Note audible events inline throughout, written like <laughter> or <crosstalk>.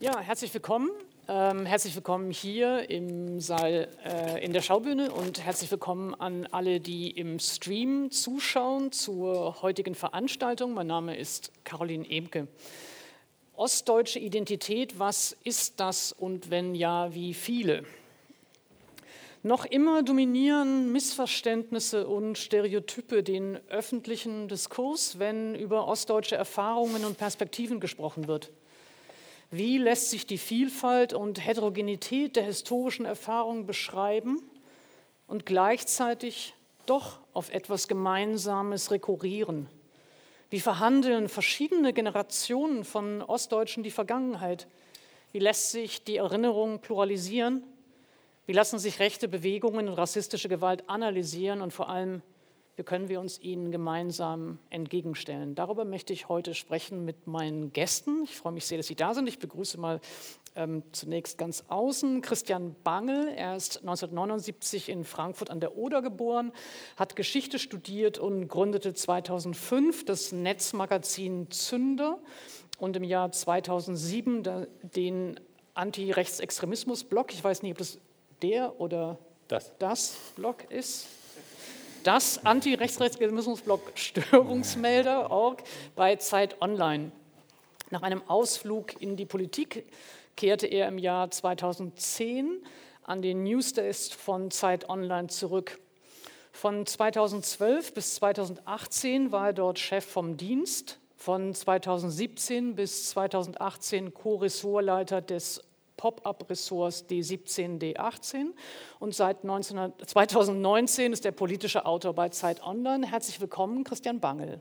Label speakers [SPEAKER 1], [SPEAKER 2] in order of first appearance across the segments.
[SPEAKER 1] Ja, herzlich willkommen. Ähm, herzlich willkommen hier im Saal äh, in der Schaubühne und herzlich willkommen an alle, die im Stream zuschauen zur heutigen Veranstaltung. Mein Name ist Caroline Emke. Ostdeutsche Identität, was ist das und wenn ja, wie viele? Noch immer dominieren Missverständnisse und Stereotype den öffentlichen Diskurs, wenn über ostdeutsche Erfahrungen und Perspektiven gesprochen wird. Wie lässt sich die Vielfalt und Heterogenität der historischen Erfahrungen beschreiben und gleichzeitig doch auf etwas Gemeinsames rekurrieren? Wie verhandeln verschiedene Generationen von Ostdeutschen die Vergangenheit? Wie lässt sich die Erinnerung pluralisieren? Wie lassen sich rechte Bewegungen und rassistische Gewalt analysieren und vor allem wie können wir uns ihnen gemeinsam entgegenstellen? Darüber möchte ich heute sprechen mit meinen Gästen. Ich freue mich sehr, dass Sie da sind. Ich begrüße mal ähm, zunächst ganz außen Christian Bangel. Er ist 1979 in Frankfurt an der Oder geboren, hat Geschichte studiert und gründete 2005 das Netzmagazin Zünder und im Jahr 2007 den Anti-Rechtsextremismus-Blog. Ich weiß nicht, ob das der oder das, das Blog ist das Anti-Rechtsextremismus-Blog Störungsmelder.org bei Zeit Online. Nach einem Ausflug in die Politik kehrte er im Jahr 2010 an den Newsdesk von Zeit Online zurück. Von 2012 bis 2018 war er dort Chef vom Dienst, von 2017 bis 2018 Co-Ressortleiter des Pop-up-Ressorts D17, D18 und seit 19, 2019 ist er politischer Autor bei Zeit Online. Herzlich willkommen, Christian Bangel.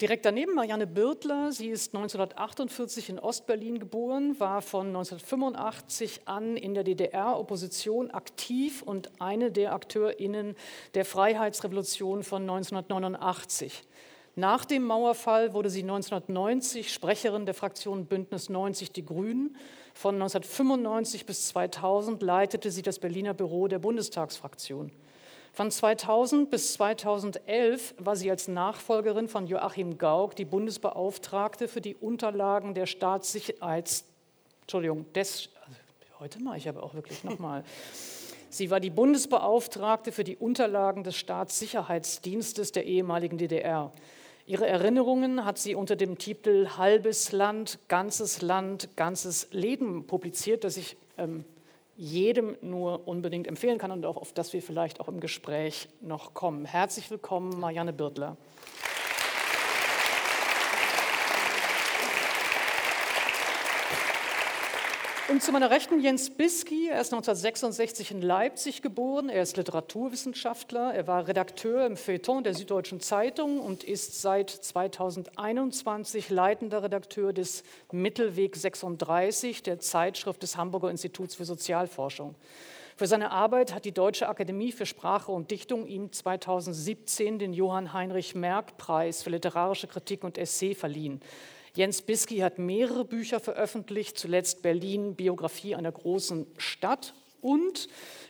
[SPEAKER 1] Direkt daneben Marianne Birtler. Sie ist 1948 in Ostberlin geboren, war von 1985 an in der DDR-Opposition aktiv und eine der AkteurInnen der Freiheitsrevolution von 1989. Nach dem Mauerfall wurde sie 1990 Sprecherin der Fraktion Bündnis 90 Die Grünen. Von 1995 bis 2000 leitete sie das Berliner Büro der Bundestagsfraktion. Von 2000 bis 2011 war sie als Nachfolgerin von Joachim Gauck die Bundesbeauftragte für die Unterlagen der Staatssicherheits... Entschuldigung, des... Also heute mache ich aber auch wirklich nochmal. Sie war die Bundesbeauftragte für die Unterlagen des Staatssicherheitsdienstes der ehemaligen DDR. Ihre Erinnerungen hat sie unter dem Titel Halbes Land, ganzes Land, ganzes Leben publiziert, das ich ähm, jedem nur unbedingt empfehlen kann und auch auf das wir vielleicht auch im Gespräch noch kommen. Herzlich willkommen, Marianne Birtler. Und zu meiner Rechten Jens Bisky. Er ist 1966 in Leipzig geboren. Er ist Literaturwissenschaftler. Er war Redakteur im Feuilleton der Süddeutschen Zeitung und ist seit 2021 leitender Redakteur des Mittelweg 36, der Zeitschrift des Hamburger Instituts für Sozialforschung. Für seine Arbeit hat die Deutsche Akademie für Sprache und Dichtung ihm 2017 den Johann Heinrich Merck Preis für literarische Kritik und Essay verliehen. Jens Bisky hat mehrere Bücher veröffentlicht, zuletzt Berlin, Biografie einer großen Stadt und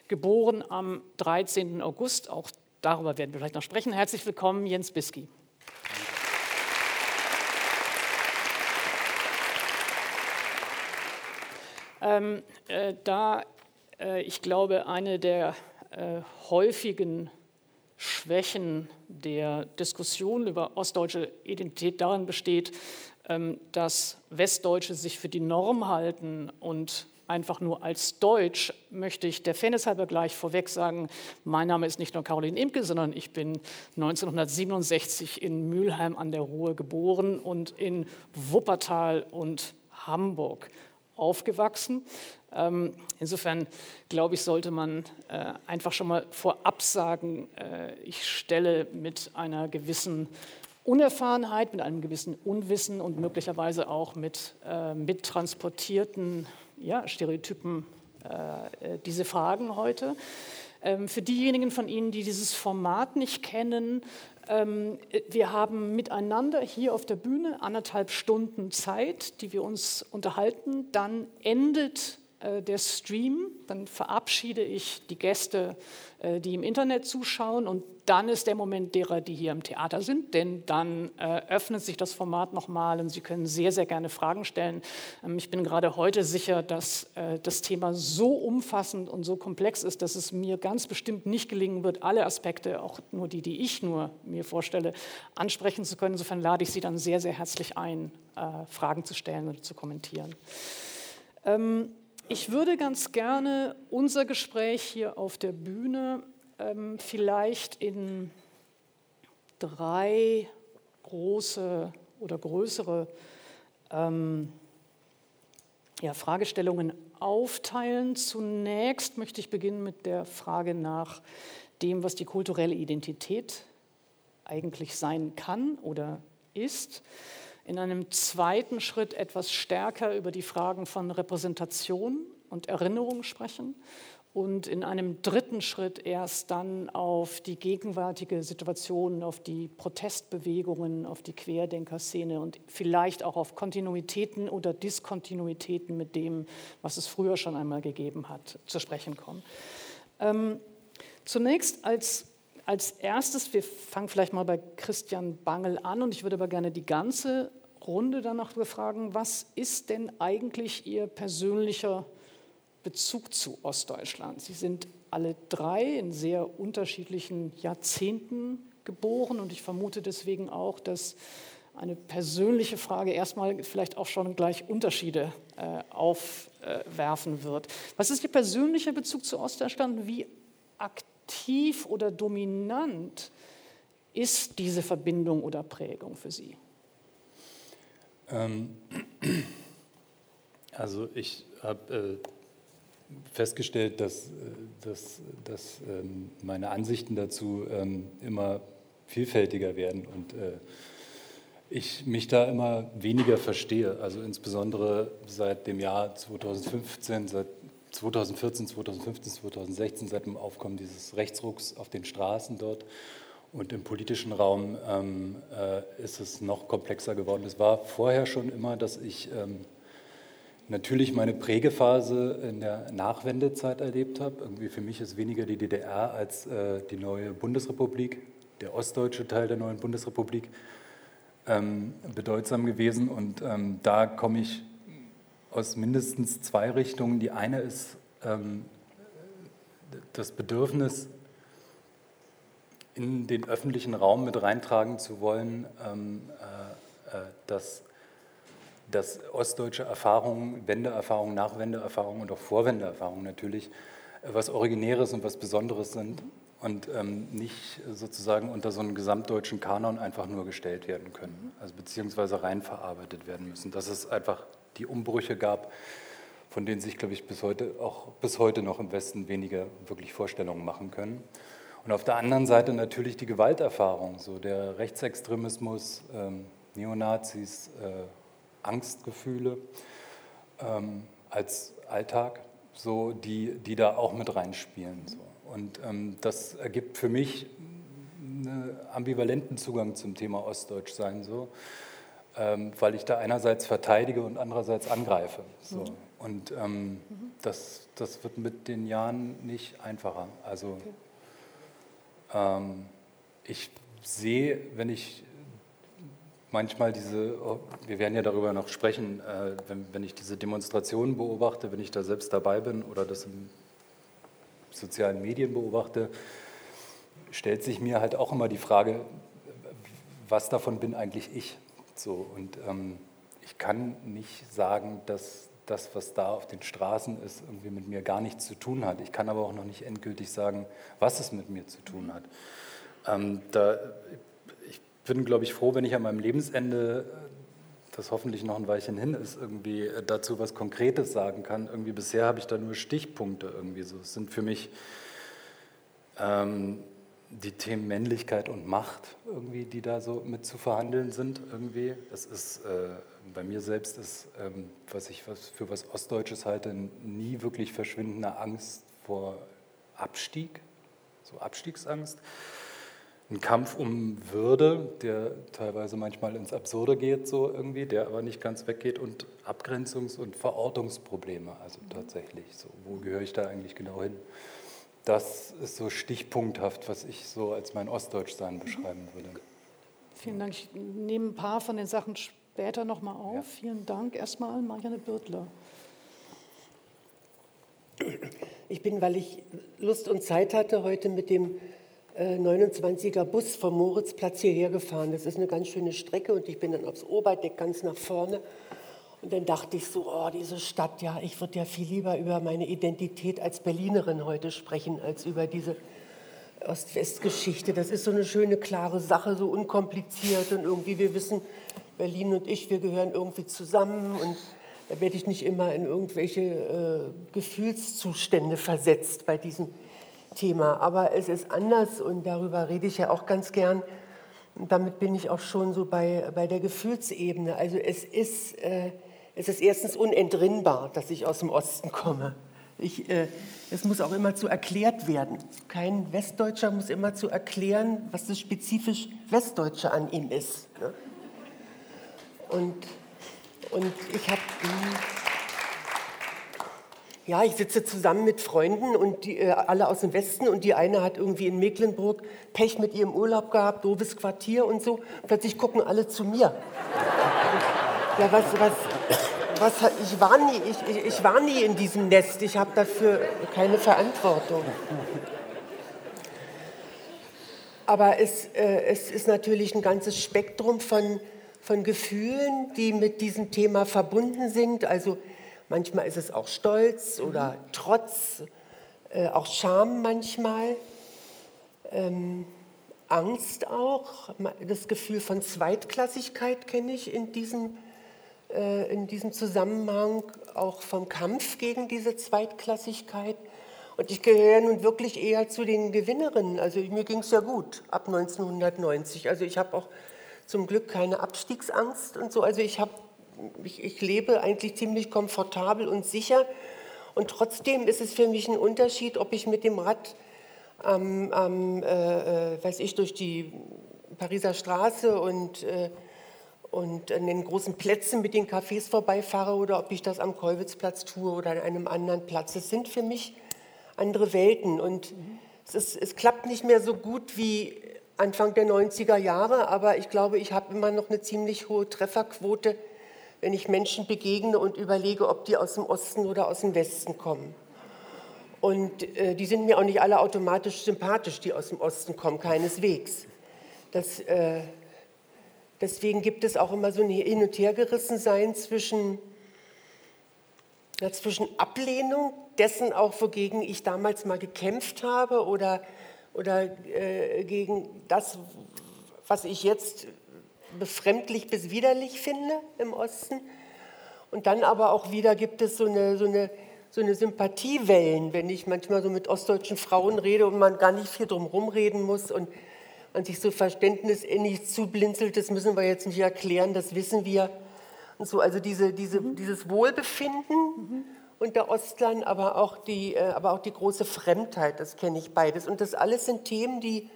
[SPEAKER 1] geboren am 13. August. Auch darüber werden wir vielleicht noch sprechen. Herzlich willkommen, Jens Bisky. Ähm, äh, da äh, ich glaube, eine der äh, häufigen Schwächen der Diskussion über ostdeutsche Identität darin besteht, dass Westdeutsche sich für die Norm halten und einfach nur als Deutsch, möchte ich der Fairness halber gleich vorweg sagen, mein Name ist nicht nur Caroline Imke, sondern ich bin 1967 in Mülheim an der Ruhr geboren und in Wuppertal und Hamburg aufgewachsen. Ähm, insofern glaube ich, sollte man äh, einfach schon mal vorab sagen, äh, ich stelle mit einer gewissen Unerfahrenheit, mit einem gewissen Unwissen und möglicherweise auch mit äh, mittransportierten ja, Stereotypen äh, diese Fragen heute. Ähm, für diejenigen von Ihnen, die dieses Format nicht kennen, ähm, wir haben miteinander hier auf der Bühne anderthalb Stunden Zeit, die wir uns unterhalten. Dann endet äh, der Stream, dann verabschiede ich die Gäste, äh, die im Internet zuschauen und dann ist der Moment derer, die hier im Theater sind, denn dann äh, öffnet sich das Format nochmal und Sie können sehr, sehr gerne Fragen stellen. Ähm, ich bin gerade heute sicher, dass äh, das Thema so umfassend und so komplex ist, dass es mir ganz bestimmt nicht gelingen wird, alle Aspekte, auch nur die, die ich nur mir vorstelle, ansprechen zu können. Insofern lade ich Sie dann sehr, sehr herzlich ein, äh, Fragen zu stellen und zu kommentieren. Ähm, ich würde ganz gerne unser Gespräch hier auf der Bühne ähm, vielleicht in drei große oder größere ähm, ja, Fragestellungen aufteilen. Zunächst möchte ich beginnen mit der Frage nach dem, was die kulturelle Identität eigentlich sein kann oder ist. In einem zweiten Schritt etwas stärker über die Fragen von Repräsentation und Erinnerung sprechen und in einem dritten Schritt erst dann auf die gegenwärtige Situation, auf die Protestbewegungen, auf die Querdenkerszene und vielleicht auch auf Kontinuitäten oder Diskontinuitäten mit dem, was es früher schon einmal gegeben hat, zu sprechen kommen. Ähm, zunächst als, als erstes, wir fangen vielleicht mal bei Christian Bangel an und ich würde aber gerne die ganze Runde danach befragen, was ist denn eigentlich Ihr persönlicher Bezug zu Ostdeutschland. Sie sind alle drei in sehr unterschiedlichen Jahrzehnten geboren und ich vermute deswegen auch, dass eine persönliche Frage erstmal vielleicht auch schon gleich Unterschiede äh, aufwerfen wird. Was ist Ihr persönlicher Bezug zu Ostdeutschland? Wie aktiv oder dominant ist diese Verbindung oder Prägung für Sie?
[SPEAKER 2] Ähm, also ich habe äh, festgestellt, dass, äh, dass, dass ähm, meine Ansichten dazu ähm, immer vielfältiger werden und äh, ich mich da immer weniger verstehe. Also insbesondere seit dem Jahr 2015, seit 2014, 2015, 2016, seit dem Aufkommen dieses Rechtsrucks auf den Straßen dort und im politischen Raum ähm, äh, ist es noch komplexer geworden. Es war vorher schon immer, dass ich ähm, natürlich meine Prägephase in der Nachwendezeit erlebt habe. Irgendwie für mich ist weniger die DDR als äh, die neue Bundesrepublik, der ostdeutsche Teil der neuen Bundesrepublik, ähm, bedeutsam gewesen. Und ähm, da komme ich aus mindestens zwei Richtungen. Die eine ist ähm, das Bedürfnis, in den öffentlichen Raum mit reintragen zu wollen, ähm, äh, äh, dass dass ostdeutsche Erfahrungen, Wendeerfahrungen, Nachwendeerfahrungen und auch Vorwendeerfahrungen natürlich äh, was Originäres und was Besonderes sind und ähm, nicht sozusagen unter so einen gesamtdeutschen Kanon einfach nur gestellt werden können, also beziehungsweise rein verarbeitet werden müssen. Dass es einfach die Umbrüche gab, von denen sich, glaube ich, bis heute auch bis heute noch im Westen weniger wirklich Vorstellungen machen können. Und auf der anderen Seite natürlich die Gewalterfahrung, so der Rechtsextremismus, ähm, Neonazis, äh, Angstgefühle ähm, als Alltag, so, die, die da auch mit reinspielen. So. Und ähm, das ergibt für mich einen ambivalenten Zugang zum Thema Ostdeutschsein, so, ähm, weil ich da einerseits verteidige und andererseits angreife. So. Mhm. Und ähm, mhm. das, das wird mit den Jahren nicht einfacher. Also okay. Ähm, ich sehe, wenn ich manchmal diese, wir werden ja darüber noch sprechen, äh, wenn, wenn ich diese Demonstrationen beobachte, wenn ich da selbst dabei bin oder das in sozialen Medien beobachte, stellt sich mir halt auch immer die Frage, was davon bin eigentlich ich? So, und ähm, ich kann nicht sagen, dass das, was da auf den Straßen ist, irgendwie mit mir gar nichts zu tun hat. Ich kann aber auch noch nicht endgültig sagen, was es mit mir zu tun hat. Ähm, da bin, glaube ich, froh, wenn ich an meinem Lebensende, das hoffentlich noch ein Weilchen hin ist, irgendwie dazu was Konkretes sagen kann. Irgendwie bisher habe ich da nur Stichpunkte irgendwie so. Es sind für mich ähm, die Themen Männlichkeit und Macht irgendwie, die da so mit zu verhandeln sind irgendwie. Das ist äh, bei mir selbst ist, ähm, was ich was, für was Ostdeutsches halte, nie wirklich verschwindende Angst vor Abstieg, so Abstiegsangst. ein Kampf um Würde, der teilweise manchmal ins Absurde geht, so irgendwie, der aber nicht ganz weggeht und Abgrenzungs- und Verortungsprobleme, also tatsächlich, so, wo gehöre ich da eigentlich genau hin? Das ist so stichpunkthaft, was ich so als mein Ostdeutschsein beschreiben würde.
[SPEAKER 1] Vielen Dank. Ich nehme ein paar von den Sachen später nochmal auf. Ja. Vielen Dank erstmal, Marianne Birtler.
[SPEAKER 3] Ich bin, weil ich Lust und Zeit hatte, heute mit dem 29er äh, Bus vom Moritzplatz hierher gefahren. Das ist eine ganz schöne Strecke und ich bin dann aufs Oberdeck ganz nach vorne. Und dann dachte ich so, oh, diese Stadt, ja, ich würde ja viel lieber über meine Identität als Berlinerin heute sprechen, als über diese Ost-West-Geschichte. Das ist so eine schöne, klare Sache, so unkompliziert und irgendwie, wir wissen, Berlin und ich, wir gehören irgendwie zusammen und da werde ich nicht immer in irgendwelche äh, Gefühlszustände versetzt bei diesem Thema. Aber es ist anders und darüber rede ich ja auch ganz gern. Und damit bin ich auch schon so bei, bei der Gefühlsebene. Also es ist, äh, es ist erstens unentrinnbar, dass ich aus dem Osten komme. Ich, äh, es muss auch immer zu erklärt werden. Kein Westdeutscher muss immer zu erklären, was das spezifisch Westdeutsche an ihm ist. Ne? Und, und ich habe... Ja, ich sitze zusammen mit Freunden und die, äh, alle aus dem Westen und die eine hat irgendwie in Mecklenburg Pech mit ihrem Urlaub gehabt, doofes Quartier und so. Plötzlich gucken alle zu mir. Ja, was, was, was, ich, war nie, ich, ich, ich war nie in diesem Nest, ich habe dafür keine Verantwortung. Aber es, äh, es ist natürlich ein ganzes Spektrum von, von Gefühlen, die mit diesem Thema verbunden sind. Also Manchmal ist es auch Stolz oder Trotz, äh, auch Scham manchmal, ähm, Angst auch, das Gefühl von Zweitklassigkeit kenne ich in diesem, äh, in diesem Zusammenhang, auch vom Kampf gegen diese Zweitklassigkeit. Und ich gehöre nun wirklich eher zu den Gewinnerinnen. Also mir ging es ja gut ab 1990. Also ich habe auch zum Glück keine Abstiegsangst und so. Also ich habe ich, ich lebe eigentlich ziemlich komfortabel und sicher. Und trotzdem ist es für mich ein Unterschied, ob ich mit dem Rad ähm, ähm, äh, weiß ich, durch die Pariser Straße und, äh, und an den großen Plätzen mit den Cafés vorbeifahre oder ob ich das am Kolwitzplatz tue oder an einem anderen Platz. Es sind für mich andere Welten und mhm. es, ist, es klappt nicht mehr so gut wie Anfang der 90er Jahre, aber ich glaube, ich habe immer noch eine ziemlich hohe Trefferquote wenn ich Menschen begegne und überlege, ob die aus dem Osten oder aus dem Westen kommen. Und äh, die sind mir auch nicht alle automatisch sympathisch, die aus dem Osten kommen, keineswegs. Das, äh, deswegen gibt es auch immer so ein Hin- und Hergerissensein zwischen, ja, zwischen Ablehnung dessen auch, wogegen ich damals mal gekämpft habe oder, oder äh, gegen das, was ich jetzt befremdlich bis widerlich finde im Osten. Und dann aber auch wieder gibt es so eine, so eine, so eine Sympathiewellen, wenn ich manchmal so mit ostdeutschen Frauen rede und man gar nicht viel drum reden muss und man sich so verständnisinnig zublinzelt, das müssen wir jetzt nicht erklären, das wissen wir. Und so, also diese, diese, mhm. dieses Wohlbefinden mhm. unter Ostlern, aber auch, die, äh, aber auch die große Fremdheit, das kenne ich beides. Und das alles sind Themen, die,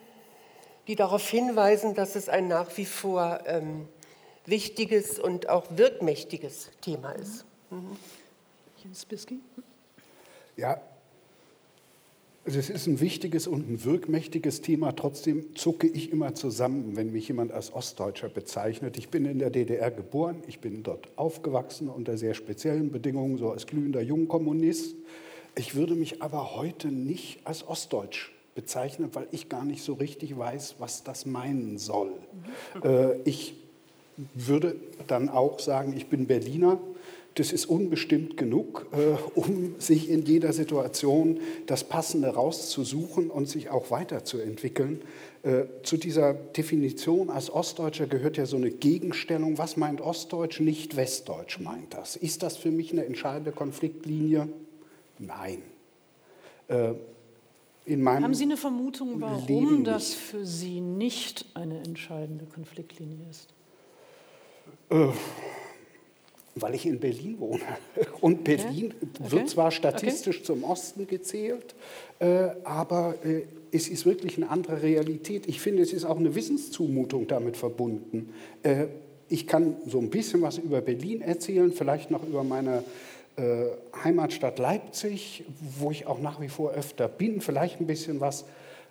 [SPEAKER 3] die darauf hinweisen, dass es ein nach wie vor ähm, wichtiges und auch wirkmächtiges Thema ist. Mhm.
[SPEAKER 4] Jens Bisky? Ja, also es ist ein wichtiges und ein wirkmächtiges Thema. Trotzdem zucke ich immer zusammen, wenn mich jemand als Ostdeutscher bezeichnet. Ich bin in der DDR geboren, ich bin dort aufgewachsen unter sehr speziellen Bedingungen, so als glühender Jungkommunist. Ich würde mich aber heute nicht als Ostdeutsch bezeichnet, weil ich gar nicht so richtig weiß, was das meinen soll. Mhm. Äh, ich würde dann auch sagen, ich bin Berliner. Das ist unbestimmt genug, äh, um sich in jeder Situation das Passende rauszusuchen und sich auch weiterzuentwickeln. Äh, zu dieser Definition als Ostdeutscher gehört ja so eine Gegenstellung. Was meint Ostdeutsch? Nicht Westdeutsch meint das. Ist das für mich eine entscheidende Konfliktlinie? Nein.
[SPEAKER 1] Haben Sie eine Vermutung, warum das für Sie nicht eine entscheidende Konfliktlinie ist?
[SPEAKER 4] Äh, weil ich in Berlin wohne. <laughs> Und Berlin okay. wird zwar statistisch okay. zum Osten gezählt, äh, aber äh, es ist wirklich eine andere Realität. Ich finde, es ist auch eine Wissenszumutung damit verbunden. Äh, ich kann so ein bisschen was über Berlin erzählen, vielleicht noch über meine äh, Heimatstadt Leipzig, wo ich auch nach wie vor öfter bin, vielleicht ein bisschen was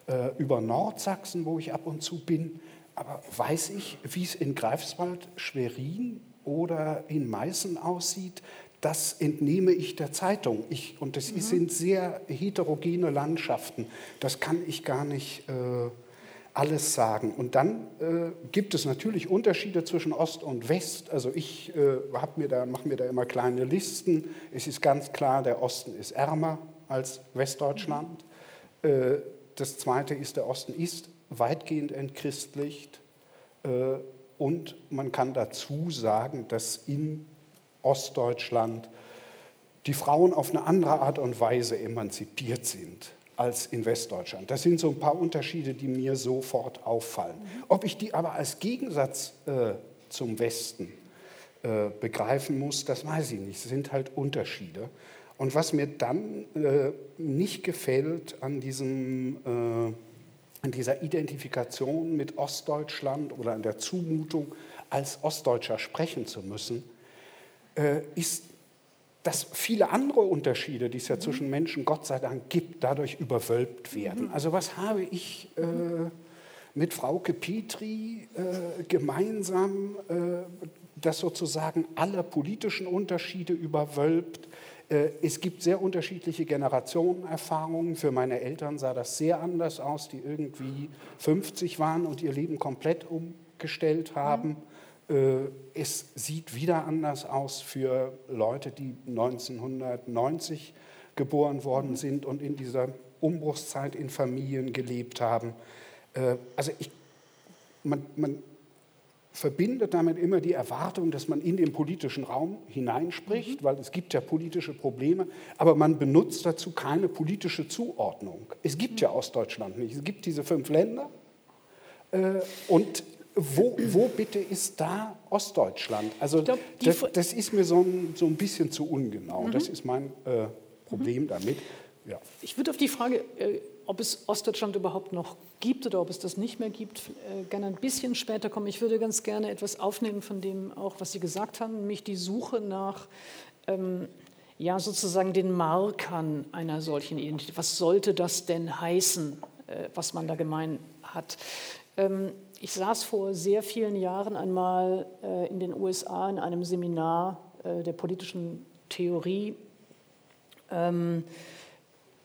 [SPEAKER 4] äh, über Nordsachsen, wo ich ab und zu bin. Aber weiß ich, wie es in Greifswald, Schwerin oder in Meißen aussieht, das entnehme ich der Zeitung. Ich, und das mhm. sind sehr heterogene Landschaften. Das kann ich gar nicht äh, alles sagen. Und dann äh, gibt es natürlich Unterschiede zwischen Ost und West. Also ich äh, mache mir da immer kleine Listen. Es ist ganz klar, der Osten ist ärmer als Westdeutschland. Mhm. Äh, das Zweite ist, der Osten ist weitgehend entchristlicht. Äh, und man kann dazu sagen, dass in Ostdeutschland die Frauen auf eine andere Art und Weise emanzipiert sind als in Westdeutschland. Das sind so ein paar Unterschiede, die mir sofort auffallen. Ob ich die aber als Gegensatz äh, zum Westen äh, begreifen muss, das weiß ich nicht. Es sind halt Unterschiede. Und was mir dann äh, nicht gefällt an diesem an dieser Identifikation mit Ostdeutschland oder an der Zumutung, als Ostdeutscher sprechen zu müssen, äh, ist, dass viele andere Unterschiede, die es ja mhm. zwischen Menschen Gott sei Dank gibt, dadurch überwölbt werden. Mhm. Also was habe ich äh, mit Frauke Petri äh, gemeinsam, äh, das sozusagen alle politischen Unterschiede überwölbt, es gibt sehr unterschiedliche Generationenerfahrungen. Für meine Eltern sah das sehr anders aus, die irgendwie 50 waren und ihr Leben komplett umgestellt haben. Mhm. Es sieht wieder anders aus für Leute, die 1990 geboren worden mhm. sind und in dieser Umbruchszeit in Familien gelebt haben. Äh, also ich, man, man verbindet damit immer die Erwartung, dass man in den politischen Raum hineinspricht, mhm. weil es gibt ja politische Probleme, aber man benutzt dazu keine politische Zuordnung. Es gibt ja Ostdeutschland nicht, es gibt diese fünf Länder äh, und wo, wo, bitte ist da Ostdeutschland? Also glaub, das, das, ist mir so ein, so ein bisschen zu ungenau. Mhm. Das ist mein äh, Problem mhm. damit.
[SPEAKER 1] Ja. Ich würde auf die Frage äh, ob es Ostdeutschland überhaupt noch gibt oder ob es das nicht mehr gibt, äh, gerne ein bisschen später kommen. Ich würde ganz gerne etwas aufnehmen von dem auch, was Sie gesagt haben, nämlich die Suche nach ähm, ja sozusagen den Markern einer solchen Identität. Was sollte das denn heißen, äh, was man da gemein hat? Ähm, ich saß vor sehr vielen Jahren einmal äh, in den USA in einem Seminar äh, der politischen Theorie. Ähm,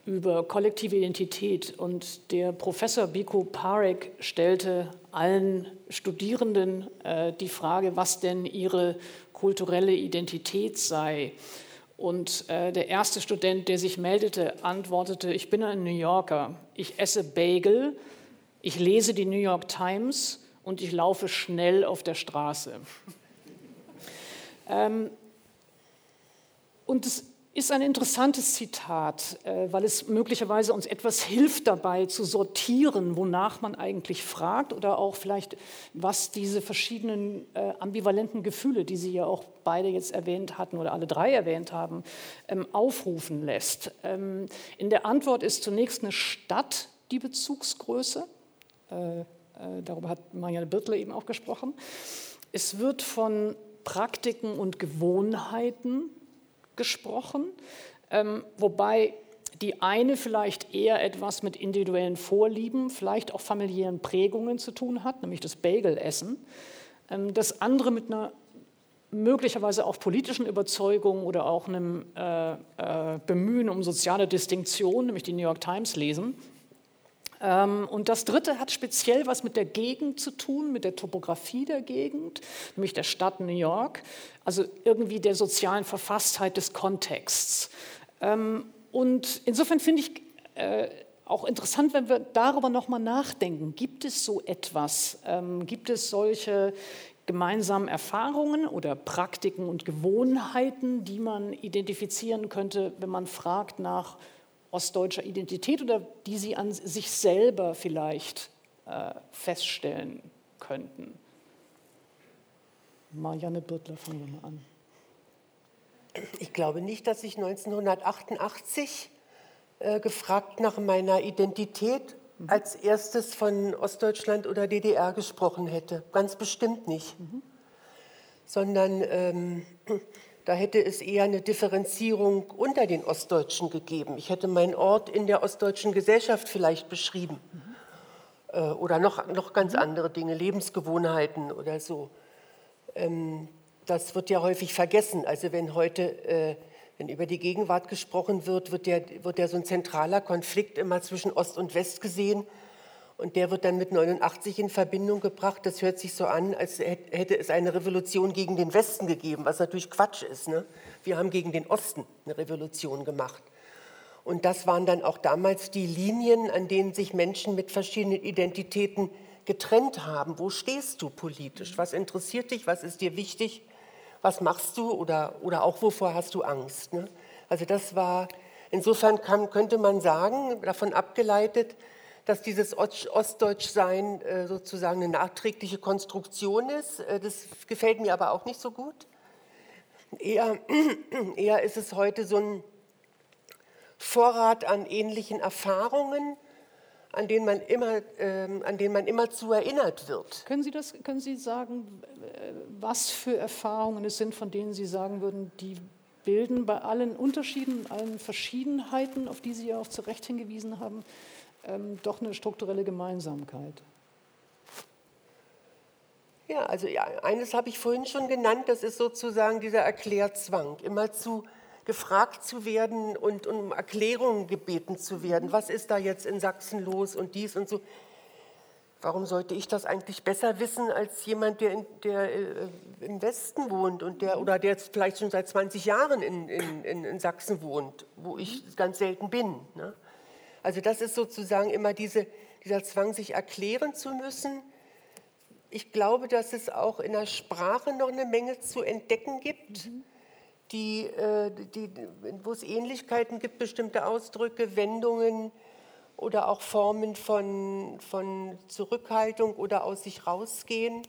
[SPEAKER 1] über kollektive Identität. Und der Professor Biko Parek stellte allen Studierenden äh, die Frage, was denn ihre kulturelle Identität sei. Und äh, der erste Student, der sich meldete, antwortete, ich bin ein New Yorker, ich esse Bagel, ich lese die New York Times und ich laufe schnell auf der Straße. <laughs> ähm, und es ist ein interessantes Zitat, äh, weil es möglicherweise uns etwas hilft dabei zu sortieren, wonach man eigentlich fragt oder auch vielleicht, was diese verschiedenen äh, ambivalenten Gefühle, die Sie ja auch beide jetzt erwähnt hatten oder alle drei erwähnt haben, ähm, aufrufen lässt. Ähm, in der Antwort ist zunächst eine Stadt die Bezugsgröße. Äh, darüber hat Marianne Birtler eben auch gesprochen. Es wird von Praktiken und Gewohnheiten gesprochen, ähm, wobei die eine vielleicht eher etwas mit individuellen Vorlieben, vielleicht auch familiären Prägungen zu tun hat, nämlich das Bagelessen. Ähm, das andere mit einer möglicherweise auch politischen Überzeugung oder auch einem äh, äh, Bemühen um soziale Distinktion, nämlich die New York Times lesen. Ähm, und das Dritte hat speziell was mit der Gegend zu tun, mit der Topografie der Gegend, nämlich der Stadt New York, also irgendwie der sozialen Verfasstheit des Kontexts. Ähm, und insofern finde ich äh, auch interessant, wenn wir darüber nochmal nachdenken. Gibt es so etwas? Ähm, gibt es solche gemeinsamen Erfahrungen oder Praktiken und Gewohnheiten, die man identifizieren könnte, wenn man fragt nach ostdeutscher Identität oder die Sie an sich selber vielleicht äh, feststellen könnten? Marianne Birtler, fangen wir mal an.
[SPEAKER 3] ich glaube nicht, dass ich 1988 äh, gefragt nach meiner Identität mhm. als erstes von Ostdeutschland oder DDR gesprochen hätte. Ganz bestimmt nicht. Mhm. Sondern ähm, da hätte es eher eine Differenzierung unter den Ostdeutschen gegeben. Ich hätte meinen Ort in der ostdeutschen Gesellschaft vielleicht beschrieben. Mhm. Äh, oder noch, noch ganz mhm. andere Dinge, Lebensgewohnheiten oder so. Ähm, das wird ja häufig vergessen. Also wenn heute äh, wenn über die Gegenwart gesprochen wird, wird ja, wird ja so ein zentraler Konflikt immer zwischen Ost und West gesehen. Und der wird dann mit 89 in Verbindung gebracht. Das hört sich so an, als hätte es eine Revolution gegen den Westen gegeben, was natürlich Quatsch ist. Ne? Wir haben gegen den Osten eine Revolution gemacht. Und das waren dann auch damals die Linien, an denen sich Menschen mit verschiedenen Identitäten getrennt haben. Wo stehst du politisch? Was interessiert dich? Was ist dir wichtig? Was machst du? Oder, oder auch wovor hast du Angst? Ne? Also das war, insofern kann, könnte man sagen, davon abgeleitet, dass dieses Ostdeutschsein äh, sozusagen eine nachträgliche Konstruktion ist. Äh, das gefällt mir aber auch nicht so gut. Eher, <clears throat> eher ist es heute so ein Vorrat an ähnlichen Erfahrungen, an denen man immer, äh, an denen man immer zu erinnert wird.
[SPEAKER 1] Können Sie, das, können Sie sagen, was für Erfahrungen es sind, von denen Sie sagen würden, die bilden bei allen Unterschieden, allen Verschiedenheiten, auf die Sie ja auch zu Recht hingewiesen haben, ähm, doch eine strukturelle Gemeinsamkeit?
[SPEAKER 3] Ja, also eines habe ich vorhin schon genannt, das ist sozusagen dieser Erklärzwang, immer zu gefragt zu werden und um Erklärungen gebeten zu werden. Was ist da jetzt in Sachsen los und dies und so. Warum sollte ich das eigentlich besser wissen als jemand, der, in, der äh, im Westen wohnt und der, oder der jetzt vielleicht schon seit 20 Jahren in, in, in Sachsen wohnt, wo ich ganz selten bin? Ne? Also das ist sozusagen immer diese, dieser Zwang, sich erklären zu müssen. Ich glaube, dass es auch in der Sprache noch eine Menge zu entdecken gibt. Mhm die, äh, die, wo es Ähnlichkeiten gibt, bestimmte Ausdrücke, Wendungen oder auch Formen von, von Zurückhaltung oder aus sich rausgehen.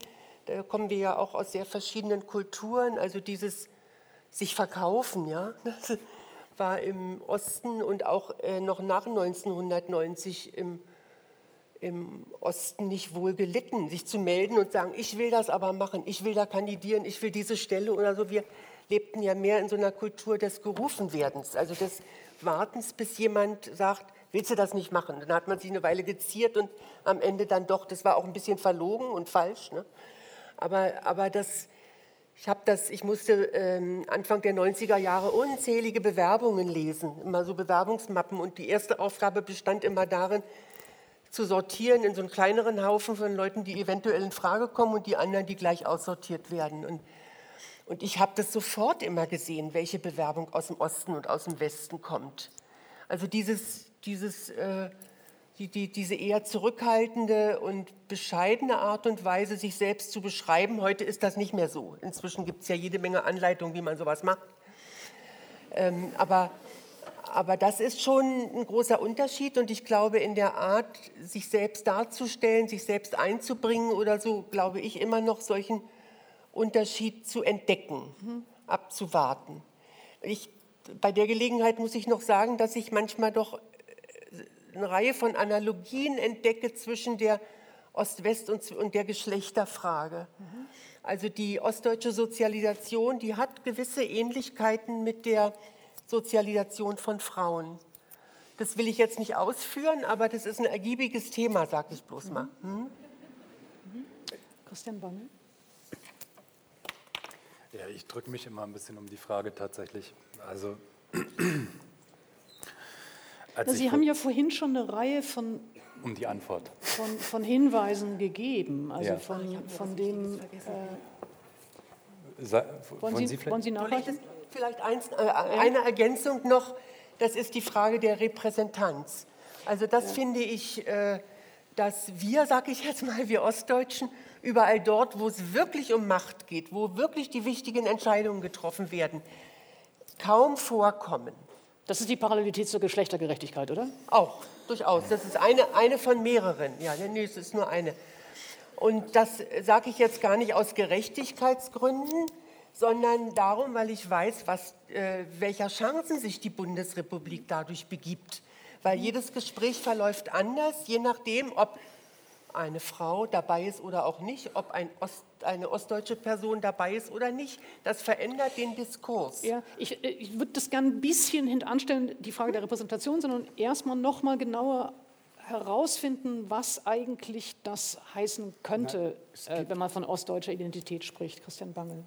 [SPEAKER 3] Da kommen wir ja auch aus sehr verschiedenen Kulturen. Also dieses sich verkaufen, ja, <laughs> war im Osten und auch äh, noch nach 1990 im, im Osten nicht wohl gelitten, sich zu melden und sagen, ich will das aber machen, ich will da kandidieren, ich will diese Stelle oder so. Wir, lebten ja mehr in so einer Kultur des Gerufenwerdens, also des Wartens, bis jemand sagt, willst du das nicht machen? Dann hat man sich eine Weile geziert und am Ende dann doch, das war auch ein bisschen verlogen und falsch. Ne? Aber, aber das, ich habe das, ich musste ähm, Anfang der 90er Jahre unzählige Bewerbungen lesen, immer so Bewerbungsmappen. Und die erste Aufgabe bestand immer darin, zu sortieren in so einen kleineren Haufen von Leuten, die eventuell in Frage kommen und die anderen, die gleich aussortiert werden. Und und ich habe das sofort immer gesehen, welche Bewerbung aus dem Osten und aus dem Westen kommt. Also dieses, dieses, äh, die, die, diese eher zurückhaltende und bescheidene Art und Weise, sich selbst zu beschreiben, heute ist das nicht mehr so. Inzwischen gibt es ja jede Menge Anleitungen, wie man sowas macht. Ähm, aber, aber das ist schon ein großer Unterschied und ich glaube, in der Art, sich selbst darzustellen, sich selbst einzubringen oder so, glaube ich immer noch solchen Unterschied zu entdecken, mhm. abzuwarten. Ich, bei der Gelegenheit muss ich noch sagen, dass ich manchmal doch eine Reihe von Analogien entdecke zwischen der Ost-West- und, der Geschlechterfrage. Mhm. Also die ostdeutsche Sozialisation, die hat gewisse Ähnlichkeiten mit der Sozialisation von Frauen. Das will ich jetzt nicht ausführen, aber das ist ein ergiebiges Thema, sage ich bloß mal. Hm? Mhm.
[SPEAKER 1] Christian Bangel?
[SPEAKER 2] Ja, ich drücke mich immer ein bisschen um die Frage tatsächlich. Also,
[SPEAKER 1] als Sie haben ja vorhin schon eine Reihe von,
[SPEAKER 2] um die Antwort.
[SPEAKER 1] von, von Hinweisen gegeben, also ja. von, von dem. Äh,
[SPEAKER 3] wollen, Sie, Sie vielleicht, wollen Sie nachreichen? Vielleicht eins, äh, eine Ergänzung noch, das ist die Frage der Repräsentanz. Also das ja. finde ich, äh, dass wir, sage ich jetzt mal, wir Ostdeutschen, überall dort, wo es wirklich um Macht geht, wo wirklich die wichtigen Entscheidungen getroffen werden, kaum vorkommen.
[SPEAKER 1] Das ist die Parallelität zur Geschlechtergerechtigkeit, oder?
[SPEAKER 3] Auch, durchaus. Das ist eine, eine von mehreren. Ja, nee, es ist nur eine. Und das sage ich jetzt gar nicht aus Gerechtigkeitsgründen, sondern darum, weil ich weiß, was, äh, welcher Chancen sich die Bundesrepublik dadurch begibt. Weil jedes Gespräch verläuft anders, je nachdem, ob eine Frau dabei ist oder auch nicht, ob ein Ost, eine ostdeutsche Person dabei ist oder nicht. Das verändert den Diskurs.
[SPEAKER 1] Ja, ich, äh, ich würde das gerne ein bisschen hintanstellen, die Frage der Repräsentation, sondern erstmal noch mal genauer herausfinden, was eigentlich das heißen könnte, Na, äh, wenn man von ostdeutscher Identität spricht. Christian Bangel.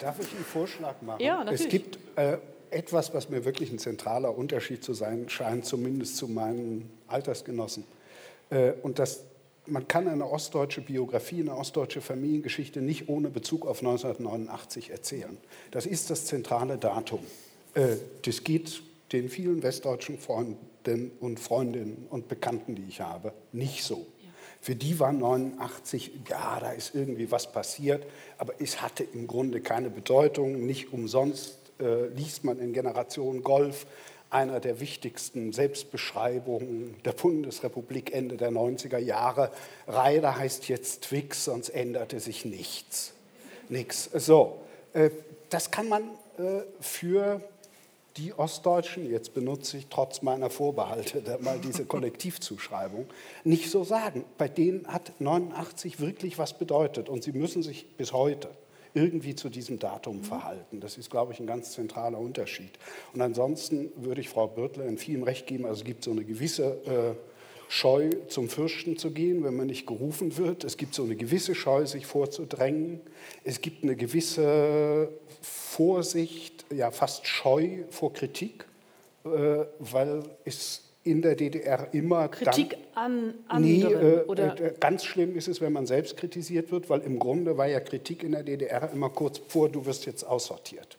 [SPEAKER 4] Darf ich einen Vorschlag machen?
[SPEAKER 1] Ja, natürlich.
[SPEAKER 4] Es gibt äh, etwas, was mir wirklich ein zentraler Unterschied zu sein scheint, zumindest zu meinen Altersgenossen. Äh, und das, man kann eine ostdeutsche Biografie, eine ostdeutsche Familiengeschichte nicht ohne Bezug auf 1989 erzählen. Das ist das zentrale Datum. Äh, das geht den vielen westdeutschen Freunden und Freundinnen und Bekannten, die ich habe, nicht so. Für die war 89, ja, da ist irgendwie was passiert, aber es hatte im Grunde keine Bedeutung. Nicht umsonst äh, liest man in Generation Golf einer der wichtigsten Selbstbeschreibungen der Bundesrepublik Ende der 90er Jahre. Reider heißt jetzt Twix, sonst änderte sich nichts. Nichts. So, äh, das kann man äh, für die Ostdeutschen, jetzt benutze ich trotz meiner Vorbehalte mal diese <laughs> Kollektivzuschreibung, nicht so sagen. Bei denen hat 89 wirklich was bedeutet und sie müssen sich bis heute irgendwie zu diesem Datum verhalten. Das ist, glaube ich, ein ganz zentraler Unterschied. Und ansonsten würde ich Frau Birtler in vielem Recht geben. Also es gibt so eine gewisse äh, Scheu, zum Fürsten zu gehen, wenn man nicht gerufen wird. Es gibt so eine gewisse Scheu, sich vorzudrängen. Es gibt eine gewisse Vorsicht, ja fast Scheu vor Kritik, äh, weil es in der DDR immer
[SPEAKER 1] Kritik dann, an anderen nee, äh, oder
[SPEAKER 4] äh, ganz schlimm ist es, wenn man selbst kritisiert wird, weil im Grunde war ja Kritik in der DDR immer kurz vor, du wirst jetzt aussortiert.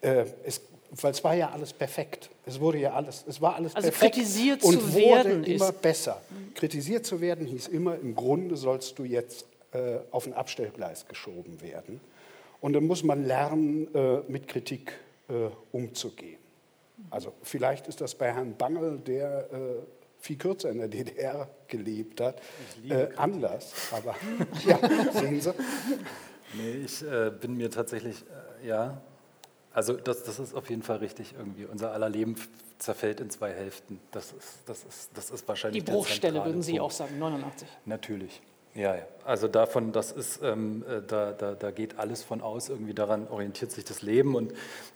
[SPEAKER 4] Äh, es, weil es war ja alles perfekt. Es wurde ja alles, es war alles
[SPEAKER 1] also
[SPEAKER 4] perfekt
[SPEAKER 1] kritisiert
[SPEAKER 4] und
[SPEAKER 1] zu
[SPEAKER 4] wurde
[SPEAKER 1] werden
[SPEAKER 4] immer besser. Kritisiert zu werden hieß immer, im Grunde sollst du jetzt äh, auf ein Abstellgleis geschoben werden. Und dann muss man lernen, äh, mit Kritik äh, umzugehen. Also vielleicht ist das bei Herrn Bangel, der äh, viel kürzer in der DDR gelebt hat, äh, anders. Aber <laughs> ja, sehen Sie.
[SPEAKER 2] Nee, ich äh, bin mir tatsächlich, äh, ja, also das, das ist auf jeden Fall richtig irgendwie. Unser aller Leben zerfällt in zwei Hälften. Das ist, das ist, das ist wahrscheinlich
[SPEAKER 1] Die Bruchstelle würden Sie Punkt. auch sagen, 89.
[SPEAKER 2] Natürlich. Ja, also davon, das ist, ähm, äh, da, da, da geht alles von aus, irgendwie daran orientiert sich das Leben und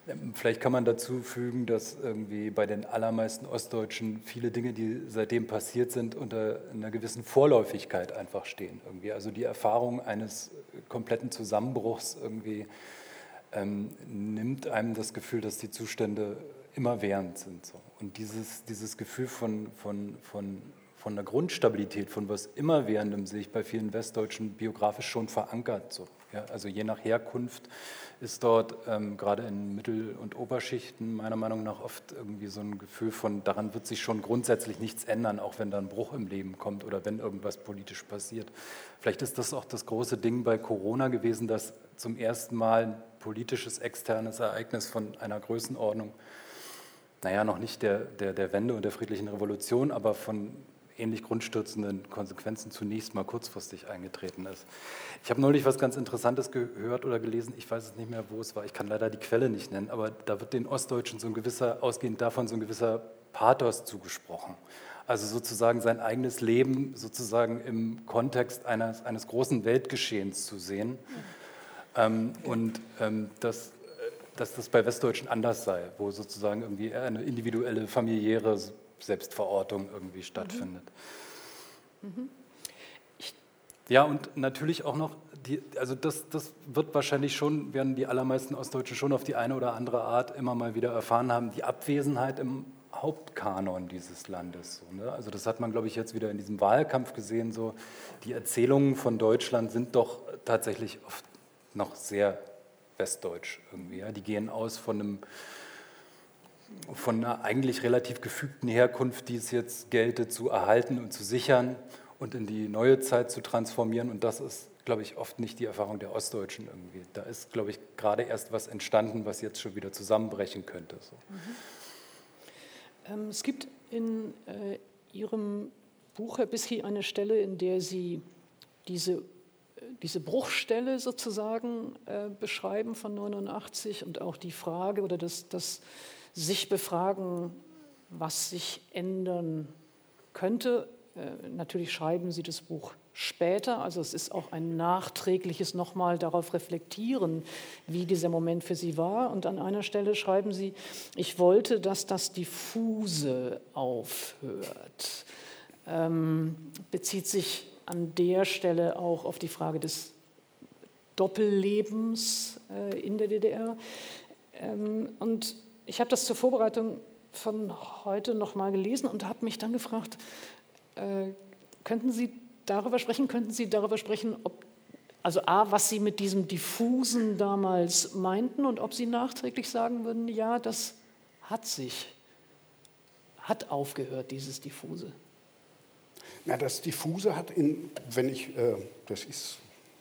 [SPEAKER 2] ähm, vielleicht kann man dazu fügen, dass irgendwie bei den allermeisten Ostdeutschen viele Dinge, die seitdem passiert sind, unter einer gewissen Vorläufigkeit einfach stehen. Irgendwie. Also die Erfahrung eines kompletten Zusammenbruchs irgendwie ähm, nimmt einem das Gefühl, dass die Zustände immerwährend sind. So. Und dieses, dieses Gefühl von, von, von von der Grundstabilität, von was immerwährendem sehe ich bei vielen Westdeutschen biografisch schon verankert. So. Ja, also je nach Herkunft ist dort ähm, gerade in Mittel- und Oberschichten meiner Meinung nach oft irgendwie so ein Gefühl von, daran wird sich schon grundsätzlich nichts ändern, auch wenn da ein Bruch im Leben kommt oder wenn irgendwas politisch passiert. Vielleicht ist das auch das große Ding bei Corona gewesen, dass zum ersten Mal ein politisches externes Ereignis von einer Größenordnung, naja, noch nicht der, der, der Wende und der friedlichen Revolution, aber von ähnlich grundstürzenden Konsequenzen zunächst mal kurzfristig eingetreten ist. Ich habe neulich was ganz Interessantes gehört oder gelesen, ich weiß es nicht mehr, wo es war, ich kann leider die Quelle nicht nennen, aber da wird den Ostdeutschen so ein gewisser, ausgehend davon so ein gewisser Pathos zugesprochen. Also sozusagen sein eigenes Leben sozusagen im Kontext eines, eines großen Weltgeschehens zu sehen. Ähm, und ähm, das dass das bei Westdeutschen anders sei, wo sozusagen irgendwie eine individuelle, familiäre Selbstverortung irgendwie stattfindet. Mhm. Ja, und natürlich auch noch, die, also das, das wird wahrscheinlich schon, werden die allermeisten Ostdeutschen schon auf die eine oder andere Art immer mal wieder erfahren haben, die Abwesenheit im Hauptkanon dieses Landes. So, ne? Also das hat man, glaube ich, jetzt wieder in diesem Wahlkampf gesehen. So, die Erzählungen von Deutschland sind doch tatsächlich oft noch sehr westdeutsch irgendwie. Ja? Die gehen aus von einem von einer eigentlich relativ gefügten Herkunft, die es jetzt gelte, zu erhalten und zu sichern und in die neue Zeit zu transformieren. Und das ist, glaube ich, oft nicht die Erfahrung der Ostdeutschen irgendwie. Da ist, glaube ich, gerade erst was entstanden, was jetzt schon wieder zusammenbrechen könnte. So.
[SPEAKER 1] Mhm. Ähm, es gibt in äh, Ihrem Buch, Herr Bisky, eine Stelle, in der Sie diese, diese Bruchstelle sozusagen äh, beschreiben von 89 und auch die Frage oder das, das sich befragen, was sich ändern könnte. Äh, natürlich schreiben Sie das Buch später, also es ist auch ein nachträgliches nochmal darauf reflektieren, wie dieser Moment für Sie war. Und an einer Stelle schreiben Sie, ich wollte, dass das Diffuse aufhört. Ähm, bezieht sich an der Stelle auch auf die Frage des Doppellebens äh, in der DDR. Ähm, und ich habe das zur Vorbereitung von heute nochmal gelesen und habe mich dann gefragt, äh, könnten Sie darüber sprechen, könnten Sie darüber sprechen, ob, also A, was Sie mit diesem Diffusen damals meinten und ob Sie nachträglich sagen würden, ja, das hat sich, hat aufgehört, dieses Diffuse.
[SPEAKER 4] Na, das Diffuse hat in, wenn ich, äh, das ist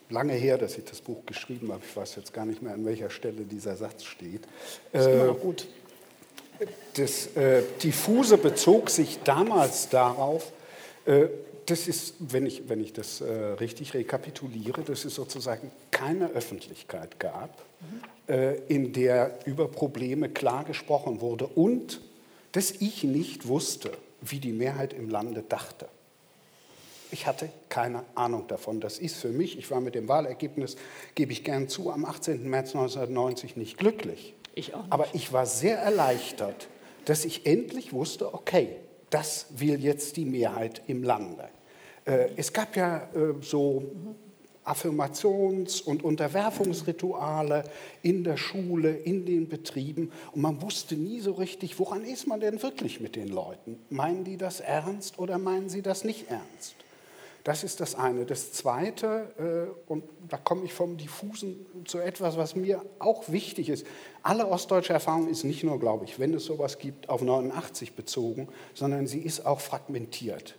[SPEAKER 4] lange her, dass ich das Buch geschrieben habe, ich weiß jetzt gar nicht mehr, an welcher Stelle dieser Satz steht.
[SPEAKER 1] Ist äh, immer noch gut.
[SPEAKER 4] Das äh, Diffuse bezog sich damals darauf, äh, das ist, wenn ich, wenn ich das äh, richtig rekapituliere, dass es sozusagen keine Öffentlichkeit gab, mhm. äh, in der über Probleme klar gesprochen wurde und dass ich nicht wusste, wie die Mehrheit im Lande dachte. Ich hatte keine Ahnung davon. Das ist für mich, ich war mit dem Wahlergebnis, gebe ich gern zu, am 18. März 1990 nicht glücklich.
[SPEAKER 1] Ich auch nicht.
[SPEAKER 4] Aber ich war sehr erleichtert, dass ich endlich wusste, okay, das will jetzt die Mehrheit im Lande. Äh, es gab ja äh, so Affirmations- und Unterwerfungsrituale in der Schule, in den Betrieben. Und man wusste nie so richtig, woran ist man denn wirklich mit den Leuten? Meinen die das ernst oder meinen sie das nicht ernst? Das ist das eine. Das zweite, äh, und da komme ich vom Diffusen zu etwas, was mir auch wichtig ist. Alle ostdeutsche Erfahrung ist nicht nur, glaube ich, wenn es sowas gibt, auf 89 bezogen, sondern sie ist auch fragmentiert.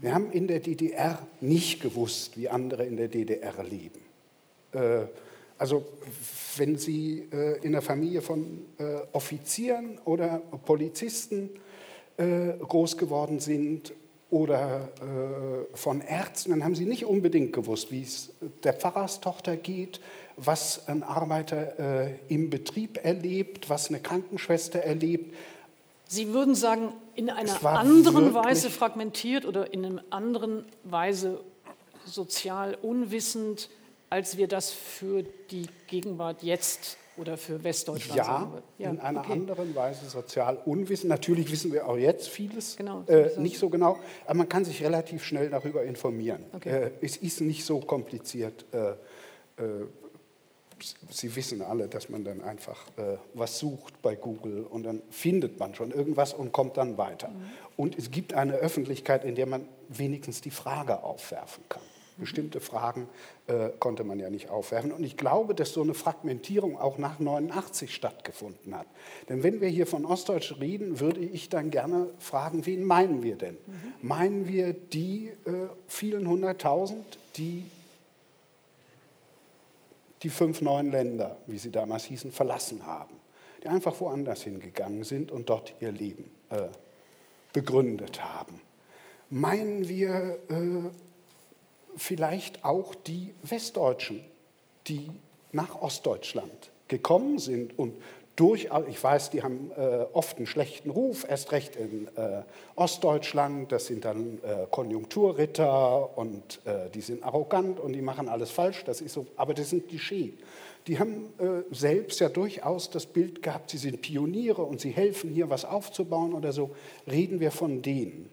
[SPEAKER 4] Wir haben in der DDR nicht gewusst, wie andere in der DDR leben. Äh, also wenn Sie äh, in der Familie von Offizieren oder Polizisten groß geworden sind oder äh, von Ärzten, dann haben sie nicht unbedingt gewusst, wie es der Pfarrerstochter geht, was ein Arbeiter äh, im Betrieb erlebt, was eine Krankenschwester erlebt.
[SPEAKER 1] Sie würden sagen, in einer anderen Weise fragmentiert oder in einer anderen Weise sozial unwissend, als wir das für die Gegenwart jetzt oder für Westdeutschland
[SPEAKER 4] ja. Ja, in einer okay. anderen Weise sozial unwissen. Natürlich wissen wir auch jetzt vieles genau, äh, nicht so genau, aber man kann sich relativ schnell darüber informieren. Okay. Äh, es ist nicht so kompliziert. Äh, äh Sie wissen alle, dass man dann einfach äh, was sucht bei Google und dann findet man schon irgendwas und kommt dann weiter. Mhm. Und es gibt eine Öffentlichkeit, in der man wenigstens die Frage aufwerfen kann. Bestimmte Fragen äh, konnte man ja nicht aufwerfen. Und ich glaube, dass so eine Fragmentierung auch nach 89 stattgefunden hat. Denn wenn wir hier von Ostdeutsch reden, würde ich dann gerne fragen, wen meinen wir denn? Mhm. Meinen wir die äh, vielen hunderttausend, die die fünf neuen Länder, wie sie damals hießen, verlassen haben, die einfach woanders hingegangen sind und dort ihr Leben äh, begründet haben? Meinen wir äh, vielleicht auch die Westdeutschen, die nach Ostdeutschland gekommen sind und durchaus, ich weiß, die haben äh, oft einen schlechten Ruf, erst recht in äh, Ostdeutschland, das sind dann äh, Konjunkturritter und äh, die sind arrogant und die machen alles falsch, das ist so, aber das sind Klischee. Die haben äh, selbst ja durchaus das Bild gehabt, sie sind Pioniere und sie helfen hier was aufzubauen oder so. Reden wir von denen.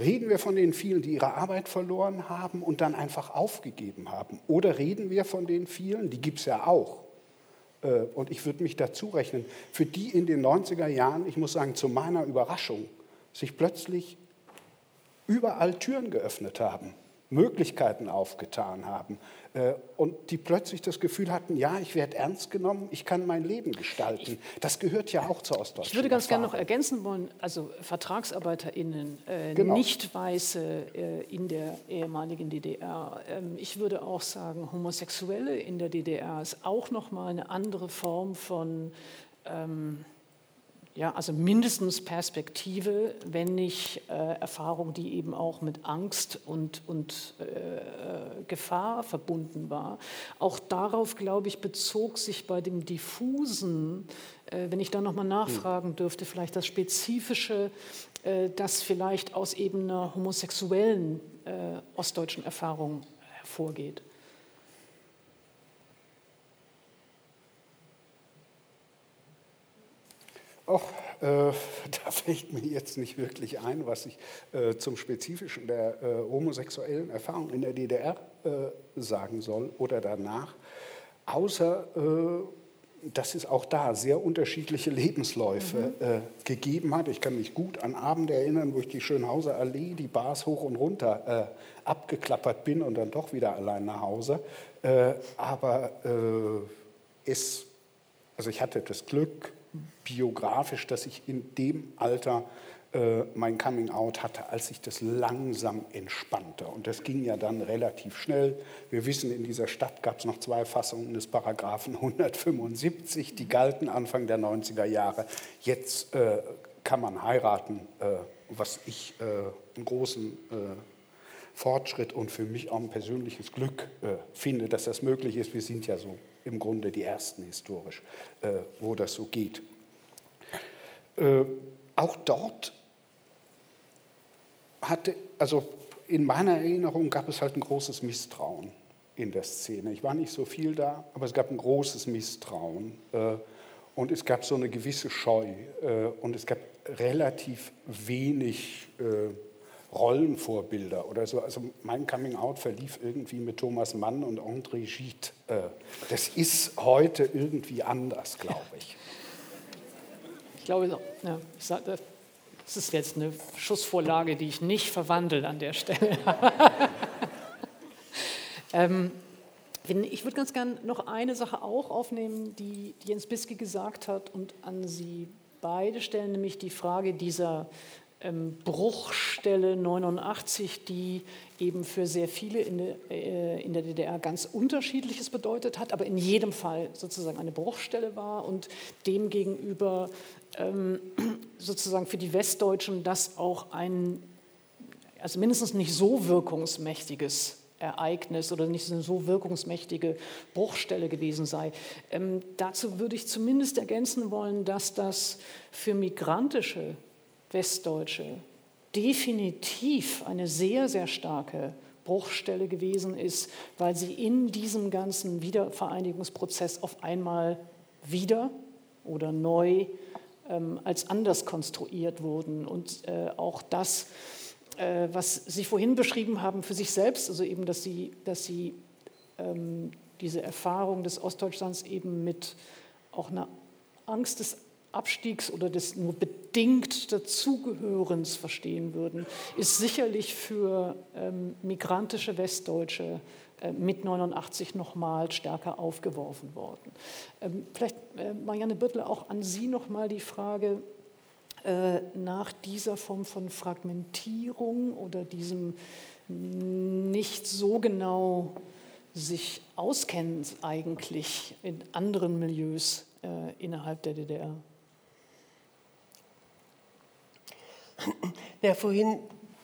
[SPEAKER 4] Reden wir von den vielen, die ihre Arbeit verloren haben und dann einfach aufgegeben haben? Oder reden wir von den vielen, die gibt es ja auch, äh, und ich würde mich dazu rechnen, für die in den 90er Jahren, ich muss sagen, zu meiner Überraschung, sich plötzlich überall Türen geöffnet haben, Möglichkeiten aufgetan haben, und die plötzlich das Gefühl hatten, ja, ich werde ernst genommen, ich kann mein Leben gestalten. Das gehört ja auch zur Ostdeutschland.
[SPEAKER 1] Ich würde ganz gerne noch ergänzen wollen, also VertragsarbeiterInnen, äh, genau. Nicht-Weiße äh, in der ehemaligen DDR. Ähm, ich würde auch sagen, Homosexuelle in der DDR ist auch nochmal eine andere Form von... Ähm, Ja, also mindestens Perspektive, wenn nicht äh, Erfahrung, die eben auch mit Angst und, und äh, Gefahr verbunden war. Auch darauf, glaube ich, bezog sich bei dem diffusen, äh, wenn ich da nochmal nachfragen dürfte, vielleicht das Spezifische, äh, das vielleicht aus eben einer homosexuellen äh, ostdeutschen Erfahrung hervorgeht.
[SPEAKER 4] Och, äh, <laughs> da fällt mir jetzt nicht wirklich ein, was ich äh, zum Spezifischen der äh, homosexuellen Erfahrung in der DDR äh, sagen soll oder danach, außer äh, dass es auch da sehr unterschiedliche Lebensläufe mhm. Äh, gegeben hat. Ich kann mich gut an Abende erinnern, wo ich die Schönhauser Allee, die Bars hoch und runter abgeklappert bin und dann doch wieder allein nach Hause. aber es, also ich hatte das Glück, biografisch, dass ich in dem Alter äh, mein Coming Out hatte, als sich das langsam entspannte. Und das ging ja dann relativ schnell. Wir wissen, in dieser Stadt gab es noch zwei Fassungen des Paragraphen 175, die galten Anfang der 90er Jahre. Jetzt äh, kann man heiraten, äh, was ich äh, einen großen äh, Fortschritt und für mich auch ein persönliches Glück äh, finde, dass das möglich ist. Wir sind ja so im Grunde die Ersten historisch, wo das so geht. Äh, auch dort hatte, also in meiner Erinnerung gab es halt ein großes Misstrauen in der Szene. Ich war nicht so viel da, aber es gab ein großes Misstrauen äh, und es gab so eine gewisse Scheu äh, und es gab relativ wenig äh, Rollenvorbilder oder so. Also mein Coming Out verlief irgendwie mit Thomas Mann und André Gide. Äh, das ist heute irgendwie anders, glaube ich.
[SPEAKER 1] Ich glaube, ja, sag, das ist jetzt eine Schussvorlage, die ich nicht verwandle an der Stelle. <laughs> ähm, ich würde ganz gerne noch eine Sache auch aufnehmen, die Jens Biske gesagt hat und an Sie beide stellen, nämlich die Frage dieser Bruchstelle 89, die eben für sehr viele in der, äh, DDR ganz unterschiedliches bedeutet hat, aber in jedem Fall sozusagen eine Bruchstelle war und demgegenüber ähm, sozusagen für die Westdeutschen das auch ein, also mindestens nicht so wirkungsmächtiges Ereignis oder nicht eine so wirkungsmächtige Bruchstelle gewesen sei. Ähm, dazu würde ich zumindest ergänzen wollen, dass das für migrantische Westdeutsche definitiv eine sehr, sehr starke Bruchstelle gewesen ist, weil sie in diesem ganzen Wiedervereinigungsprozess auf einmal wieder oder neu ähm, als anders konstruiert wurden. Und äh, auch das, äh, was Sie vorhin beschrieben haben für sich selbst, also eben, dass Sie, dass Sie ähm, diese Erfahrung des Ostdeutschlands eben mit auch einer Angst des Abstiegs oder des nur bedingt Dazugehörens verstehen würden, ist sicherlich für ähm, migrantische Westdeutsche äh, mit 89 nochmal stärker aufgeworfen worden. Ähm, vielleicht, äh, Marianne Büttler, auch an Sie nochmal die Frage äh, nach dieser Form von Fragmentierung oder diesem nicht so genau sich auskennend eigentlich in anderen Milieus innerhalb der DDR. <clears throat>
[SPEAKER 3] Ja, vorhin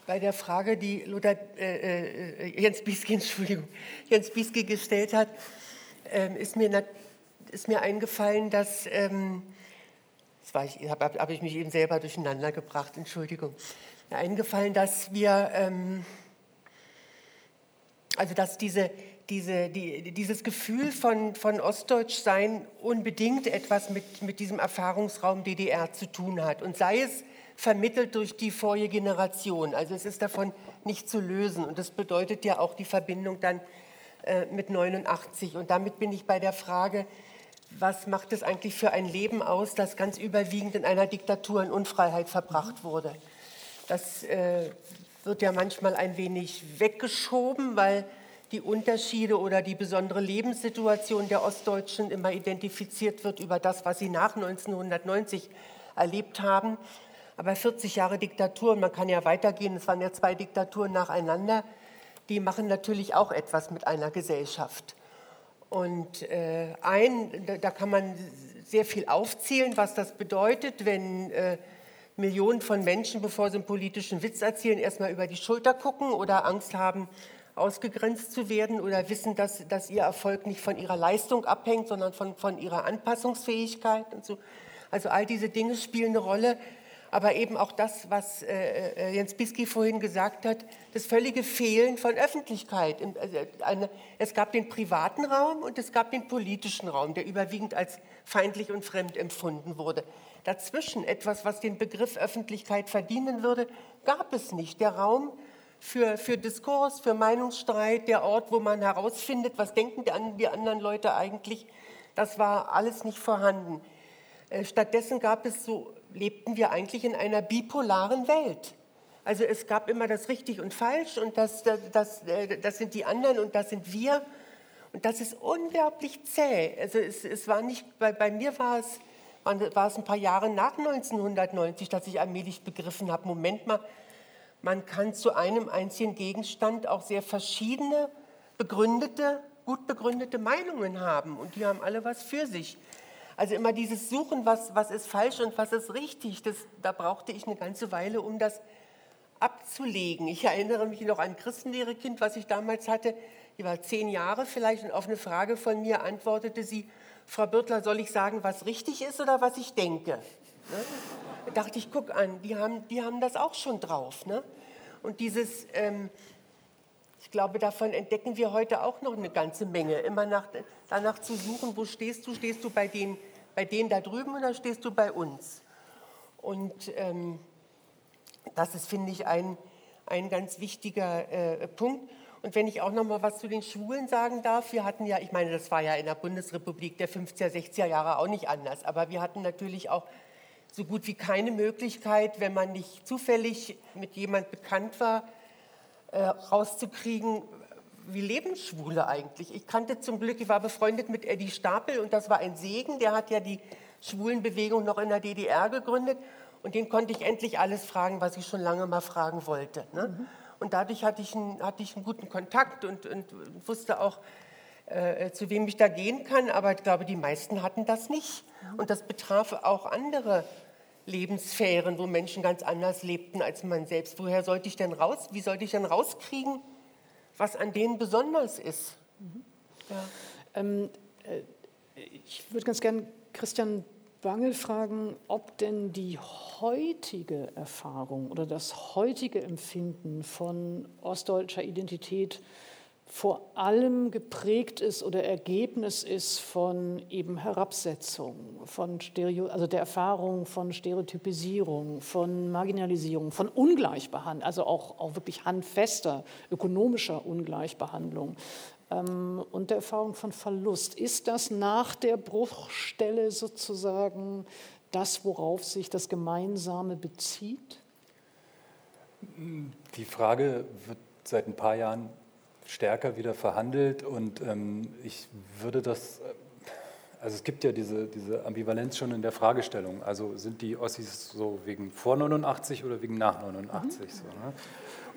[SPEAKER 3] bei der Frage, die Lothar, äh, äh, Jens Bieske, <laughs> Entschuldigung, Jens Bieske gestellt hat, äh, ist, mir, ist mir eingefallen, dass, ähm, das habe hab, ich mich eben selber durcheinander gebracht, Entschuldigung, mir eingefallen, dass wir, ähm, also dass diese, diese, die, dieses Gefühl von, von Ostdeutschsein unbedingt etwas mit, mit diesem Erfahrungsraum DDR zu tun hat. Und sei es vermittelt durch die vorige Generation. Also es ist davon nicht zu lösen. Und das bedeutet ja auch die Verbindung dann äh, mit 89. Und damit bin ich bei der Frage, was macht es eigentlich für ein Leben aus, das ganz überwiegend in einer Diktatur in Unfreiheit verbracht wurde? Das äh, wird ja manchmal ein wenig weggeschoben, weil die Unterschiede oder die besondere Lebenssituation der Ostdeutschen immer identifiziert wird über das, was sie nach 1990 erlebt haben. Aber 40 Jahre Diktatur, und man kann ja weitergehen, es waren ja zwei Diktaturen nacheinander, die machen natürlich auch etwas mit einer Gesellschaft. Und äh, ein, da, kann man sehr viel aufzählen, was das bedeutet, wenn äh, Millionen von Menschen, bevor sie einen politischen Witz erzählen, erstmal über die Schulter gucken oder Angst haben, ausgegrenzt zu werden oder wissen, dass, dass ihr Erfolg nicht von ihrer Leistung abhängt, sondern von, von ihrer Anpassungsfähigkeit und so. Also all diese Dinge spielen eine Rolle aber eben auch das, was äh, äh, Jens Bisky vorhin gesagt hat, das völlige Fehlen von Öffentlichkeit. Also es gab den privaten Raum und es gab den politischen Raum, der überwiegend als feindlich und fremd empfunden wurde. Dazwischen etwas, was den Begriff Öffentlichkeit verdienen würde, gab es nicht. Der Raum für, für Diskurs, für Meinungsstreit, der Ort, wo man herausfindet, was denken die anderen Leute eigentlich, das war alles nicht vorhanden. Äh, stattdessen gab es so lebten wir eigentlich in einer bipolaren Welt. Also es gab immer das richtig und falsch und das, das, das sind die anderen und das sind wir. Und das ist unglaublich zäh. Also es, es war nicht, bei, bei mir war es, war es ein paar Jahre nach 1990, dass ich allmählich begriffen habe, Moment mal, man kann zu einem einzigen Gegenstand auch sehr verschiedene, begründete, gut begründete Meinungen haben. Und die haben alle was für sich. Also immer dieses Suchen, was, was ist falsch und was ist richtig, das, da brauchte ich eine ganze Weile, um das abzulegen. Ich erinnere mich noch an ein Christenlehrekind, was ich damals hatte. Die war zehn Jahre vielleicht und auf eine Frage von mir antwortete sie, Frau Birtler, soll ich sagen, was richtig ist oder was ich denke? Ne? Da dachte ich, guck an, die haben, die haben das auch schon drauf. Ne? Und dieses, ähm, ich glaube, davon entdecken wir heute auch noch eine ganze Menge. Immer nach, danach zu suchen, wo stehst du? Stehst du bei denen, bei denen da drüben oder stehst du bei uns? Und ähm, das ist, finde ich, ein, ein ganz wichtiger äh, Punkt. Und wenn ich auch noch mal was zu den Schwulen sagen darf, wir hatten ja, ich meine, das war ja in der Bundesrepublik der 50er, 60er Jahre auch nicht anders, aber wir hatten natürlich auch so gut wie keine Möglichkeit, wenn man nicht zufällig mit jemand bekannt war, äh, rauszukriegen, wie leben Schwule eigentlich. Ich kannte zum Glück, ich war befreundet mit Eddie Stapel und das war ein Segen. Der hat ja die Schwulenbewegung noch in der DDR gegründet und den konnte ich endlich alles fragen, was ich schon lange mal fragen wollte. Ne? Mhm. Und dadurch hatte ich einen, hatte ich einen guten Kontakt und, und wusste auch, äh, zu wem ich da gehen kann. Aber ich glaube, die meisten hatten das nicht. Mhm. Und das betraf auch andere Lebenssphären, wo Menschen ganz anders lebten als man selbst. Woher sollte ich denn raus? Wie sollte ich denn rauskriegen, was an denen besonders ist? Mhm.
[SPEAKER 1] Ja. Ähm, äh, ich würde ganz gerne Christian Bangel fragen, ob denn die heutige Erfahrung oder das heutige Empfinden von ostdeutscher Identität vor allem geprägt ist oder Ergebnis ist von eben Herabsetzung, von Stereo, also der Erfahrung von Stereotypisierung, von Marginalisierung, von Ungleichbehandlung, also auch, auch wirklich handfester ökonomischer Ungleichbehandlung ähm, und der Erfahrung von Verlust. Ist das nach der Bruchstelle sozusagen das, worauf sich das Gemeinsame bezieht?
[SPEAKER 2] Die Frage wird seit ein paar Jahren stärker wieder verhandelt und ähm, ich würde das, also es gibt ja diese, diese Ambivalenz schon in der Fragestellung. Also sind die Ossis so wegen vor 89 oder wegen nach 89? Mhm. So, ne?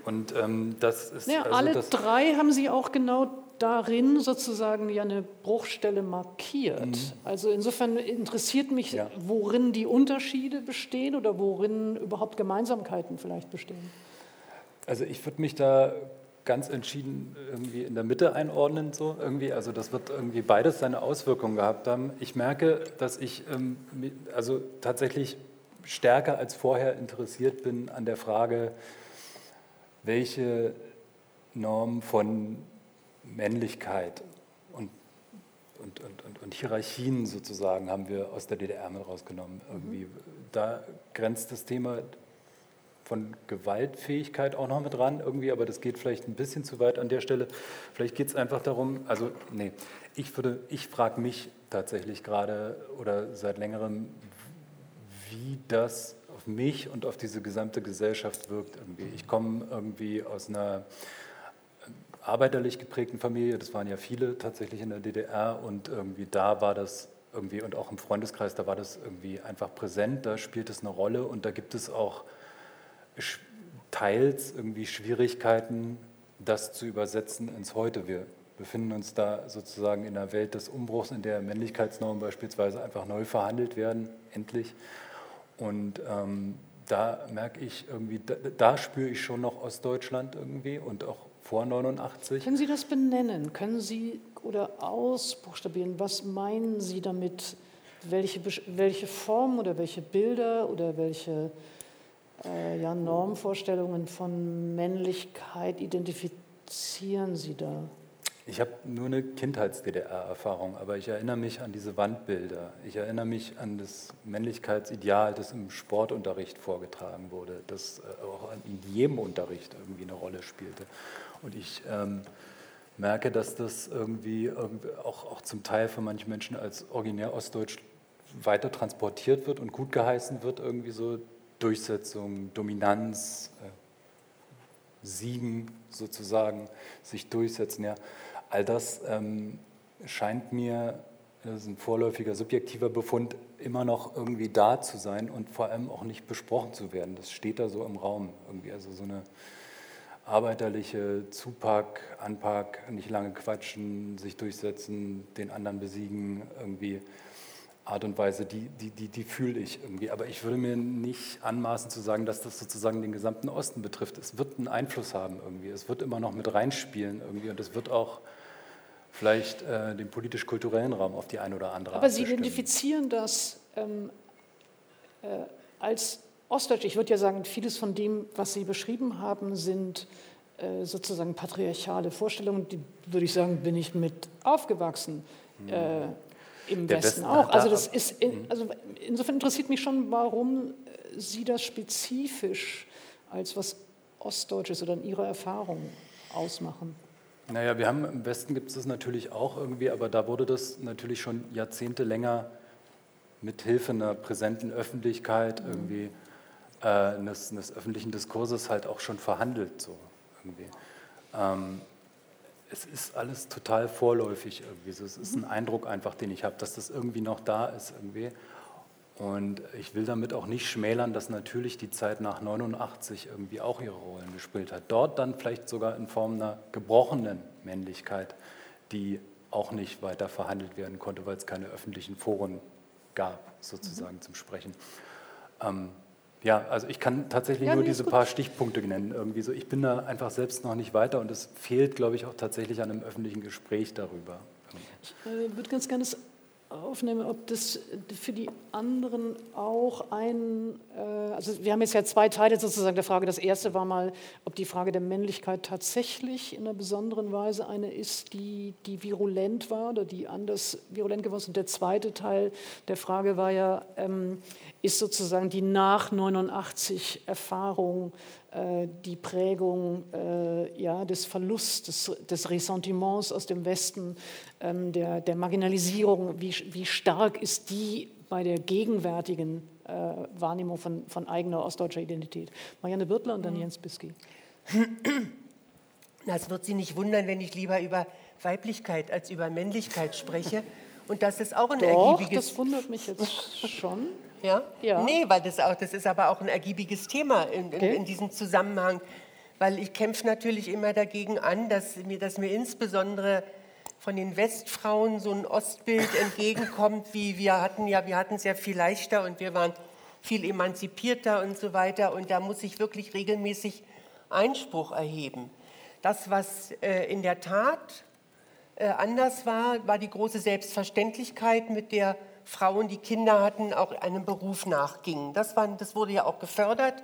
[SPEAKER 1] Und ähm, das ist. Ja, also alle das drei haben Sie auch genau darin sozusagen ja eine Bruchstelle markiert. Mhm. Also insofern interessiert mich, ja. worin die Unterschiede bestehen oder worin überhaupt Gemeinsamkeiten vielleicht bestehen.
[SPEAKER 2] Also ich würde mich da ganz entschieden irgendwie in der Mitte einordnen. So irgendwie. Also das wird irgendwie beides seine Auswirkungen gehabt haben. Ich merke, dass ich ähm, also tatsächlich stärker als vorher interessiert bin an der Frage, welche Norm von Männlichkeit und, und, und, und, und Hierarchien sozusagen haben wir aus der DDR mit rausgenommen. Irgendwie. Da grenzt das Thema von Gewaltfähigkeit auch noch mit dran irgendwie, aber das geht vielleicht ein bisschen zu weit an der Stelle. Vielleicht geht es einfach darum, also nee, ich würde, ich frage mich tatsächlich gerade oder seit längerem, wie das auf mich und auf diese gesamte Gesellschaft wirkt irgendwie. Ich komme irgendwie aus einer arbeiterlich geprägten Familie, das waren ja viele tatsächlich in der DDR und irgendwie da war das irgendwie und auch im Freundeskreis, da war das irgendwie einfach präsent, da spielt es eine Rolle und da gibt es auch teils irgendwie Schwierigkeiten, das zu übersetzen ins Heute. Wir befinden uns da sozusagen in einer Welt des Umbruchs, in der Männlichkeitsnormen beispielsweise einfach neu verhandelt werden, endlich. Und ähm, da merke ich irgendwie, da, da, spüre ich schon noch Ostdeutschland irgendwie und auch vor 89.
[SPEAKER 1] Können Sie das benennen? Können Sie oder ausbuchstabieren, was meinen Sie damit? Welche, welche Form oder welche Bilder oder welche äh, ja, Normvorstellungen von Männlichkeit identifizieren Sie da?
[SPEAKER 2] Ich habe nur eine Kindheits-DDR-Erfahrung, aber ich erinnere mich an diese Wandbilder. Ich erinnere mich an das Männlichkeitsideal, das im Sportunterricht vorgetragen wurde, das äh, auch in jedem Unterricht irgendwie eine Rolle spielte. Und ich ähm, merke, dass das irgendwie, irgendwie auch, auch zum Teil von manchen Menschen als originär ostdeutsch weiter transportiert wird und gut geheißen wird, irgendwie so Durchsetzung, Dominanz, äh, Siegen sozusagen, sich durchsetzen. Ja. All das ähm, scheint mir, das ist ein vorläufiger subjektiver Befund, immer noch irgendwie da zu sein und vor allem auch nicht besprochen zu werden. Das steht da so im Raum irgendwie. Also so eine arbeiterliche Zupack, Anpack, nicht lange quatschen, sich durchsetzen, den anderen besiegen, irgendwie Art und Weise, die, die, die, die fühle ich irgendwie. Aber ich würde mir nicht anmaßen zu sagen, dass das sozusagen den gesamten Osten betrifft. Es wird einen Einfluss haben irgendwie. Es wird immer noch mit reinspielen irgendwie und es wird auch vielleicht äh, den politisch-kulturellen Raum auf die eine oder andere
[SPEAKER 1] Aber Art Sie identifizieren das ähm, äh, als Ostdeutsch. Ich würde ja sagen, vieles von dem, was Sie beschrieben haben, sind äh, sozusagen patriarchale Vorstellungen. Die würde ich sagen, bin ich mit aufgewachsen. Hm im Westen, Westen auch. Also, das ist in, mhm. also insofern interessiert mich schon, warum Sie das spezifisch als was Ostdeutsches oder in Ihrer Erfahrung ausmachen.
[SPEAKER 2] Naja, wir haben im Westen gibt es das natürlich auch irgendwie, aber da wurde das natürlich schon Jahrzehnte länger mit Hilfe einer präsenten Öffentlichkeit mhm. irgendwie äh, eines, eines, öffentlichen Diskurses halt auch schon verhandelt so irgendwie. Ähm, es ist alles total vorläufig irgendwie. Es ist ein Eindruck einfach, den ich habe, dass das irgendwie noch da ist irgendwie. Und ich will damit auch nicht schmälern, dass natürlich die Zeit nach 89 irgendwie auch ihre Rollen gespielt hat. Dort dann vielleicht sogar in Form einer gebrochenen Männlichkeit, die auch nicht weiter verhandelt werden konnte, weil es keine öffentlichen Foren gab, sozusagen mhm. zum Sprechen. Ähm, ja, also ich kann tatsächlich ja, nur diese paar Stichpunkte nennen. Irgendwie so. Ich bin da einfach selbst noch nicht weiter und es fehlt, glaube ich, auch tatsächlich an einem öffentlichen Gespräch darüber.
[SPEAKER 1] Ich äh, würde ganz gerne aufnehmen, ob das für die anderen auch ein, äh, also wir haben jetzt ja zwei Teile sozusagen der Frage. Das erste war mal, ob die Frage der Männlichkeit tatsächlich in einer besonderen Weise eine ist, die, die virulent war oder die anders virulent geworden ist. Und der zweite Teil der Frage war ja, ähm, ist sozusagen die nach 89 Erfahrung, die Prägung äh, ja, des Verlusts, des, Ressentiments aus dem Westen, ähm, der, der, Marginalisierung, wie, wie, stark ist die bei der gegenwärtigen äh, Wahrnehmung von, von, eigener ostdeutscher Identität? Marianne Birtler und dann mhm. Jens Bisky.
[SPEAKER 3] Es wird Sie nicht wundern, wenn ich lieber über Weiblichkeit als über Männlichkeit spreche. Und das ist auch ein
[SPEAKER 1] Doch, ergiebiges... das wundert mich jetzt schon. <laughs>
[SPEAKER 3] Ja? ja. Nee, weil das, auch, das ist aber auch ein ergiebiges Thema in, in, in diesem Zusammenhang. Weil ich kämpfe natürlich immer dagegen an, dass mir, dass mir insbesondere von den Westfrauen so ein Ostbild <laughs> entgegenkommt, wie wir hatten ja, wir hatten es ja viel leichter und wir waren viel emanzipierter und so weiter. Und da muss ich wirklich regelmäßig Einspruch erheben. Das, was äh, in der Tat anders war, war die große Selbstverständlichkeit, mit der Frauen, die Kinder hatten, auch einem Beruf nachgingen. Das, war, das wurde ja auch gefördert.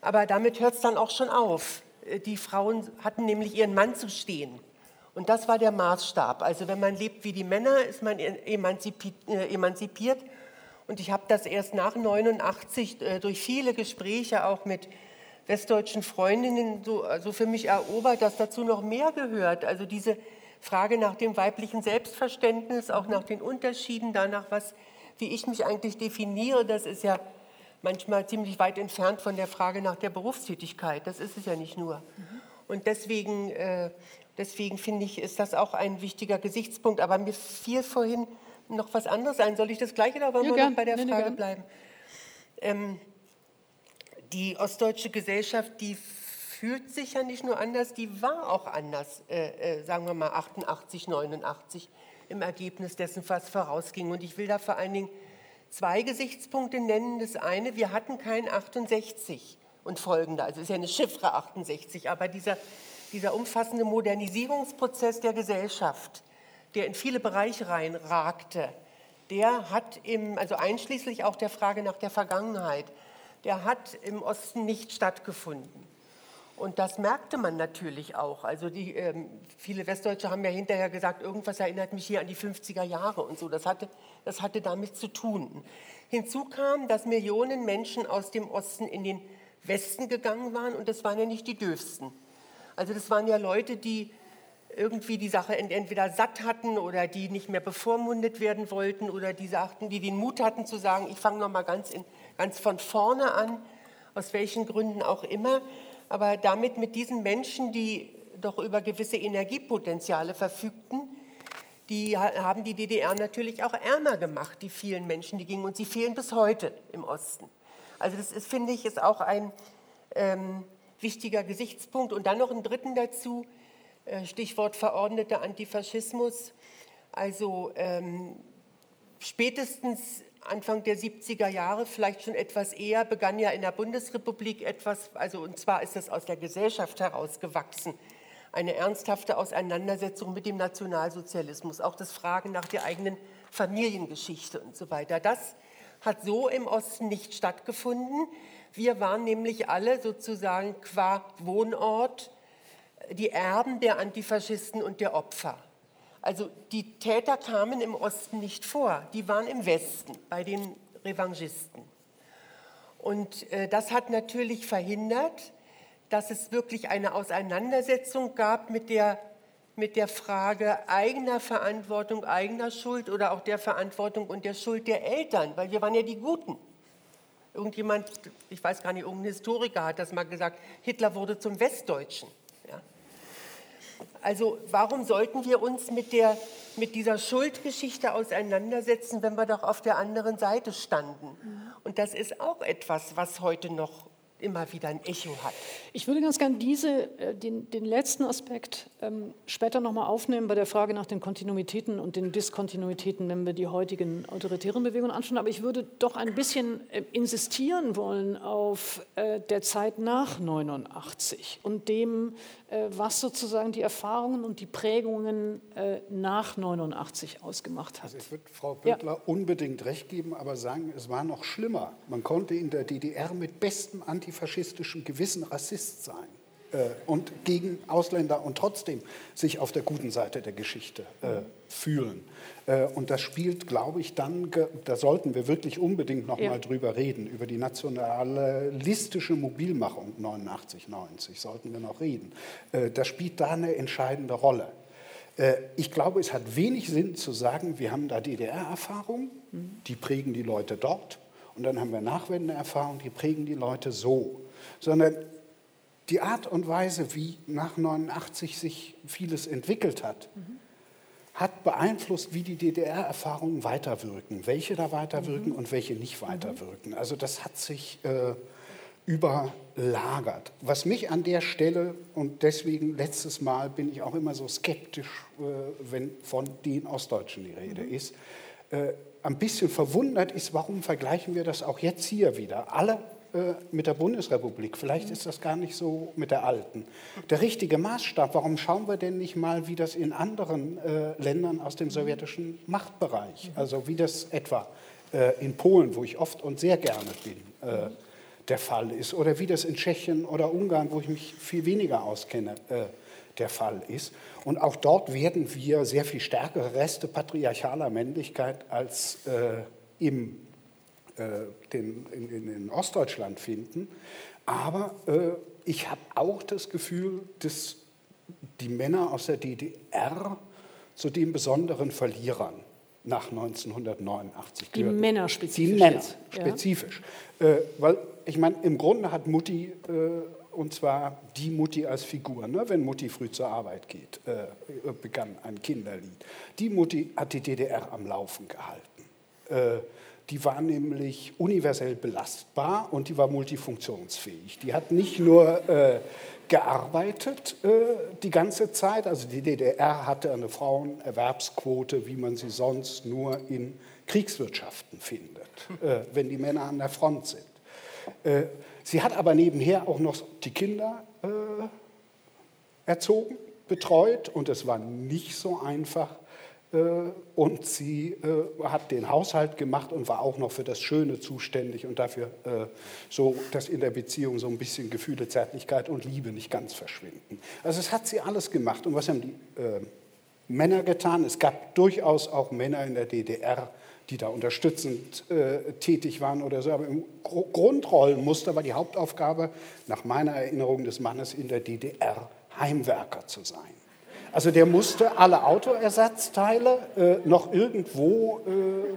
[SPEAKER 3] Aber damit hört es dann auch schon auf. Äh, die Frauen hatten nämlich ihren Mann zu stehen. Und das war der Maßstab. Also wenn man lebt wie die Männer, ist man äh, emanzipiert. Und ich habe das erst nach 89 äh, durch viele Gespräche auch mit westdeutschen Freundinnen so also für mich erobert, dass dazu noch mehr gehört. Also diese Frage nach dem weiblichen Selbstverständnis, auch nach den Unterschieden, danach, was, wie ich mich eigentlich definiere, das ist ja manchmal ziemlich weit entfernt von der Frage nach der Berufstätigkeit. Das ist es ja nicht nur. Und deswegen, äh, deswegen finde ich, ist das auch ein wichtiger Gesichtspunkt. Aber mir fiel vorhin noch was anderes ein. Soll ich das Gleiche oder wollen ja, wir noch bei der Frage bleiben? Ähm, die ostdeutsche Gesellschaft, die fühlt sich ja nicht nur anders, die war auch anders, äh, äh, sagen wir mal 88, 89 im Ergebnis dessen, was vorausging. Und ich will da vor allen Dingen zwei Gesichtspunkte nennen. Das eine, wir hatten kein 68 und folgende, also ist ja eine Chiffre 68, aber dieser, dieser umfassende Modernisierungsprozess der Gesellschaft, der in viele Bereiche reinragte, der hat im, also einschließlich auch der Frage nach der Vergangenheit, der hat im Osten nicht stattgefunden. Und das merkte man natürlich auch. Also die, ähm, viele Westdeutsche haben ja hinterher gesagt, irgendwas erinnert mich hier an die 50er Jahre und so. Das hatte, das hatte damit zu tun. Hinzu kam, dass Millionen Menschen aus dem Osten in den Westen gegangen waren und das waren ja nicht die Döfsten. Also das waren ja Leute, die irgendwie die Sache entweder satt hatten oder die nicht mehr bevormundet werden wollten oder die sagten, die den Mut hatten zu sagen, ich fange noch mal ganz, ganz von vorne an, aus welchen Gründen auch immer. Aber damit mit diesen Menschen, die doch über gewisse Energiepotenziale verfügten, die haben die DDR natürlich auch ärmer gemacht, die vielen Menschen, die gingen und sie fehlen bis heute im Osten. Also das ist, finde ich, ist auch ein ähm, wichtiger Gesichtspunkt. Und dann noch einen dritten dazu, äh, Stichwort verordneter Antifaschismus. Also ähm, spätestens Anfang der 70er Jahre, vielleicht schon etwas eher, begann ja in der Bundesrepublik etwas, also und zwar ist das aus der Gesellschaft herausgewachsen, eine ernsthafte Auseinandersetzung mit dem Nationalsozialismus, auch das Fragen nach der eigenen Familiengeschichte und so weiter. Das hat so im Osten nicht stattgefunden. Wir waren nämlich alle sozusagen qua Wohnort die Erben der Antifaschisten und der Opfer. Also die Täter kamen im Osten nicht vor, die waren im Westen bei den Revanchisten. Und äh, das hat natürlich verhindert, dass es wirklich eine Auseinandersetzung gab mit der, mit der Frage eigener Verantwortung, eigener Schuld oder auch der Verantwortung und der Schuld der Eltern, weil wir waren ja die Guten. Irgendjemand, ich weiß gar nicht, irgendein Historiker hat das mal gesagt, Hitler wurde zum Westdeutschen. Also warum sollten wir uns mit, der, mit dieser Schuldgeschichte auseinandersetzen, wenn wir doch auf der anderen Seite standen? Und das ist auch etwas, was heute noch immer wieder ein Echo hat.
[SPEAKER 1] Ich würde ganz gerne diese, äh, den, den letzten Aspekt ähm, später nochmal aufnehmen bei der Frage nach den Kontinuitäten und den Diskontinuitäten, wenn wir die heutigen autoritären Bewegungen anschauen. Aber ich würde doch ein bisschen äh, insistieren wollen auf äh, der Zeit nach 89 und dem, was sozusagen die Erfahrungen und die Prägungen äh, nach 89 ausgemacht hat.
[SPEAKER 4] Also ich würde Frau Böttler ja. unbedingt recht geben, aber sagen, es war noch schlimmer. Man konnte in der DDR mit bestem antifaschistischem Gewissen Rassist sein äh, und gegen Ausländer und trotzdem sich auf der guten Seite der Geschichte äh, fühlen. Äh, und das spielt, glaube ich, dann, da sollten wir wirklich unbedingt noch ja. mal drüber reden, über die nationalistische Mobilmachung 89, 90 sollten wir noch reden. Äh, das spielt da eine entscheidende Rolle. Äh, ich glaube, es hat wenig Sinn zu sagen, wir haben da DDR-Erfahrungen, die prägen die Leute dort. Und dann haben wir Nachwendeerfahrungen, die prägen die Leute so. Sondern die Art und Weise, wie nach 89 sich vieles entwickelt hat, mhm hat beeinflusst, wie die DDR-Erfahrungen weiterwirken, welche da weiterwirken mhm. und welche nicht weiterwirken. Also das hat sich äh, überlagert. Was mich an der Stelle, und deswegen letztes Mal bin ich auch immer so skeptisch, äh, wenn von den Ostdeutschen die Rede mhm. ist, äh, ein bisschen verwundert ist, warum vergleichen wir das auch jetzt hier wieder? Alle mit der Bundesrepublik. Vielleicht ist das gar nicht so mit der alten. Der richtige Maßstab, warum schauen wir denn nicht mal, wie das in anderen äh, Ländern aus dem sowjetischen Machtbereich, also wie das etwa äh, in Polen, wo ich oft und sehr gerne bin, äh, der Fall ist, oder wie das in Tschechien oder Ungarn, wo ich mich viel weniger auskenne, äh, der Fall ist. Und auch dort werden wir sehr viel stärkere Reste patriarchaler Männlichkeit als äh, im äh, den, in, in, in, Ostdeutschland finden. Aber äh, ich habe auch das Gefühl, dass die Männer aus der DDR zu den besonderen Verlierern nach 1989
[SPEAKER 1] Die gehören. Männer spezifisch.
[SPEAKER 4] Die Männer spezifisch. Ja. Äh, weil ich meine, im Grunde hat Mutti, äh, und zwar die Mutti als Figur, ne? wenn Mutti früh zur Arbeit geht, äh, begann ein Kinderlied. Die Mutti hat die DDR am Laufen gehalten. Die war nämlich universell belastbar und die war multifunktionsfähig. Die hat nicht nur äh, gearbeitet äh, die ganze Zeit. Also die DDR hatte eine Frauenerwerbsquote, wie man sie sonst nur in Kriegswirtschaften findet, äh, wenn die Männer an der Front sind. Äh, sie hat aber nebenher auch noch die Kinder äh, erzogen, betreut und es war nicht so einfach, und sie äh, hat den Haushalt gemacht und war auch noch für das Schöne zuständig und dafür äh, so, dass in der Beziehung so ein bisschen Gefühle, Zärtlichkeit und Liebe nicht ganz verschwinden. Also es hat sie alles gemacht. Und was haben die Männer getan? Es gab durchaus auch Männer in der DDR, die da unterstützend äh, tätig waren oder so. Aber im Grundrollenmuster war die Hauptaufgabe nach meiner Erinnerung des Mannes in der DDR Heimwerker zu sein. Also der musste alle Autoersatzteile äh, noch irgendwo äh,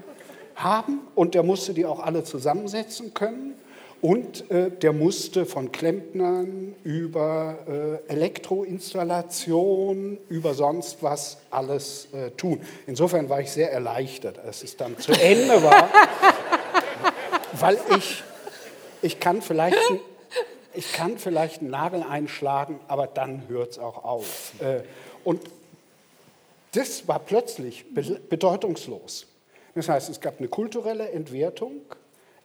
[SPEAKER 4] haben und der musste die auch alle zusammensetzen können. Und äh, der musste von Klempnern über äh, Elektroinstallation, über sonst was alles äh, tun. Insofern war ich sehr erleichtert, als es dann zu Ende war, <laughs> weil ich, ich kann vielleicht ich kann vielleicht einen Nagel einschlagen, aber dann hört es auch auf. Und das war plötzlich bedeutungslos. Das heißt, es gab eine kulturelle Entwertung,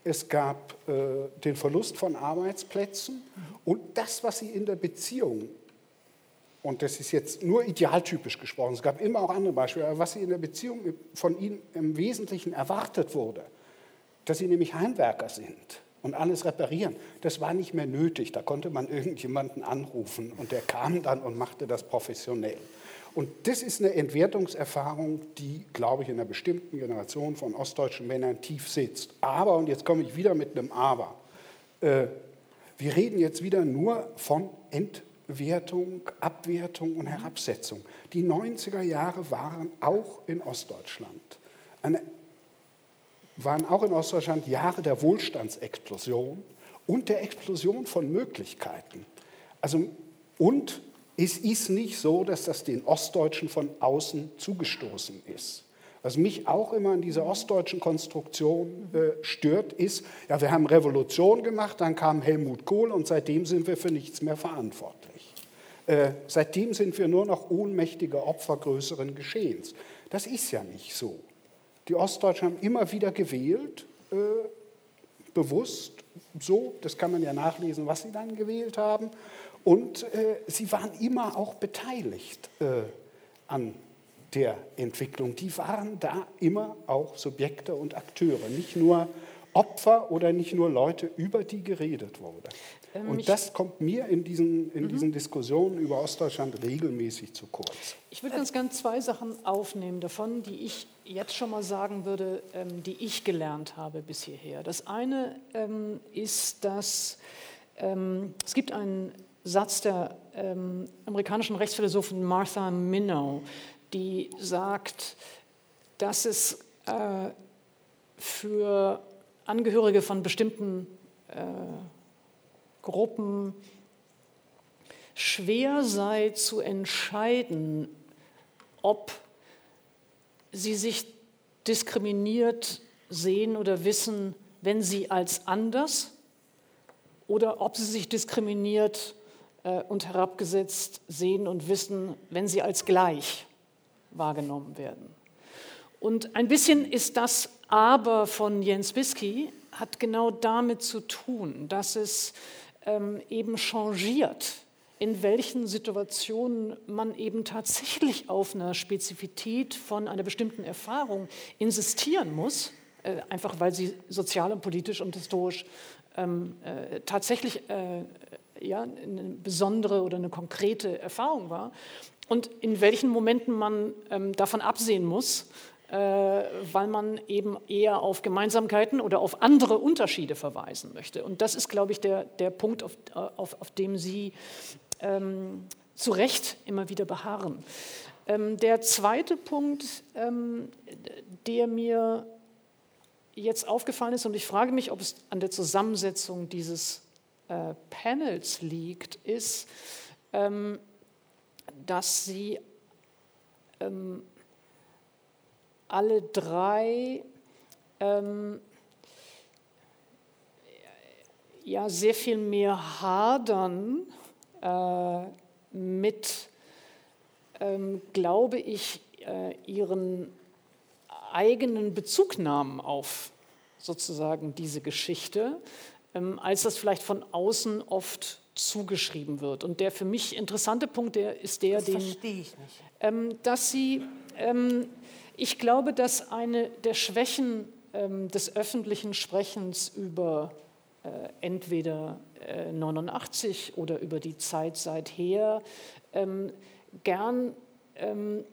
[SPEAKER 4] es gab äh, den Verlust von Arbeitsplätzen und das, was sie in der Beziehung, und das ist jetzt nur idealtypisch gesprochen, es gab immer auch andere Beispiele, aber was sie in der Beziehung von ihnen im Wesentlichen erwartet wurde, dass sie nämlich Heimwerker sind und alles reparieren. Das war nicht mehr nötig. Da konnte man irgendjemanden anrufen und der kam dann und machte das professionell. Und das ist eine Entwertungserfahrung, die, glaube ich, in einer bestimmten Generation von ostdeutschen Männern tief sitzt. Aber, und jetzt komme ich wieder mit einem Aber, äh, wir reden jetzt wieder nur von Entwertung, Abwertung und Herabsetzung. Die 90er Jahre waren auch in Ostdeutschland eine waren auch in Ostdeutschland Jahre der Wohlstandsexplosion und der Explosion von Möglichkeiten. Also, und es ist nicht so, dass das den Ostdeutschen von außen zugestoßen ist. Was mich auch immer an dieser ostdeutschen Konstruktion äh, stört, ist, ja, wir haben Revolution gemacht, dann kam Helmut Kohl und seitdem sind wir für nichts mehr verantwortlich. Äh, seitdem sind wir nur noch ohnmächtige Opfer größeren Geschehens. Das ist ja nicht so. Die Ostdeutschen haben immer wieder gewählt, äh, bewusst so, das kann man ja nachlesen, was sie dann gewählt haben. Und äh, sie waren immer auch beteiligt äh, an der Entwicklung. Die waren da immer auch Subjekte und Akteure, nicht nur Opfer oder nicht nur Leute, über die geredet wurde. Ähm, und das kommt mir in diesen, in mhm. diesen Diskussionen über Ostdeutschland regelmäßig zu kurz.
[SPEAKER 1] Ich würde ganz gerne zwei Sachen aufnehmen davon, die ich jetzt schon mal sagen würde, ähm, die ich gelernt habe bis hierher. Das eine ähm, ist, dass ähm, es gibt einen Satz der amerikanischen Rechtsphilosophin Martha Minow, die sagt, dass es äh, für Angehörige von bestimmten äh, Gruppen schwer sei zu entscheiden, ob sie sich diskriminiert sehen oder wissen, wenn sie als anders oder ob sie sich diskriminiert äh, und herabgesetzt sehen und wissen, wenn sie als gleich wahrgenommen werden. Und ein bisschen ist das Aber von Jens Bisky, hat genau damit zu tun, dass es ähm, eben changiert, in welchen Situationen man eben tatsächlich auf einer Spezifität von einer bestimmten Erfahrung insistieren muss, äh, einfach weil sie sozial und politisch und historisch ähm, äh, tatsächlich äh, ja, eine besondere oder eine konkrete Erfahrung war und in welchen Momenten man ähm, davon absehen muss, äh, weil man eben eher auf Gemeinsamkeiten oder auf andere Unterschiede verweisen möchte. Und das ist, glaube ich, der, der Punkt, auf, auf, auf dem Sie ähm, zu Recht immer wieder beharren. Ähm, der zweite Punkt, ähm, der mir jetzt aufgefallen ist, und ich frage mich, ob es an der Zusammensetzung dieses äh, Panels liegt, ist, ähm, dass Sie ähm, alle drei ähm, ja, sehr viel mehr hadern mit, ähm, glaube ich, äh, ihren eigenen Bezugnahmen auf sozusagen diese Geschichte, ähm, als das vielleicht von außen oft zugeschrieben wird. Und der für mich interessante Punkt der ist der,
[SPEAKER 3] das
[SPEAKER 1] den,
[SPEAKER 3] verstehe ich nicht.
[SPEAKER 1] Ähm, dass sie, ähm, ich glaube, dass eine der Schwächen ähm, des öffentlichen Sprechens über äh, entweder äh, 89 oder über die Zeit seither ähm, gern ähm,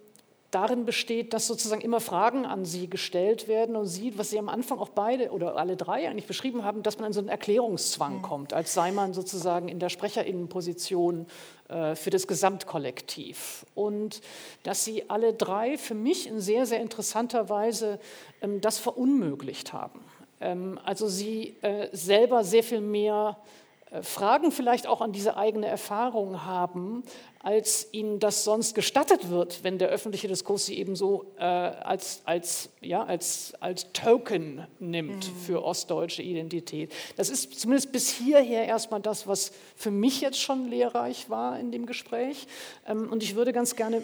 [SPEAKER 1] darin besteht, dass sozusagen immer Fragen an sie gestellt werden und sie, was sie am Anfang auch beide oder alle drei eigentlich beschrieben haben, dass man in so einen Erklärungszwang mhm. kommt, als sei man sozusagen in der Sprecherinnenposition äh, für das Gesamtkollektiv. Und dass sie alle drei für mich in sehr, sehr interessanter Weise ähm, das verunmöglicht haben. Ähm, also sie äh, selber sehr viel mehr äh, Fragen vielleicht auch an diese eigene Erfahrung haben, als ihnen das sonst gestattet wird, wenn der öffentliche Diskurs sie eben so äh, als, als, ja, als, als Token nimmt mhm. für ostdeutsche Identität. Das ist zumindest bis hierher erstmal das, was für mich jetzt schon lehrreich war in dem Gespräch. Ähm, und ich würde ganz gerne